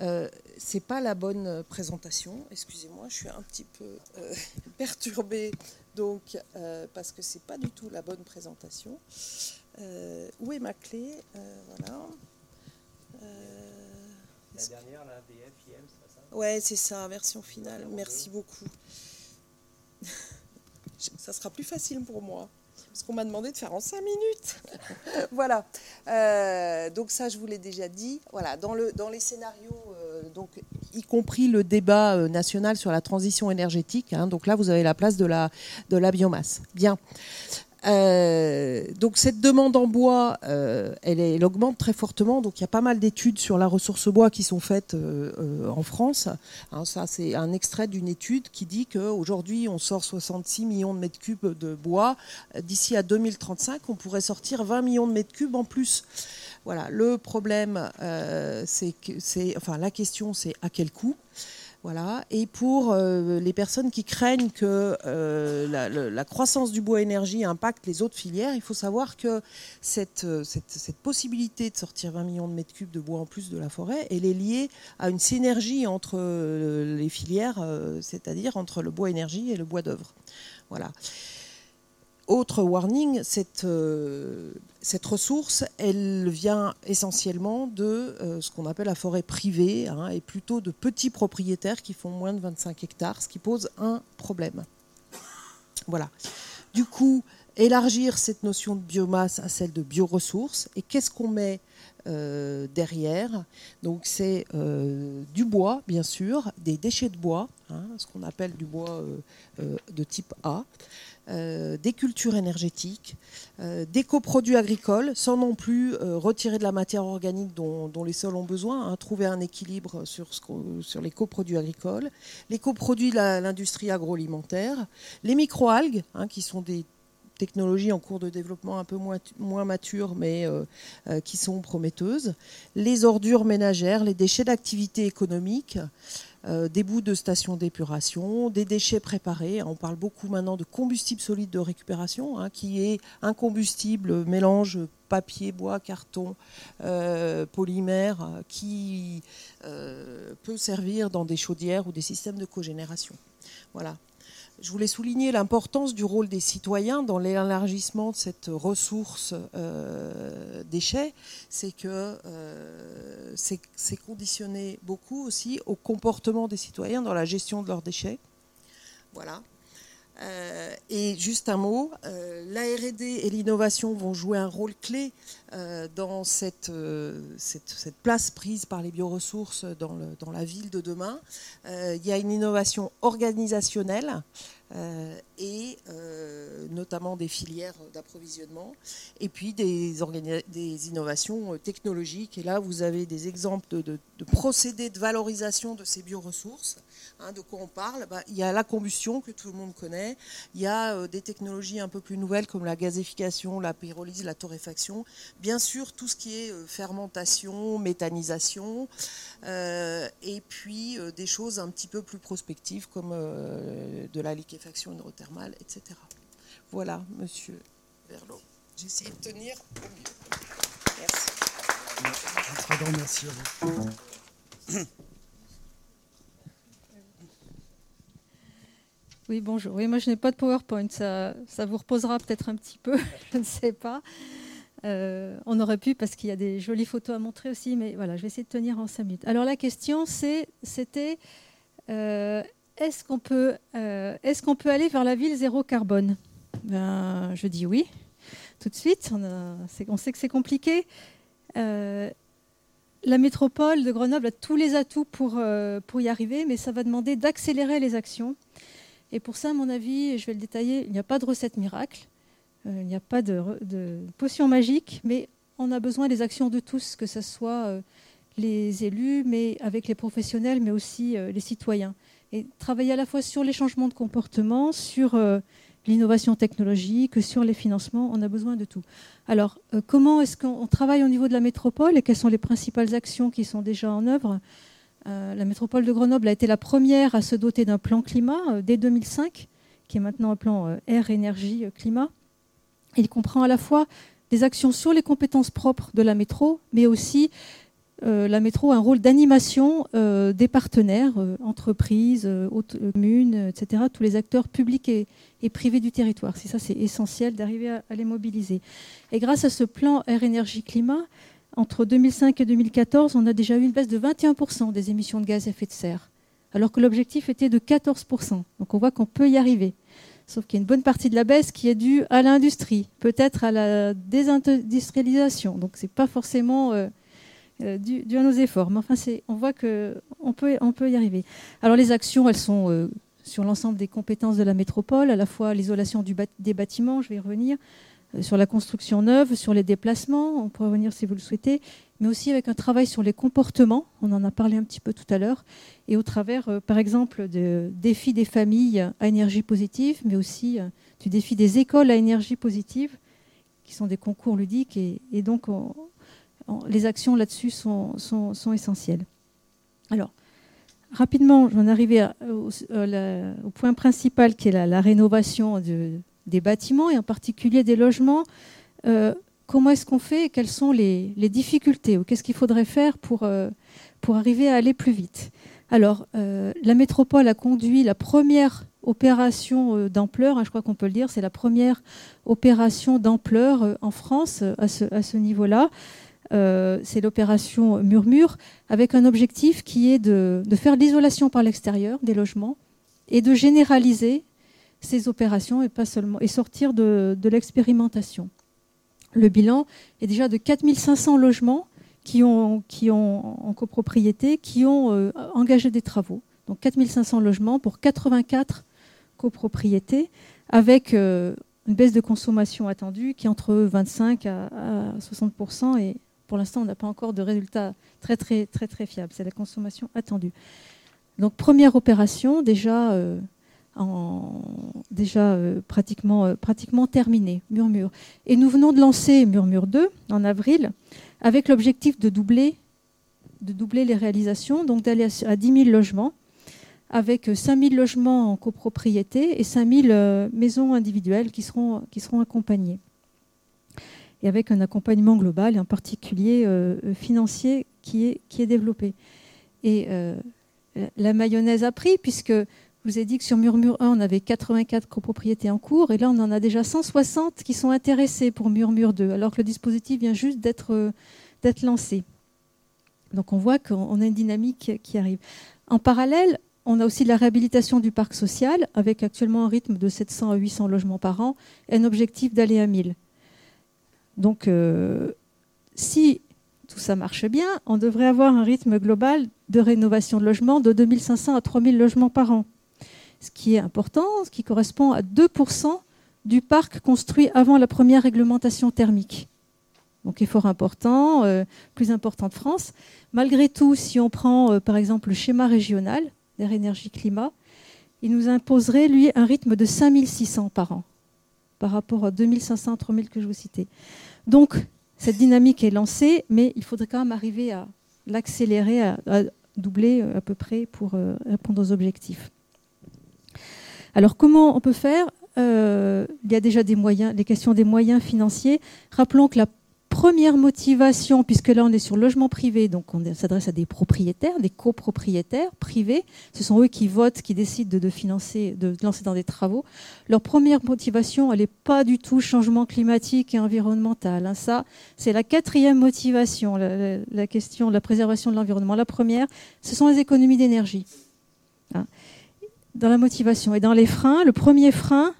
Speaker 19: Euh, c'est pas la bonne présentation. Excusez-moi, je suis un petit peu euh, perturbée, donc euh, parce que c'est pas du tout la bonne présentation. où est ma clé? Voilà.
Speaker 18: la dernière, la BFIM, c'est ça?
Speaker 19: Ouais, c'est ça, version finale. Merci beaucoup. ça sera plus facile pour moi ce qu'on m'a demandé de faire en cinq minutes. voilà. Euh, donc ça, je vous l'ai déjà dit. Voilà, dans, le, dans les scénarios, euh, donc, y compris le débat euh, national sur la transition énergétique. Hein, donc là, vous avez la place de la, de la biomasse. Bien. Euh, donc cette demande en bois, euh, elle, augmente très fortement. Donc il y a pas mal d'études sur la ressource bois qui sont faites euh, en France. Hein, ça c'est un extrait d'une étude qui dit qu'aujourd'hui on sort 66 millions de mètres cubes de bois. D'ici à 2035, on pourrait sortir 20 millions de mètres cubes en plus. Voilà. Le problème, c'est que c'est, enfin la question, c'est à quel coût? Voilà. Et pour euh, les personnes qui craignent que euh, la, croissance du bois énergie impacte les autres filières, il faut savoir que cette, euh, possibilité de sortir 20 millions de mètres cubes de bois en plus de la forêt, elle est liée à une synergie entre les filières, c'est-à-dire entre le bois énergie et le bois d'œuvre. Voilà. Autre warning, cette, euh, cette ressource, elle vient essentiellement de euh, ce qu'on appelle la forêt privée, hein, et plutôt de petits propriétaires qui font moins de 25 hectares, ce qui pose un problème. Voilà. Du coup, élargir cette notion de biomasse à celle de bioressources, et qu'est-ce qu'on met euh, derrière? Donc c'est du bois, bien sûr, des déchets de bois, hein, ce qu'on appelle du bois de type A, euh, des cultures énergétiques, euh, des coproduits agricoles, sans non plus euh, retirer de la matière organique dont, les sols ont besoin, hein, trouver un équilibre sur, les coproduits agricoles, les coproduits de l'industrie agroalimentaire, les microalgues, hein, qui sont des technologies en cours de développement un peu moins, matures, mais qui sont prometteuses, les ordures ménagères, les déchets d'activité économique, euh, des bouts de stations d'épuration, des déchets préparés. On parle beaucoup maintenant de combustible solide de récupération, hein, qui est un combustible mélange papier, bois, carton, euh, polymère, euh, qui peut servir dans des chaudières ou des systèmes de cogénération. Voilà. Je voulais souligner l'importance du rôle des citoyens dans l'élargissement de cette ressource euh, déchets. C'est que euh, c'est c'est conditionné beaucoup aussi au comportement des citoyens dans la gestion de leurs déchets. Voilà. Euh, et juste un mot, euh, la R&D et l'innovation vont jouer un rôle clé euh, dans cette, euh, cette, place prise par les bioressources dans, dans la ville de demain. Il y a une innovation organisationnelle et notamment des filières d'approvisionnement, et puis des, des innovations technologiques. Et là, vous avez des exemples de procédés de valorisation de ces bioressources. Hein, de quoi on parle Bah, Il y a la combustion que tout le monde connaît, il y a euh, des technologies un peu plus nouvelles comme la gazéfication, la pyrolyse, la torréfaction, bien sûr tout ce qui est euh, fermentation, méthanisation, euh, et puis des choses un petit peu plus prospectives comme de la liquéfaction hydrothermale, etc. Voilà, monsieur Verlot. J'essaie de tenir au mieux. Merci.
Speaker 9: Grand merci à vous.
Speaker 20: Oui, bonjour. Oui, moi, je n'ai pas de PowerPoint. Ça, vous reposera peut-être un petit peu, je ne sais pas. Euh, on aurait pu parce qu'il y a des jolies photos à montrer aussi, mais voilà, je vais essayer de tenir en cinq minutes. Alors la question, c'était, euh, est-ce qu'on peut, euh, peut aller vers la ville zéro carbone? Ben, Je dis oui, tout de suite. On, sait que c'est compliqué. La métropole de Grenoble a tous les atouts pour y arriver, mais ça va demander d'accélérer les actions. Et pour ça, à mon avis, je vais le détailler, il n'y a pas de recette miracle, euh, il n'y a pas de, potion magique, mais on a besoin des actions de tous, que ce soit euh, les élus, mais avec les professionnels, mais aussi euh, les citoyens. Et travailler à la fois sur les changements de comportement, sur l'innovation technologique, sur les financements, on a besoin de tout. Alors, comment est-ce qu'on on travaille au niveau de la métropole et quelles sont les principales actions qui sont déjà en œuvre? La métropole de Grenoble a été la première à se doter d'un plan climat euh, dès 2005, qui est maintenant un plan euh, air, énergie, euh, climat. Il comprend à la fois des actions sur les compétences propres de la métro, mais aussi euh, la métro a un rôle d'animation euh, des partenaires, euh, entreprises, euh, communes, euh, etc., tous les acteurs publics et, et privés du territoire. C'est ça, c'est essentiel d'arriver à, à les mobiliser. Et grâce à ce plan air, énergie, climat, entre 2005 et 2014, on a déjà eu une baisse de 21% des émissions de gaz à effet de serre, alors que l'objectif était de 14%. Donc on voit qu'on peut y arriver. Sauf qu'il y a une bonne partie de la baisse qui est due à l'industrie, peut-être à la désindustrialisation. Donc ce n'est pas forcément euh, euh, dû, à nos efforts. Mais enfin, on voit qu'on peut, y arriver. Alors les actions, elles sont euh, sur l'ensemble des compétences de la métropole, à la fois l'isolation des bâtiments, je vais y revenir, sur la construction neuve, sur les déplacements, on pourrait revenir si vous le souhaitez, mais aussi avec un travail sur les comportements, on en a parlé un petit peu tout à l'heure, et au travers, euh, par exemple, de défis des familles à énergie positive, mais aussi euh, du défi des écoles à énergie positive, qui sont des concours ludiques, et, donc on- on- les actions là-dessus sont, essentielles. Alors, rapidement, j'en arrivais au, au, point principal qui est la rénovation de, des bâtiments et en particulier des logements. Euh, comment est-ce qu'on fait et quelles sont les, difficultés ou qu'est-ce qu'il faudrait faire pour, euh, pour arriver à aller plus vite? Alors, euh, la métropole a conduit la première opération d'ampleur, hein, je crois qu'on peut le dire, c'est la première opération d'ampleur en France à ce, à ce niveau-là. c'est l'opération Murmure, avec un objectif qui est de, de faire l'isolation par l'extérieur des logements et de généraliser ces opérations et pas seulement et sortir de, l'expérimentation. Le bilan est déjà de 4500 logements qui ont, qui ont en copropriété, qui ont euh, engagé des travaux. Donc 4500 logements pour 84 copropriétés, avec euh, une baisse de consommation attendue qui est entre 25 à, 60% et pour l'instant on n'a pas encore de résultats très très très très fiables. C'est la consommation attendue. Donc première opération déjà. Euh, déjà euh, pratiquement, euh, pratiquement terminé, Murmure. Et nous venons de lancer Murmure 2 en avril, avec l'objectif de doubler, de doubler les réalisations, donc d'aller à, 10 000 logements, avec 5 000 logements en copropriété et 5 000 euh, maisons individuelles qui seront, qui seront accompagnées. Et avec un accompagnement global, et en particulier financier, qui est, qui est développé. Et la mayonnaise a pris, puisque je vous ai dit que sur Murmure 1, on avait 84 copropriétés en cours, et là, on en a déjà 160 qui sont intéressés pour Murmure 2, alors que le dispositif vient juste d'être lancé. Donc on voit qu'on a une dynamique qui arrive. En parallèle, on a aussi la réhabilitation du parc social, avec actuellement un rythme de 700 à 800 logements par an, et un objectif d'aller à 1000. Donc, euh, si tout ça marche bien, on devrait avoir un rythme global de rénovation de logements de 2500 à 3000 logements par an ce qui est important, ce qui correspond à 2% du parc construit avant la première réglementation thermique. Donc effort important, euh, plus important de France. Malgré tout, si on prend euh, par exemple le schéma régional d'air énergie climat, il nous imposerait lui un rythme de 5600 par an par rapport à 2500 3000 que je vous citais. Donc cette dynamique est lancée, mais il faudrait quand même arriver à l'accélérer, à, doubler euh, à peu près pour répondre aux objectifs. Alors comment on peut faire? Euh, Il y a déjà des moyens, les questions des moyens financiers. Rappelons que la première motivation, puisque là on est sur logement privé, donc on s'adresse à des propriétaires, des copropriétaires privés, ce sont eux qui votent, qui décident de, financer, de lancer dans des travaux. Leur première motivation, elle n'est pas du tout changement climatique et environnemental. Hein. Ça, c'est la quatrième motivation, la, la, question de la préservation de l'environnement. La première, ce sont les économies d'énergie. Dans la motivation. Et dans les freins, le premier frein,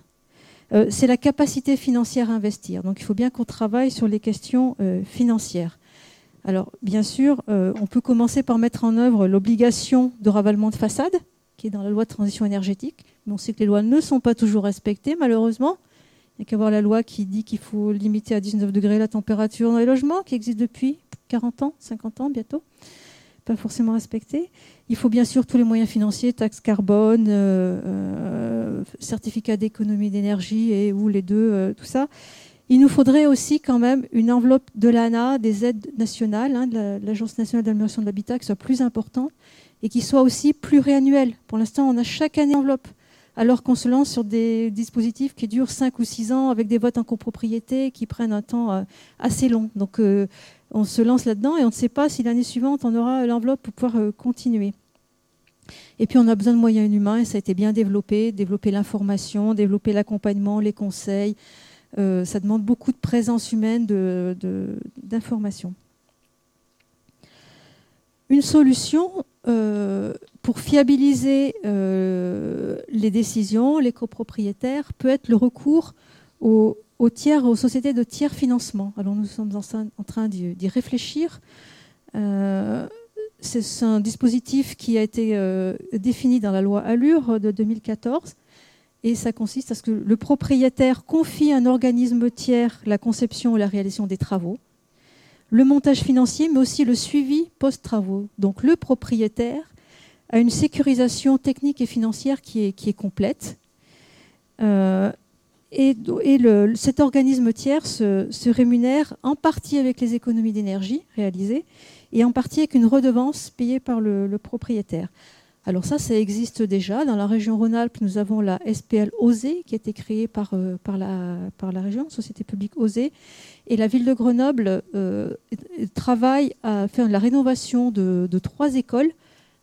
Speaker 20: euh, c'est la capacité financière à investir. Donc il faut bien qu'on travaille sur les questions euh, financières. Alors bien sûr, euh, on peut commencer par mettre en œuvre l'obligation de ravalement de façade, qui est dans la loi de transition énergétique. Mais on sait que les lois ne sont pas toujours respectées, malheureusement. Il n'y a qu'à voir la loi qui dit qu'il faut limiter à 19 degrés la température dans les logements, qui existe depuis 40 ans, 50 ans bientôt pas forcément respecté. Il faut bien sûr tous les moyens financiers, taxes carbone, euh, euh, certificat d'économie d'énergie et ou les deux, euh, tout ça. Il nous faudrait aussi quand même une enveloppe de l'ANA, des aides nationales, hein, de l'Agence nationale d'amélioration de l'habitat, qui soit plus importante et qui soit aussi plus réannuelle. Pour l'instant, on a chaque année une enveloppe, alors qu'on se lance sur des dispositifs qui durent 5 ou 6 ans avec des votes en copropriété qui prennent un temps assez long. Donc on se lance là-dedans et on ne sait pas si l'année suivante on aura l'enveloppe pour pouvoir euh, continuer. Et puis on a besoin de moyens humains et ça a été bien développé, développer l'information, développer l'accompagnement, les conseils. Euh, ça demande beaucoup de présence humaine, d'information. Une solution euh, pour fiabiliser les décisions, les copropriétaires, peut être le recours aux, aux sociétés de tiers financement. Alors nous sommes en, train d'y réfléchir. Euh, c'est un dispositif qui a été euh, défini dans la loi Allure de 2014. Et ça consiste à ce que le propriétaire confie à un organisme tiers la conception et la réalisation des travaux, le montage financier, mais aussi le suivi post-travaux. Donc le propriétaire a une sécurisation technique et financière qui est, qui est complète. Euh, et, cet organisme tiers se, rémunère en partie avec les économies d'énergie réalisées et en partie avec une redevance payée par le, propriétaire. Alors ça, ça existe déjà. Dans la région Rhône-Alpes, nous avons la SPL OSE qui a été créée par, euh, la région, Société publique OSE. Et la ville de Grenoble euh, travaille à faire la rénovation de, trois écoles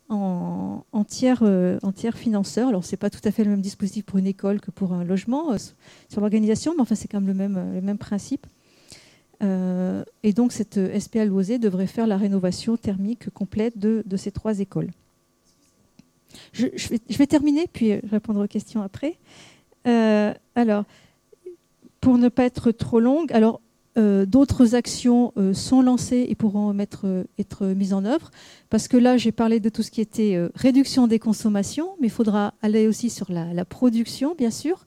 Speaker 20: en, tiers, tiers financeur. Alors, ce n'est pas tout à fait le même dispositif pour une école que pour un logement sur l'organisation, mais enfin, c'est quand même le même, principe. et donc, cette SPL OSE devrait faire la rénovation thermique complète de, ces trois écoles. Je, vais, terminer, puis euh, répondre aux questions après. Euh, alors, pour ne pas être trop longue, alors euh, d'autres actions sont lancées et pourront être mises en œuvre. Parce que là, j'ai parlé de tout ce qui était réduction des consommations, mais il faudra aller aussi sur la, production, bien sûr.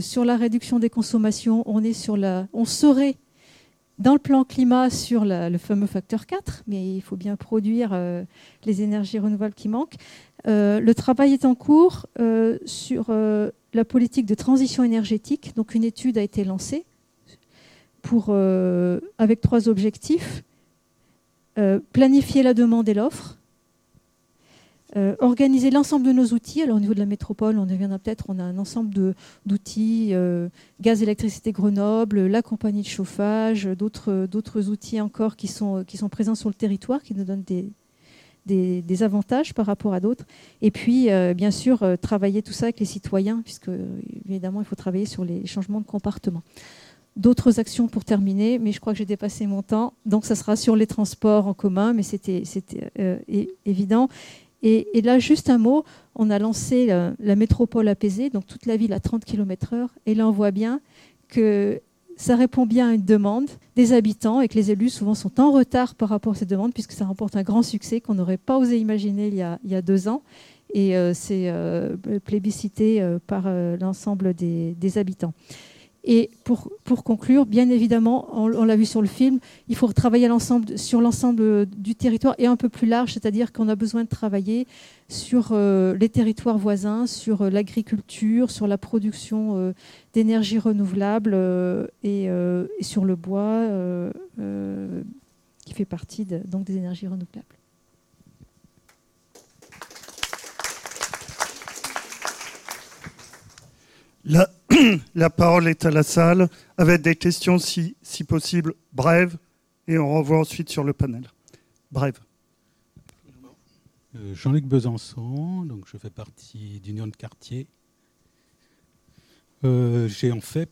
Speaker 20: sur la réduction des consommations, on, est sur la, on serait dans le plan climat sur le fameux facteur 4, mais il faut bien produire les énergies renouvelables qui manquent. Euh, le travail est en cours euh, sur euh, la politique de transition énergétique. Donc une étude a été lancée pour, avec trois objectifs. planifier la demande et l'offre, organiser l'ensemble de nos outils. Alors au niveau de la métropole, on reviendra peut-être, on a un ensemble d'outils, gaz, électricité Grenoble, la compagnie de chauffage, d'autres outils encore qui sont, présents sur le territoire, qui nous donnent des, avantages par rapport à d'autres. Et puis, euh, bien sûr, euh, travailler tout ça avec les citoyens, puisque évidemment, il faut travailler sur les changements de comportement. D'autres actions pour terminer, mais je crois que j'ai dépassé mon temps. Donc, ça sera sur les transports en commun, mais c'était euh, évident. Et, là, juste un mot, on a lancé la, métropole apaisée, donc toute la ville à 30 km/h. Et là, on voit bien que ça répond bien à une demande des habitants et que les élus souvent sont en retard par rapport à ces demandes puisque ça remporte un grand succès qu'on n'aurait pas osé imaginer il y a, il y a deux ans et euh, c'est euh, plébiscité euh, par l'ensemble des, des, habitants. Et pour, pour conclure, bien évidemment, on, l'a vu sur le film, il faut travailler sur l'ensemble du territoire et un peu plus large, c'est-à-dire qu'on a besoin de travailler sur euh, les territoires voisins, sur euh, l'agriculture, sur la production euh, d'énergie renouvelable et, sur le bois, qui fait partie donc des énergies renouvelables.
Speaker 5: La, parole est à la salle, avec des questions, si, si possible, brèves, et on renvoie ensuite sur le panel. Brèves.
Speaker 21: Euh, Jean-Luc Besançon, donc je fais partie d'Union de quartier. Euh, j'ai en fait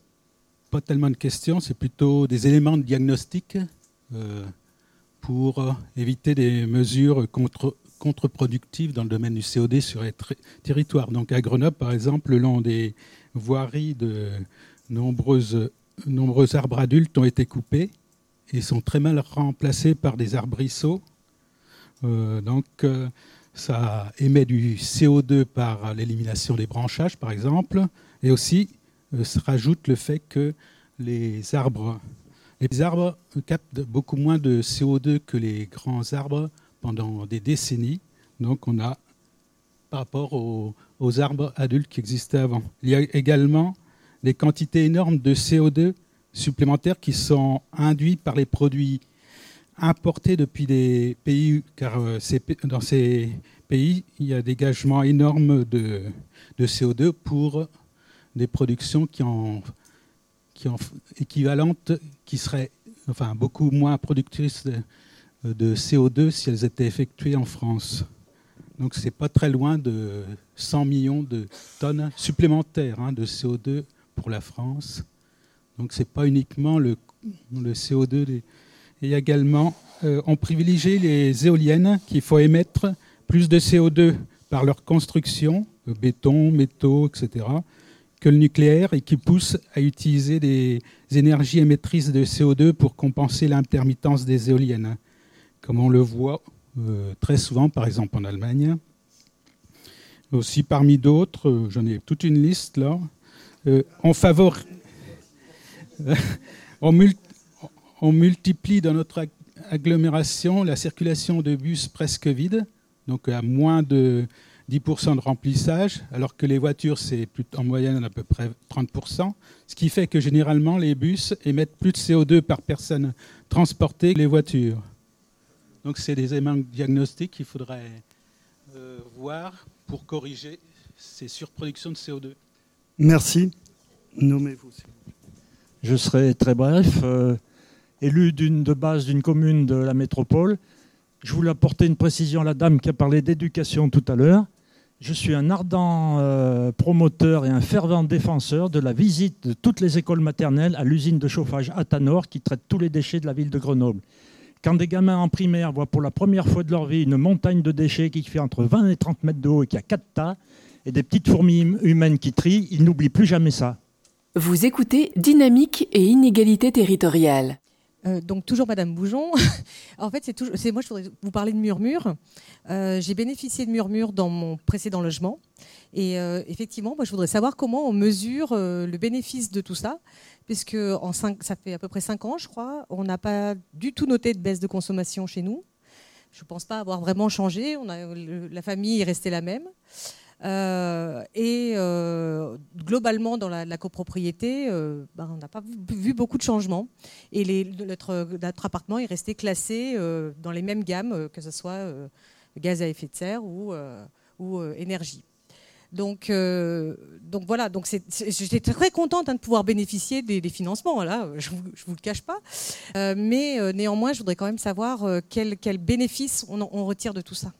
Speaker 21: pas tellement de questions, c'est plutôt des éléments de diagnostic euh, pour éviter des mesures contre, contre-productives dans le domaine du COD sur les territoires. Donc à Grenoble, par exemple, le long des voiries de nombreuses, nombreux arbres adultes ont été coupés et sont très mal remplacés par des arbrisseaux. Euh, donc euh, ça émet du CO2 par l'élimination des branchages, par exemple, et aussi euh, se rajoute le fait que les arbres, les arbres captent beaucoup moins de CO2 que les grands arbres pendant des décennies. Donc on a par rapport aux, arbres adultes qui existaient avant. Il y a également des quantités énormes de CO2 supplémentaires qui sont induits par les produits importés depuis des pays, car euh, dans ces pays, il y a des gagements énormes de, CO2 pour des productions qui en, qui en équivalentes, qui seraient enfin, beaucoup moins productrices de CO2 si elles étaient effectuées en France. Donc ce n'est pas très loin de 100 millions de tonnes supplémentaires hein, de CO2 pour la France. Donc ce n'est pas uniquement le, le CO2. Et également, euh, on privilégie les éoliennes qu'il faut émettre plus de CO2 par leur construction, béton, métaux, etc., que le nucléaire et qui pousse à utiliser des énergies émettrices de CO2 pour compenser l'intermittence des éoliennes, comme on le voit euh, très souvent, par exemple en Allemagne. Aussi parmi d'autres, euh, j'en ai toute une liste là, euh, on, on, multiplie dans notre agglomération la circulation de bus presque vides, donc à moins de 10% de remplissage, alors que les voitures, c'est en moyenne à peu près 30%, ce qui fait que généralement les bus émettent plus de CO2 par personne transportée que les voitures. Donc c'est des éléments diagnostiques qu'il faudrait euh, voir pour corriger ces surproductions de CO2
Speaker 5: Merci. Nommez-vous.
Speaker 22: Je serai très bref. Euh, élu de base d'une commune de la métropole, je voulais apporter une précision à la dame qui a parlé d'éducation tout à l'heure. Je suis un ardent euh, promoteur et un fervent défenseur de la visite de toutes les écoles maternelles à l'usine de chauffage Atanor qui traite tous les déchets de la ville de Grenoble. Quand des gamins en primaire voient pour la première fois de leur vie une montagne de déchets qui fait entre 20 et 30 mètres de haut et qui a quatre tas, et des petites fourmis hum-, humaines qui trient, ils n'oublient plus jamais ça.
Speaker 1: Vous écoutez Dynamique et inégalité territoriale.
Speaker 16: Euh, donc toujours Madame Boujon. en fait, c'est toujours, c'est moi je voudrais vous parler de Murmure. Euh, j'ai bénéficié de Murmure dans mon précédent logement, et euh, effectivement, moi je voudrais savoir comment on mesure le bénéfice de tout ça, puisque en ça fait à peu près 5 ans, je crois, on n'a pas du tout noté de baisse de consommation chez nous. Je ne pense pas avoir vraiment changé. La famille est restée la même. Euh, et euh, globalement, dans la, copropriété, euh, ben, on n'a pas vu, beaucoup de changements. Et notre, appartement est resté classé dans les mêmes gammes, que ce soit gaz à effet de serre ou énergie. Donc, donc voilà, donc j'étais très contente hein, de pouvoir bénéficier des, financements, là, je ne vous, le cache pas. mais néanmoins, je voudrais quand même savoir quel, quel bénéfice on, retire de tout ça.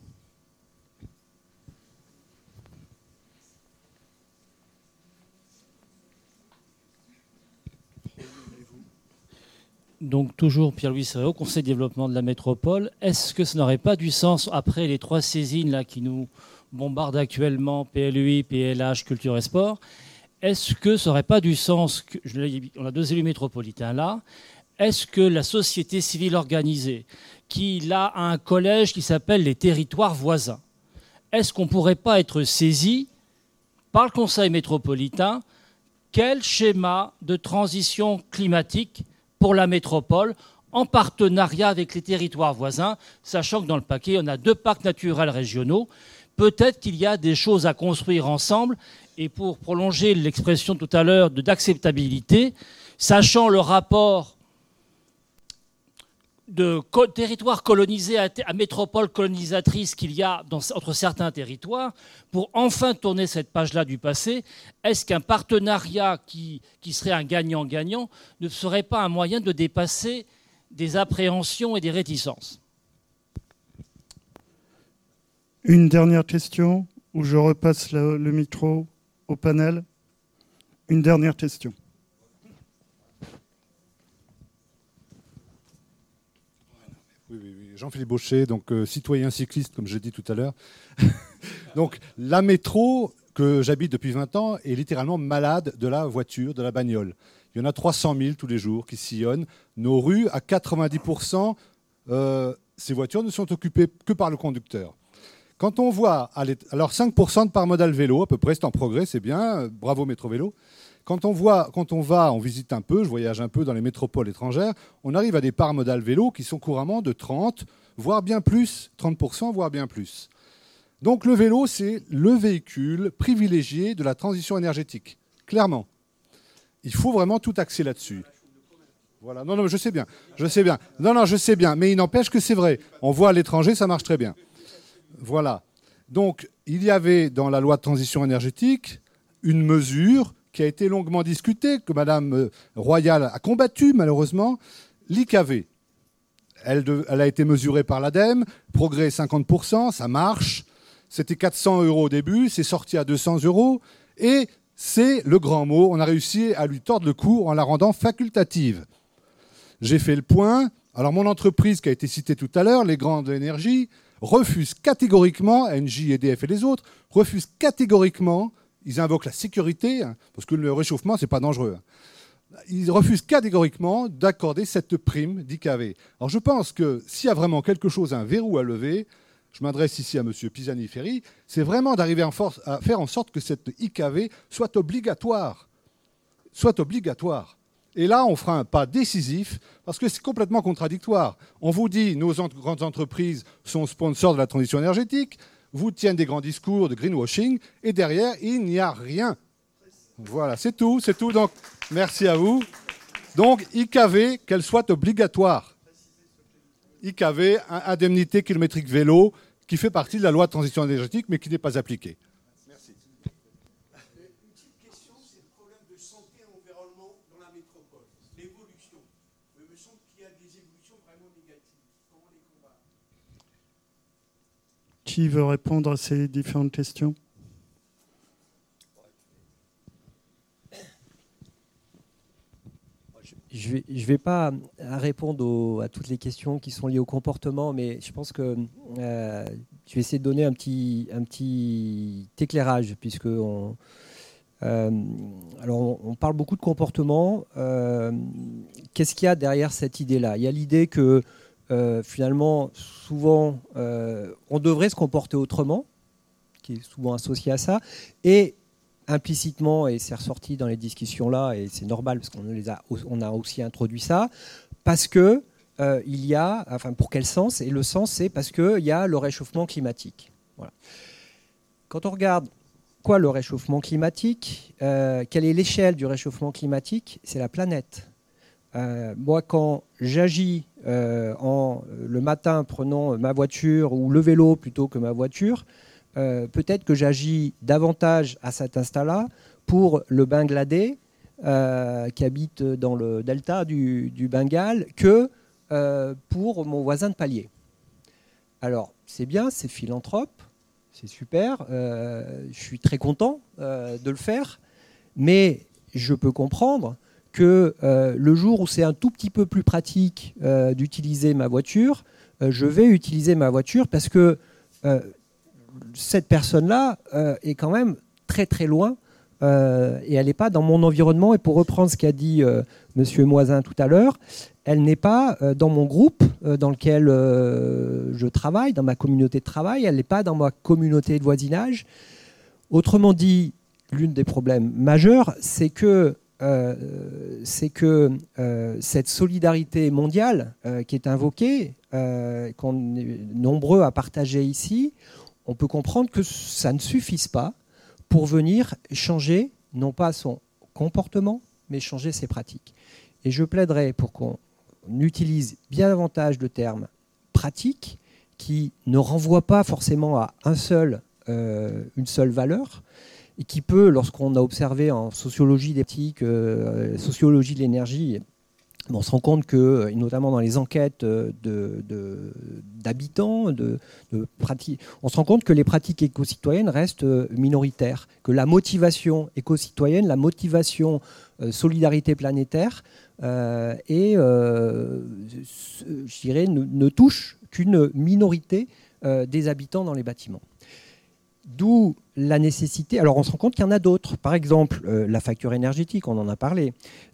Speaker 10: donc toujours Pierre-Louis au Conseil de développement de la métropole. Est-ce que ça n'aurait pas du sens, après les trois saisines là, qui nous bombardent actuellement, PLUI, PLH, Culture et Sport, est-ce que ça n'aurait pas du sens, que, on a deux élus métropolitains là, est-ce que la société civile organisée, qui a un collège qui s'appelle les territoires voisins, est-ce qu'on ne pourrait pas être saisi par le Conseil métropolitain? Quel schéma de transition climatique pour la métropole en partenariat avec les territoires voisins, sachant que dans le paquet, on a deux parcs naturels régionaux. Peut-être qu'il y a des choses à construire ensemble. Et pour prolonger l'expression tout à l'heure d'acceptabilité, sachant le rapport de territoire colonisé à, métropole colonisatrice qu'il y a entre certains territoires, pour enfin tourner cette page-là du passé, est-ce qu'un partenariat qui, serait un gagnant-gagnant ne serait pas un moyen de dépasser des appréhensions et des réticences?
Speaker 5: Une dernière question, où je repasse le micro au panel? Une dernière question.
Speaker 14: Jean-Philippe Baucher, donc euh, citoyen cycliste, comme je dit tout à l'heure. donc la métro que j'habite depuis 20 ans est littéralement malade de la voiture, de la bagnole. Il y en a 300 000 tous les jours qui sillonnent nos rues. À 90%, euh, ces voitures ne sont occupées que par le conducteur. Quand on voit, alors 5% de par modal vélo, à peu près, c'est en progrès, c'est bien, bravo Métro Vélo. Quand on, voit, quand on va, on visite un peu, je voyage un peu dans les métropoles étrangères, on arrive à des parts modales vélo qui sont couramment de 30, voire bien plus, 30%, voire bien plus. Donc le vélo, c'est le véhicule privilégié de la transition énergétique, clairement. Il faut vraiment tout axer là-dessus. Voilà. Non, non, je sais bien. Je sais bien. Non, non, je sais bien. Mais il n'empêche que c'est vrai. On voit à l'étranger, ça marche très bien. Voilà. Donc, il y avait dans la loi de transition énergétique une mesure qui a été longuement discutée, que Mme euh, Royal a combattu malheureusement, l'IKV. Elle, elle, a été mesurée par l'ADEME, progrès 50%, ça marche. C'était 400 euros au début, c'est sorti à 200 euros. Et c'est le grand mot, on a réussi à lui tordre le cou en la rendant facultative. J'ai fait le point. Alors mon entreprise qui a été citée tout à l'heure, les grandes énergies, refuse catégoriquement, NJ, EDF et les autres, refuse catégoriquement ils invoquent la sécurité, hein, parce que le réchauffement, ce n'est pas dangereux. Hein. Ils refusent catégoriquement d'accorder cette prime d'IKV. Alors je pense que s'il y a vraiment quelque chose, un verrou à lever, je m'adresse ici à M. Pisani-Ferry, c'est vraiment d'arriver à faire en sorte que cette IKV soit obligatoire. Soit obligatoire. Et là, on fera un pas décisif parce que c'est complètement contradictoire. On vous dit nos grandes entreprises sont sponsors de la transition énergétique, vous tiennent des grands discours de greenwashing, et derrière, il n'y a rien. Voilà, c'est tout, c'est tout. Donc, merci à vous. Donc, IKV, qu'elle soit obligatoire. IKV, indemnité kilométrique vélo, qui fait partie de la loi de transition énergétique, mais qui n'est pas appliquée.
Speaker 23: Merci. Une petite question, c'est le problème de santé et environnement dans la métropole. L'évolution. Il me semble qu'il y a des évolutions vraiment négatives. Comment les combattre
Speaker 5: Qui veut répondre à ces différentes questions?
Speaker 18: Je ne vais, pas répondre à toutes les questions qui sont liées au comportement, mais je pense que euh, je vais essayer de donner un petit, éclairage, puisque on, euh, alors on, parle beaucoup de comportement. Euh, qu'est-ce qu'il y a derrière cette idée-là? Il y a l'idée que finalement, souvent, on devrait se comporter autrement, qui est souvent associé à ça, et implicitement, et c'est ressorti dans les discussions là, et c'est normal parce qu'on a, on a aussi introduit ça, parce que euh, il y a, enfin pour quel sens? Et le sens, c'est parce qu'il y a le réchauffement climatique. Voilà. Quand on regarde quoi le réchauffement climatique, euh, quelle est l'échelle du réchauffement climatique? C'est la planète. Euh, moi, quand j'agis en le matin prenant ma voiture ou le vélo plutôt que ma voiture, euh, peut-être que j'agis davantage à cet instant-là pour le Bangladais euh, qui habite dans le delta du, Bengale que euh, pour mon voisin de palier. Alors, c'est bien, c'est philanthrope, c'est super, je suis très content de le faire, mais je peux comprendre que le jour où c'est un tout petit peu plus pratique d'utiliser ma voiture, je vais utiliser ma voiture parce que cette personne-là euh, est quand même très très loin euh, et elle n'est pas dans mon environnement. Et pour reprendre ce qu'a dit. Euh, Monsieur Moisin tout à l'heure, elle n'est pas dans mon groupe dans lequel je travaille, dans ma communauté de travail, elle n'est pas dans ma communauté de voisinage. Autrement dit, l'une des problèmes majeurs, c'est que, c'est que cette solidarité mondiale qui est invoquée, qu'on est nombreux à partager ici, on peut comprendre que ça ne suffise pas pour venir changer, non pas son comportement, mais changer ses pratiques. Et je plaiderais pour qu'on utilise bien davantage de termes pratiques qui ne renvoient pas forcément à un seul, euh, une seule valeur, et qui peut, lorsqu'on a observé en sociologie d'éthique, euh, sociologie de l'énergie, on se rend compte que, notamment dans les enquêtes d'habitants, de, on se rend compte que les pratiques éco-citoyennes restent euh, minoritaires, que la motivation éco-citoyenne, la motivation euh, solidarité planétaire, euh, et, je dirais, ne touche qu'une minorité des habitants dans les bâtiments. D'où la nécessité. Alors on se rend compte qu'il y en a d'autres. Par exemple, euh, la facture énergétique, on en a parlé.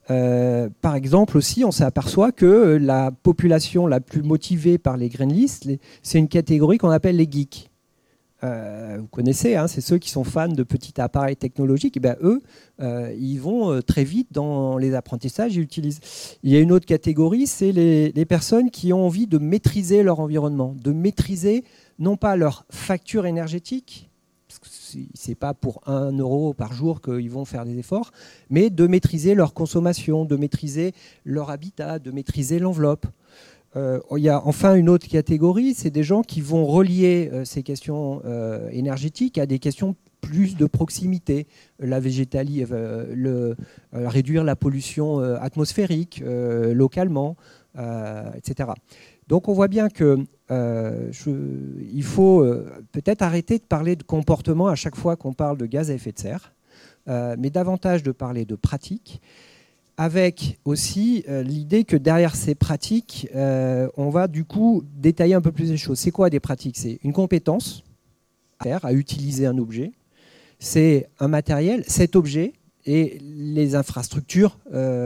Speaker 18: Euh, par exemple aussi, on s'aperçoit que la population la plus motivée par les green lists, c'est une catégorie qu'on appelle les geeks. Euh, vous connaissez, hein, c'est ceux qui sont fans de petits appareils technologiques. Et ben, eux, ils vont très vite dans les apprentissages, ils utilisent. Il y a une autre catégorie, c'est les personnes qui ont envie de maîtriser leur environnement, de maîtriser non pas leur facture énergétique, c'est pas pour un euro par jour qu'ils vont faire des efforts, mais de maîtriser leur consommation, de maîtriser leur habitat, de maîtriser l'enveloppe. Euh, il y a enfin une autre catégorie, c'est des gens qui vont relier euh, ces questions euh, énergétiques à des questions plus de proximité, la végétalie, réduire la pollution atmosphérique localement, etc. Donc on voit bien que euh, il faut euh, peut-être arrêter de parler de comportement à chaque fois qu'on parle de gaz à effet de serre, euh, mais davantage de parler de pratiques, avec aussi l'idée que derrière ces pratiques, on va du coup détailler un peu plus les choses. C'est quoi des pratiques? C'est une compétence à faire, à utiliser un objet, c'est un matériel, cet objet, et les infrastructures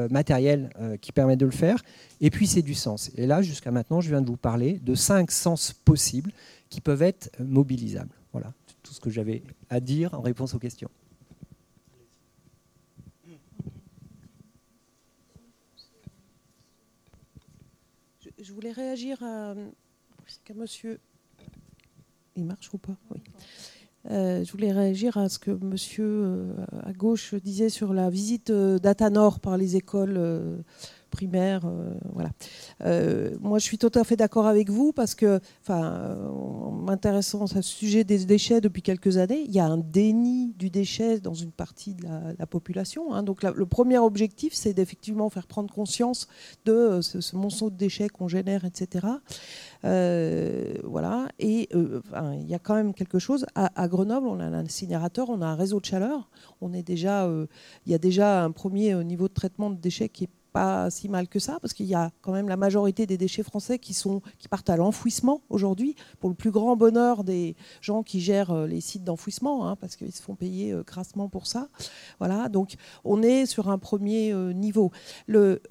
Speaker 18: matérielles qui permettent de le faire, et puis c'est du sens. Et là, jusqu'à maintenant, je viens de vous parler de cinq sens possibles qui peuvent être mobilisables. Voilà tout ce que j'avais à dire en réponse aux questions.
Speaker 19: Je voulais réagir à, monsieur. Il marche ou pas? Oui. Euh, je voulais réagir à ce que monsieur euh, à gauche disait sur la visite euh, d'Atanor par les écoles primaire. euh, voilà. Euh, moi, je suis tout à fait d'accord avec vous parce que, en m'intéressant à ce sujet des déchets depuis quelques années, il y a un déni du déchet dans une partie de la, la population. hein. Donc, le premier objectif, c'est d'effectivement faire prendre conscience de euh, ce, ce monceau de déchets qu'on génère, etc. Voilà. Et il y a quand même quelque chose. À, Grenoble, on a un incinérateur, on a un réseau de chaleur. On est déjà, il y a déjà un premier niveau de traitement de déchets qui est pas si mal que ça, parce qu'il y a quand même la majorité des déchets français qui, sont, qui partent à l'enfouissement aujourd'hui, pour le plus grand bonheur des gens qui gèrent euh, les sites d'enfouissement, hein, parce qu'ils se font payer euh, grassement pour ça. Voilà, donc on est sur un premier euh, niveau. Le,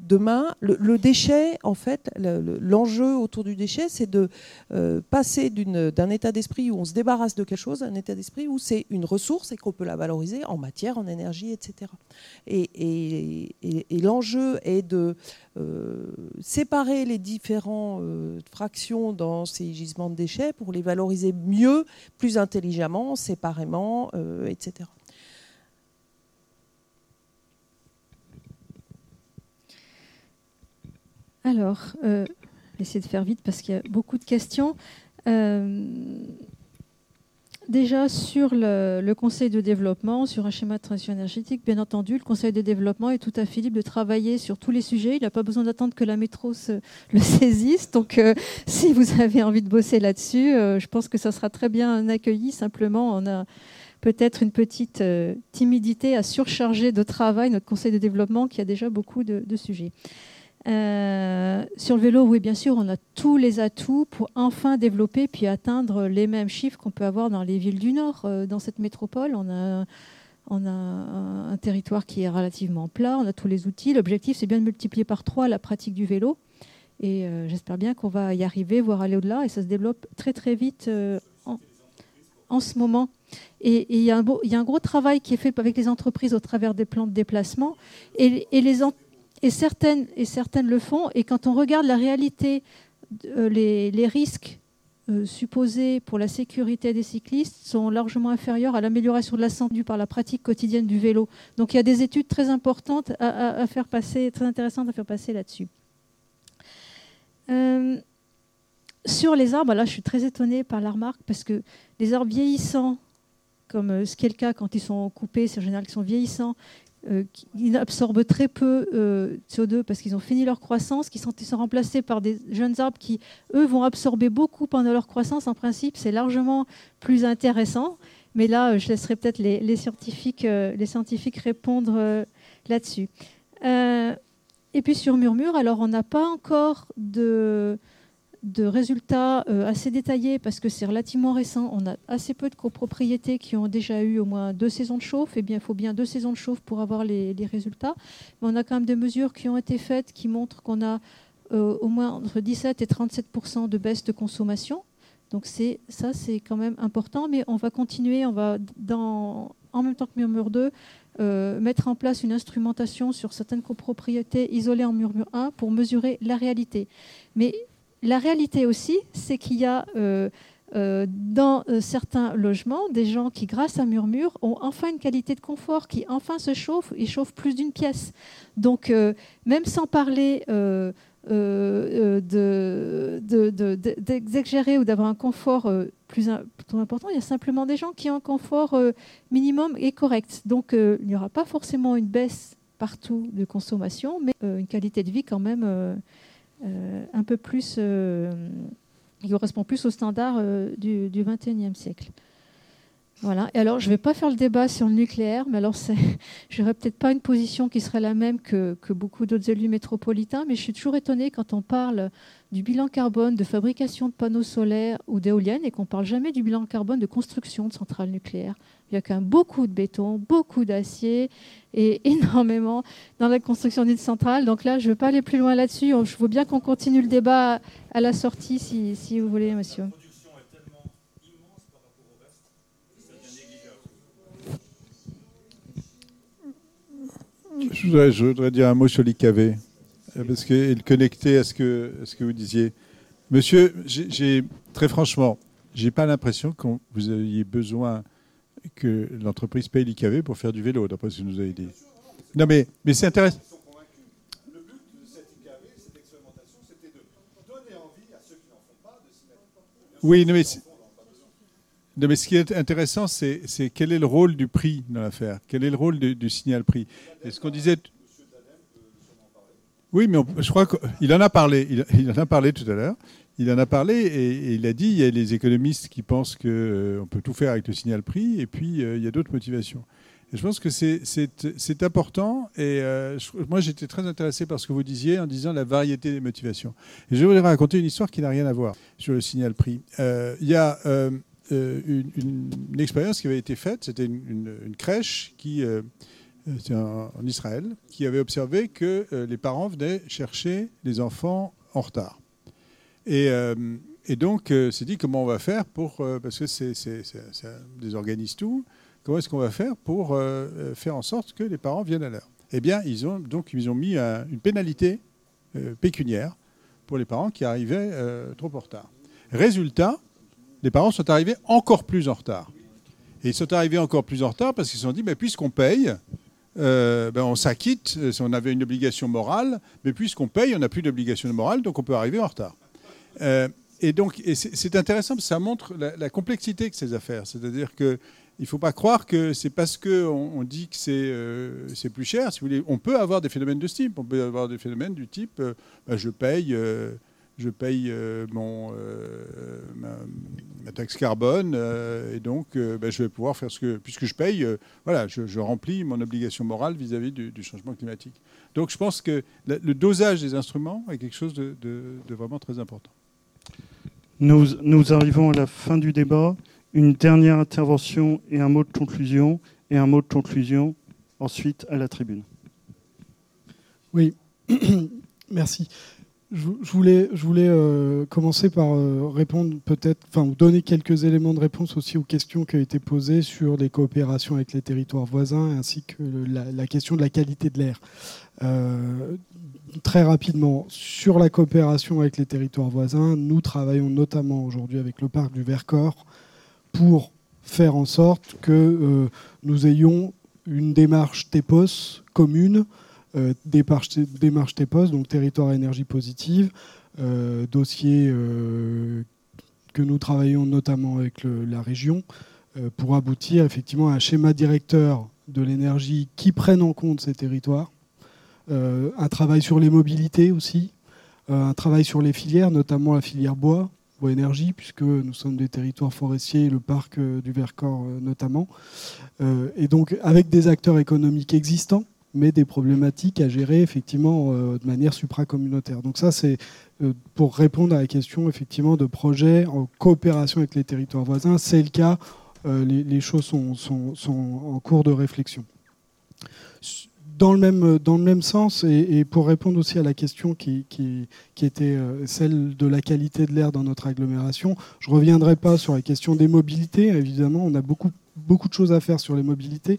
Speaker 19: demain, le, déchet, en fait, le- le- l'enjeu autour du déchet, c'est de euh, passer d'un état d'esprit où on se débarrasse de quelque chose à un état d'esprit où c'est une ressource et qu'on peut la valoriser en matière, en énergie, etc. Et, et- et- et l'enjeu est de euh, séparer les différents euh, fractions dans ces gisements de déchets pour les valoriser mieux, plus intelligemment, séparément, euh, etc.
Speaker 20: Alors, essayer de faire vite parce qu'il y a beaucoup de questions. Déjà, sur le, conseil de développement, sur un schéma de transition énergétique, bien entendu, le conseil de développement est tout à fait libre de travailler sur tous les sujets. Il n'a pas besoin d'attendre que la métro se, le saisisse. Donc, euh, si vous avez envie de bosser là-dessus, euh, je pense que ça sera très bien accueilli. Simplement, on a peut-être une petite euh, timidité à surcharger de travail notre conseil de développement qui a déjà beaucoup de sujets. Euh, sur le vélo, oui, bien sûr, on a tous les atouts pour enfin développer puis atteindre les mêmes chiffres qu'on peut avoir dans les villes du Nord. Euh, dans cette métropole, on a, un, territoire qui est relativement plat, on a tous les outils. L'objectif, c'est bien de multiplier par trois la pratique du vélo. Et euh, j'espère bien qu'on va y arriver, voire aller au-delà. Et ça se développe très, très vite en, ce moment. Et il y, a un gros travail qui est fait avec les entreprises au travers des plans de déplacement. Et, et les en- et certaines, le font. Et quand on regarde la réalité, euh, les, risques euh, supposés pour la sécurité des cyclistes sont largement inférieurs à l'amélioration de la santé par la pratique quotidienne du vélo. Donc il y a des études très importantes à, faire passer, très intéressantes à faire passer là-dessus. Euh, sur les arbres, là je suis très étonnée par la remarque parce que les arbres vieillissants, comme ce qui est le cas quand ils sont coupés, c'est en général qu'ils sont vieillissants, euh, qui- absorbent très peu euh, CO2 parce qu'ils ont fini leur croissance, qui sont, remplacés par des jeunes arbres qui, eux, vont absorber beaucoup pendant leur croissance. En principe, c'est largement plus intéressant. Mais là, euh, je laisserai peut-être les, scientifiques, les scientifiques répondre là-dessus. Et puis sur Murmure, alors on n'a pas encore de, de résultats euh, assez détaillés parce que c'est relativement récent. On a assez peu de copropriétés qui ont déjà eu au moins deux saisons de chauffe. Et bien, il faut bien deux saisons de chauffe pour avoir les, résultats. Mais on a quand même des mesures qui ont été faites qui montrent qu'on a euh, au moins entre 17 et 37 de baisse de consommation. Donc ça, c'est quand même important. Mais on va continuer, on va dans, en même temps que Murmure 2 euh, mettre en place une instrumentation sur certaines copropriétés isolées en Murmure 1 pour mesurer la réalité. Mais la réalité aussi, c'est qu'il y a euh, euh, dans euh, certains logements des gens qui, grâce à Murmure, ont enfin une qualité de confort, qui enfin se chauffent et chauffent plus d'une pièce. Donc, même sans parler de- de- de- de- d'exagérer ou d'avoir un confort plus, im- plus important, il y a simplement des gens qui ont un confort minimum et correct. Donc, il n'y aura pas forcément une baisse partout de consommation, mais une qualité de vie quand même un peu plus, euh, qui correspond plus aux standards euh, du, 21e siècle. Voilà. Et alors, je ne vais pas faire le débat sur le nucléaire, mais alors, je n'aurais peut-être pas une position qui serait la même que, que beaucoup d'autres élus métropolitains, mais je suis toujours étonnée quand on parle du bilan carbone de fabrication de panneaux solaires ou d'éoliennes et qu'on ne parle jamais du bilan carbone de construction de centrales nucléaires. Il y a quand même beaucoup de béton, beaucoup d'acier et énormément dans la construction d'une centrale. Donc là, je ne veux pas aller plus loin là-dessus. Je veux bien qu'on continue le débat à la sortie, si, vous voulez, monsieur.
Speaker 4: Je voudrais, je voudrais dire un mot sur l'IKV, euh, parce que connectait à ce que, vous disiez. Monsieur, très franchement, j'ai pas l'impression que vous ayez besoin que l'entreprise paye l'IKV pour faire du vélo, d'après ce que vous avez dit. Non, mais, c'est intéressant. Le but de cette IKV, cette expérimentation, c'était de donner envie à ceux qui n'en font pas de. Oui, mais, non, mais ce qui est intéressant, c'est quel est le rôle du prix dans l'affaire? Quel est le rôle du, signal prix? Et ce qu'on disait oui, mais on- je crois qu'il en a parlé. Il, en a parlé tout à l'heure. Il en a parlé et, il a dit il y a les économistes qui pensent qu'on peut tout faire avec le signal prix et puis euh, il y a d'autres motivations. Et je pense que c'est- important et euh, moi j'étais très intéressé par ce que vous disiez en disant la variété des motivations. Et je voudrais raconter une histoire qui n'a rien à voir sur le signal prix. Euh, Il y a euh, euh, une, expérience qui avait été faite, c'était une, crèche qui, euh, euh, en, en Israël, qui avait observé que euh, les parents venaient chercher les enfants en retard. Et, euh, donc, euh, s'est dit comment on va faire pour. euh, parce que ça désorganise tout. Comment est-ce qu'on va faire pour euh, euh, faire en sorte que les parents viennent à l'heure? Eh bien, ils ont, donc, ils ont mis un- une pénalité euh, pécuniaire pour les parents qui arrivaient euh, trop en retard. Résultat, les parents sont arrivés encore plus en retard. Et ils sont arrivés encore plus en retard parce qu'ils se sont dit, mais puisqu'on paye, euh, ben, on s'acquitte, euh, on avait une obligation morale, mais puisqu'on paye, on n'a plus d'obligation morale, donc on peut arriver en retard. Euh, et donc, c'est intéressant parce que ça montre la, complexité de ces affaires. C'est-à-dire que il ne faut pas croire que c'est parce qu'on on dit que c'est plus cher. On peut avoir des phénomènes de ce type. On peut avoir des phénomènes du type bah, je paye, je paye euh, mon, euh, ma, ma taxe carbone euh, et donc euh, bah, je vais pouvoir faire ce que. Puisque je paye, euh, voilà, je, je remplis mon obligation morale vis-à-vis du, du changement climatique. Donc je pense que la- le dosage des instruments est quelque chose de- de- de vraiment très important.
Speaker 5: Nous, nous arrivons à la fin du débat. Une dernière intervention et un mot de conclusion. Et un mot de conclusion ensuite à la tribune.
Speaker 9: Oui, merci. Je, voulais, euh, commencer par euh, répondre peut-être, enfin, donner quelques éléments de réponse aussi aux questions qui ont été posées sur les coopérations avec les territoires voisins, ainsi que la, question de la qualité de l'air. Euh, très rapidement, sur la coopération avec les territoires voisins, nous travaillons notamment aujourd'hui avec le parc du Vercors pour faire en sorte que nous ayons une démarche TEPOS commune, euh, démarche, démarche donc territoire énergie positive, euh, dossier euh, que nous travaillons notamment avec la région pour aboutir effectivement à un schéma directeur de l'énergie qui prenne en compte ces territoires. Un travail sur les mobilités aussi, un travail sur les filières, notamment la filière bois, bois énergie, puisque nous sommes des territoires forestiers, le parc du Vercors notamment. Et donc avec des acteurs économiques existants, mais des problématiques à gérer effectivement euh, de manière supracommunautaire. Donc ça, c'est euh, pour répondre à la question effectivement de projets en coopération avec les territoires voisins. C'est le cas, euh, les, choses sont, sont- sont en cours de réflexion. Dans le même, dans le même sens, et, pour répondre aussi à la question qui, qui, était celle de la qualité de l'air dans notre agglomération, je ne reviendrai pas sur la question des mobilités. Évidemment, on a beaucoup, beaucoup de choses à faire sur les mobilités.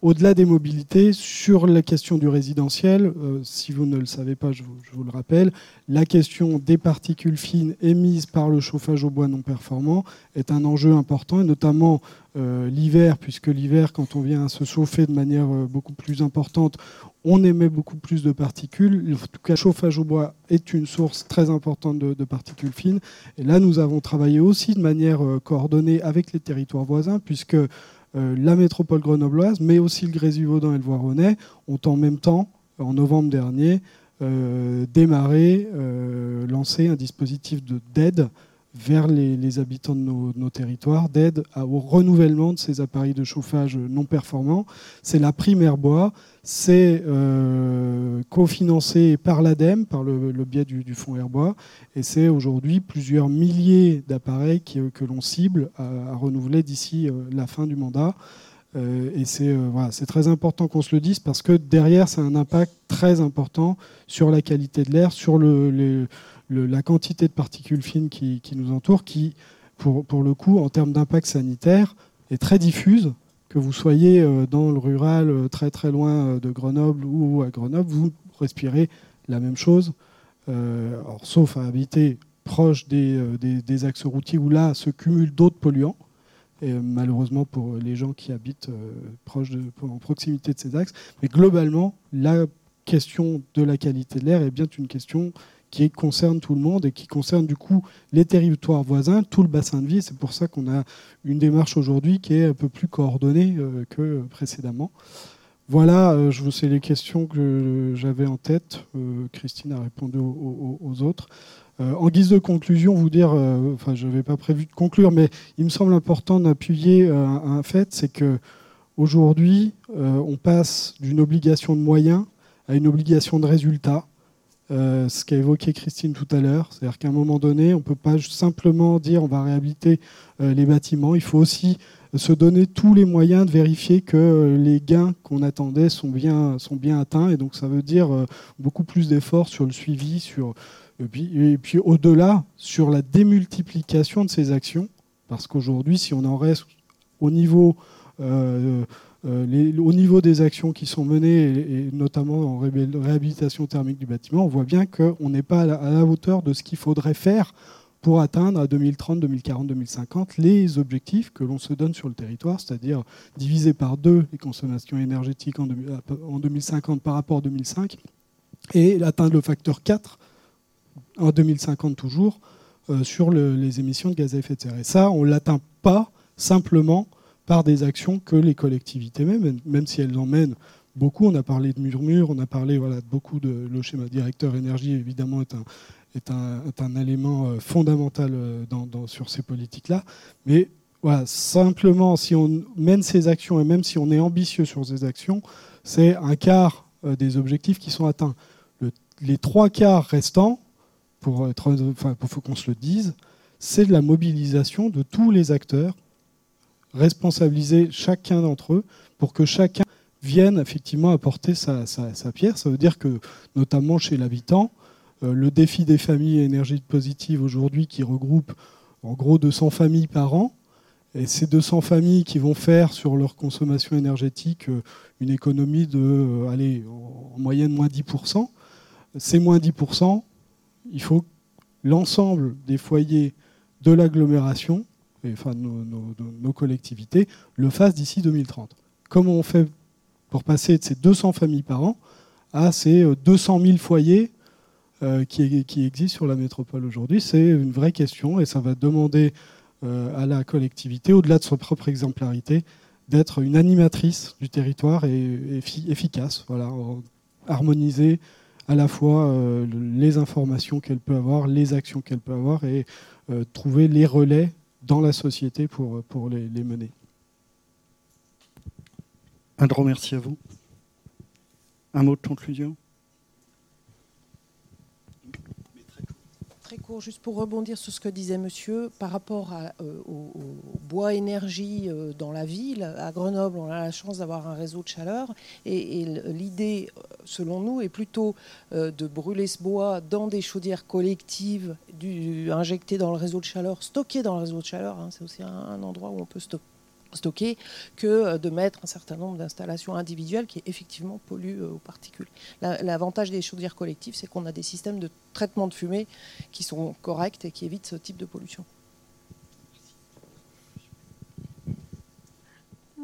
Speaker 9: Au-delà des mobilités, sur la question du résidentiel, euh, si vous ne le savez pas, je vous, le rappelle, la question des particules fines émises par le chauffage au bois non performant est un enjeu important, et notamment euh, l'hiver, puisque l'hiver, quand on vient à se chauffer de manière euh, beaucoup plus importante, on émet beaucoup plus de particules. En tout cas, le chauffage au bois est une source très importante de, de particules fines. Et là, nous avons travaillé aussi de manière coordonnée avec les territoires voisins, puisque la métropole grenobloise, mais aussi le Grésivaudan et le Voironnais, ont en même temps, en novembre dernier, euh, démarré, euh, lancé un dispositif de- d'aide vers les, habitants de nos, territoires, d'aide au renouvellement de ces appareils de chauffage non performants. C'est la primaire bois, c'est euh, cofinancé par l'ADEME, par le, biais du, fonds Airbois, et c'est aujourd'hui plusieurs milliers d'appareils que l'on cible à, renouveler d'ici euh, la fin du mandat. Euh, et c'est très important qu'on se le dise parce que derrière, ça a un impact très important sur la qualité de l'air, sur le, la quantité de particules fines qui, nous entourent, qui, pour, le coup, en termes d'impact sanitaire, est très diffuse. Que vous soyez euh, dans le rural, euh, très très loin euh, de Grenoble ou à Grenoble, vous respirez la même chose. Sauf à habiter proche des, axes routiers où là se cumulent d'autres polluants. Et malheureusement pour les gens qui habitent proche en proximité de ces axes. Mais globalement, la question de la qualité de l'air est bien une question qui concerne tout le monde et qui concerne du coup les territoires voisins, tout le bassin de vie. C'est pour ça qu'on a une démarche aujourd'hui qui est un peu plus coordonnée euh, que précédemment. Voilà, euh, je vous les questions que j'avais en tête. Euh, Christine a répondu aux, autres. en guise de conclusion, vous dire, enfin, je n'avais pas prévu de conclure, mais il me semble important d'appuyer un, fait, c'est que aujourd'hui, on passe d'une obligation de moyens à une obligation de résultat. Euh, ce qu'a évoqué Christine tout à l'heure. C'est-à-dire qu'à un moment donné, on ne peut pas simplement dire on va réhabiliter euh, les bâtiments. Il faut aussi se donner tous les moyens de vérifier que euh, les gains qu'on attendait sont bien, sont bien atteints. Et donc ça veut dire beaucoup plus d'efforts sur le suivi, sur, et puis, au-delà, sur la démultiplication de ces actions. Parce qu'aujourd'hui, si on en reste au niveau au niveau des actions qui sont menées, et, notamment en réhabilitation thermique du bâtiment, on voit bien qu'on n'est pas à la, hauteur de ce qu'il faudrait faire pour atteindre à 2030, 2040, 2050 les objectifs que l'on se donne sur le territoire, c'est-à-dire diviser par deux les consommations énergétiques en, 2050 par rapport à 2005 et atteindre le facteur 4 en 2050 toujours euh, sur les émissions de gaz à effet de serre. Et ça, on ne l'atteint pas simplement par des actions que les collectivités même, même si elles en mènent beaucoup. On a parlé de murmure, on a parlé voilà, beaucoup de. Le schéma directeur énergie, évidemment, est un, est un, est un élément euh, fondamental euh, sur ces politiques-là. Mais voilà, simplement, si on mène ces actions et même si on est ambitieux sur ces actions, c'est un quart euh, des objectifs qui sont atteints. les trois quarts restants, pour faut qu'on se le dise, c'est de la mobilisation de tous les acteurs responsabiliser chacun d'entre eux pour que chacun vienne effectivement apporter sa, pierre. Ça veut dire que, notamment chez l'habitant, euh, le défi des familles énergie positive aujourd'hui, qui regroupe en gros 200 familles par an, et ces 200 familles qui vont faire sur leur consommation énergétique euh, une économie de, euh, allez, en moyenne moins 10%, ces moins 10%, il faut l'ensemble des foyers de l'agglomération enfin nos, collectivités, le fassent d'ici 2030. Comment on fait pour passer de ces 200 familles par an à ces 200 euh, 000 foyers euh, qui, qui, existent sur la métropole aujourd'hui? C'est une vraie question et ça va demander euh, à la collectivité, au-delà de sa propre exemplarité, d'être une animatrice du territoire et, efficace, voilà, harmoniser à la fois les informations qu'elle peut avoir, les actions qu'elle peut avoir et trouver les relais dans la société pour, pour les, les mener.
Speaker 5: Un grand merci à vous. Un mot de conclusion?
Speaker 19: Juste pour rebondir sur ce que disait monsieur, par rapport euh, au, bois énergie euh, dans la ville, à Grenoble, on a la chance d'avoir un réseau de chaleur. Et, l'idée, euh, selon nous, est plutôt de brûler ce bois dans des chaudières collectives, du, dans le réseau de chaleur, stocké dans le réseau de chaleur. Hein. C'est aussi un endroit où on peut stocker stocker que euh, de mettre un certain nombre d'installations individuelles qui effectivement polluent euh, aux particules. L'avantage des chaudières collectives, c'est qu'on a des systèmes de traitement de fumée qui sont corrects et qui évitent ce type de pollution.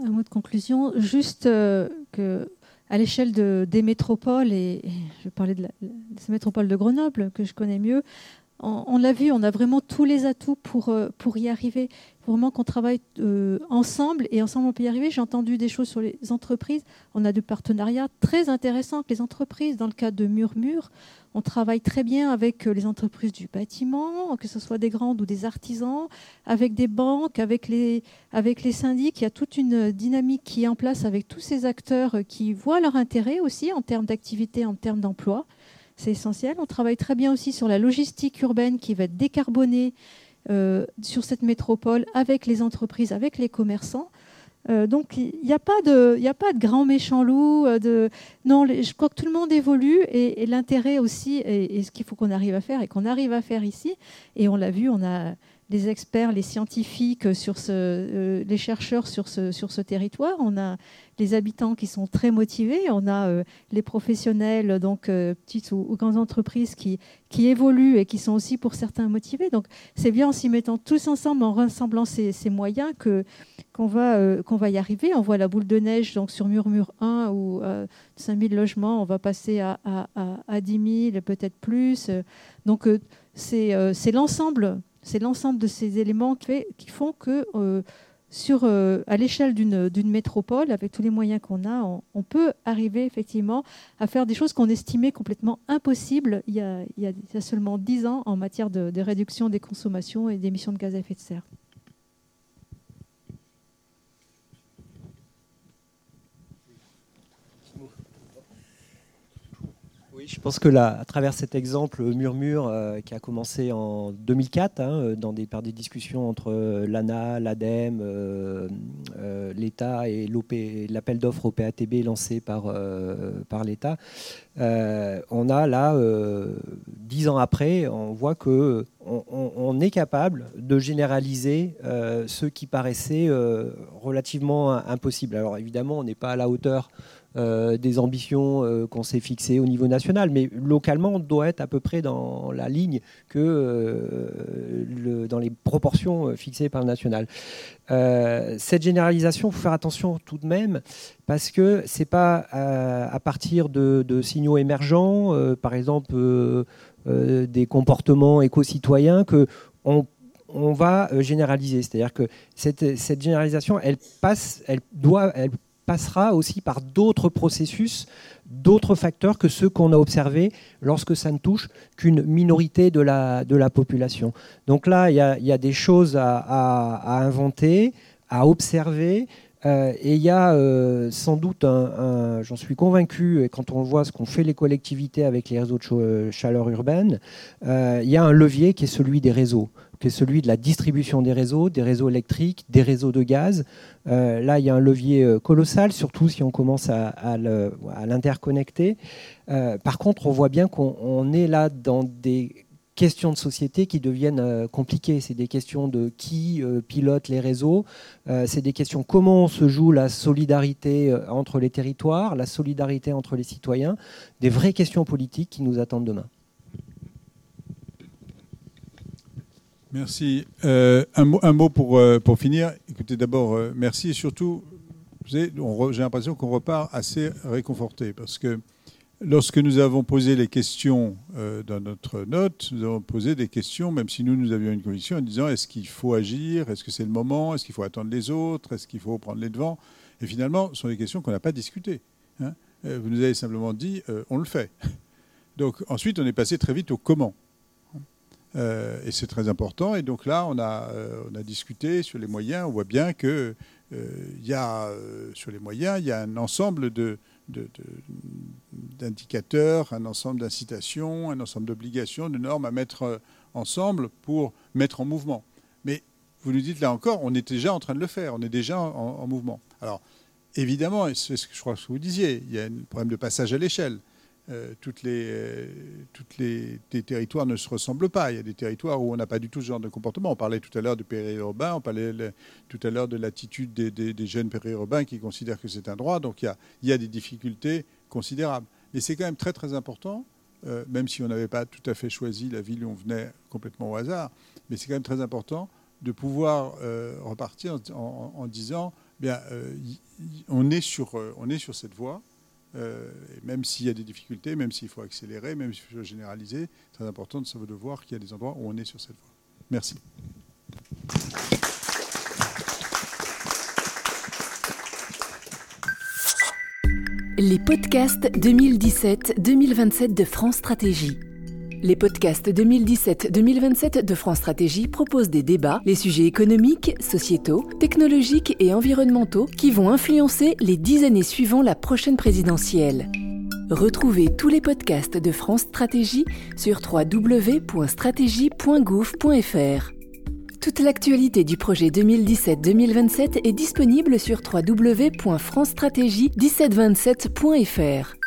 Speaker 20: Un mot de conclusion, juste euh, que à l'échelle de, des métropoles, et, je parler de, la, de ces métropoles de Grenoble que je connais mieux, on, l'a vu, on a vraiment tous les atouts pour, euh, pour y arriver. Vraiment qu'on travaille euh, ensemble et ensemble on peut y arriver. J'ai entendu des choses sur les entreprises. On a des partenariats très intéressants avec les entreprises. Dans le cas de Murmure, on travaille très bien avec euh, les entreprises du bâtiment, que ce soit des grandes ou des artisans, avec des banques, avec les, avec les syndics. Il y a toute une dynamique qui est en place avec tous ces acteurs qui voient leur intérêt aussi en termes d'activité, en termes d'emploi c'est essentiel. On travaille très bien aussi sur la logistique urbaine qui va être décarbonée euh, sur cette métropole avec les entreprises, avec les commerçants. Euh, donc il n'y a, pas de, a pas de grand méchant loup. Euh. Non, je crois que tout le monde évolue et, et l'intérêt aussi, et, ce qu'il faut qu'on arrive à faire et qu'on arrive à faire ici, et on l'a vu, on a les experts, les scientifiques, ce, les chercheurs sur ce, territoire. On a les habitants qui sont très motivés. On a les professionnels, donc petites ou, grandes entreprises qui, évoluent et qui sont aussi pour certains motivés. Donc c'est bien en s'y mettant tous ensemble, en rassemblant ces, moyens qu'on va, y arriver. On voit la boule de neige donc sur Murmure 1 où 5000 logements, on va passer à 10 000, peut-être plus. Donc c'est l'ensemble c'est l'ensemble de ces éléments qui, font que, euh, euh, l'échelle d'une métropole, avec tous les moyens qu'on a, on, peut arriver effectivement à faire des choses qu'on estimait complètement impossibles il y, a, seulement 10 ans en matière de réduction des consommations et d'émissions de gaz à effet de serre.
Speaker 18: Je pense que là, à travers cet exemple Murmure euh, qui a commencé en 2004, hein, euh, dans des, par des discussions entre euh, l'ANA, l'ADEME, l'État et l'appel d'offres au PATB lancé par, par l'État, on a là, dix ans après, on voit que on, est capable de généraliser ce qui paraissait relativement impossible. Alors évidemment, on n'est pas à la hauteur euh, des ambitions euh, qu'on s'est fixées au niveau national, mais localement, on doit être à peu près dans la ligne que euh, dans les proportions fixées par le national. cette généralisation, il faut faire attention tout de même, parce que ce n'est pas à, partir de, signaux émergents, par exemple des comportements éco-citoyens, que on, va généraliser. C'est-à-dire que cette, généralisation, elle passe, elle doit, passera aussi par d'autres processus, d'autres facteurs que ceux qu'on a observés lorsque ça ne touche qu'une minorité de la, de la population. Donc là, il y a, des choses à, inventer, à observer. Euh, et il y a euh, sans doute, un, j'en suis convaincu, et quand on voit ce qu'ont fait les collectivités avec les réseaux de chaleur urbaine, euh, il y a un levier qui est celui des réseaux qui est celui de la distribution des réseaux, des réseaux électriques, des réseaux de gaz. Euh, là, il y a un levier euh, colossal, surtout si on commence à, l'interconnecter. Euh, par contre, on voit bien qu'on est là dans des questions de société qui deviennent compliquées. C'est des questions de qui pilote les réseaux, c'est des questions comment se joue la solidarité entre les territoires, la solidarité entre les citoyens, des vraies questions politiques qui nous attendent demain.
Speaker 4: Merci. Euh, un, mot, euh, pour finir. Écoutez, d'abord, euh, merci et surtout, j'ai l'impression qu'on repart assez réconforté parce que lorsque nous avons posé les questions dans notre note, nous avons posé des questions, même si nous, nous avions une conviction en disant est-ce qu'il faut agir? Est-ce que c'est le moment? Est-ce qu'il faut attendre les autres? Est-ce qu'il faut prendre les devants? Et finalement, ce sont des questions qu'on n'a pas discutées. Hein. vous nous avez simplement dit on le fait. Donc ensuite, on est passé très vite au comment. Euh, et c'est très important. Et donc là, on a, euh, on a discuté sur les moyens. On voit bien que euh, il y a, sur les moyens, il y a un ensemble de, d'indicateurs, un ensemble d'incitations, un ensemble d'obligations, de normes à mettre ensemble pour mettre en mouvement. Mais vous nous dites là encore, on est déjà en train de le faire, on est déjà en, en mouvement. Alors, évidemment, et c'est ce que je crois que vous disiez, il y a un problème de passage à l'échelle. Euh, toutes les, euh, toutes les, territoires ne se ressemblent pas. Il y a des territoires où on n'a pas du tout ce genre de comportement. On parlait tout à l'heure du périurbain, on parlait tout à l'heure de l'attitude des, jeunes périurbains qui considèrent que c'est un droit. Donc il y, a, il y a des difficultés considérables. Mais c'est quand même très très important, euh, même si on n'avait pas tout à fait choisi la ville où on venait complètement au hasard, mais c'est quand même très important de pouvoir repartir en, disant, bien, on, est sur, on est sur cette voie. Euh, même s'il y a des difficultés, même s'il faut accélérer, même s'il faut généraliser, c'est important de, de voir qu'il y a des endroits où on est sur cette voie. Merci.
Speaker 1: Les podcasts 2017-2027 de France Stratégie. Les podcasts 2017-2027 de France Stratégie proposent des débats, les sujets économiques, sociétaux, technologiques et environnementaux qui vont influencer les dix années suivant la prochaine présidentielle. Retrouvez tous les podcasts de France Stratégie sur www.stratégie.gouv.fr. Toute l'actualité du projet 2017-2027 est disponible sur www.francestratégie1727.fr.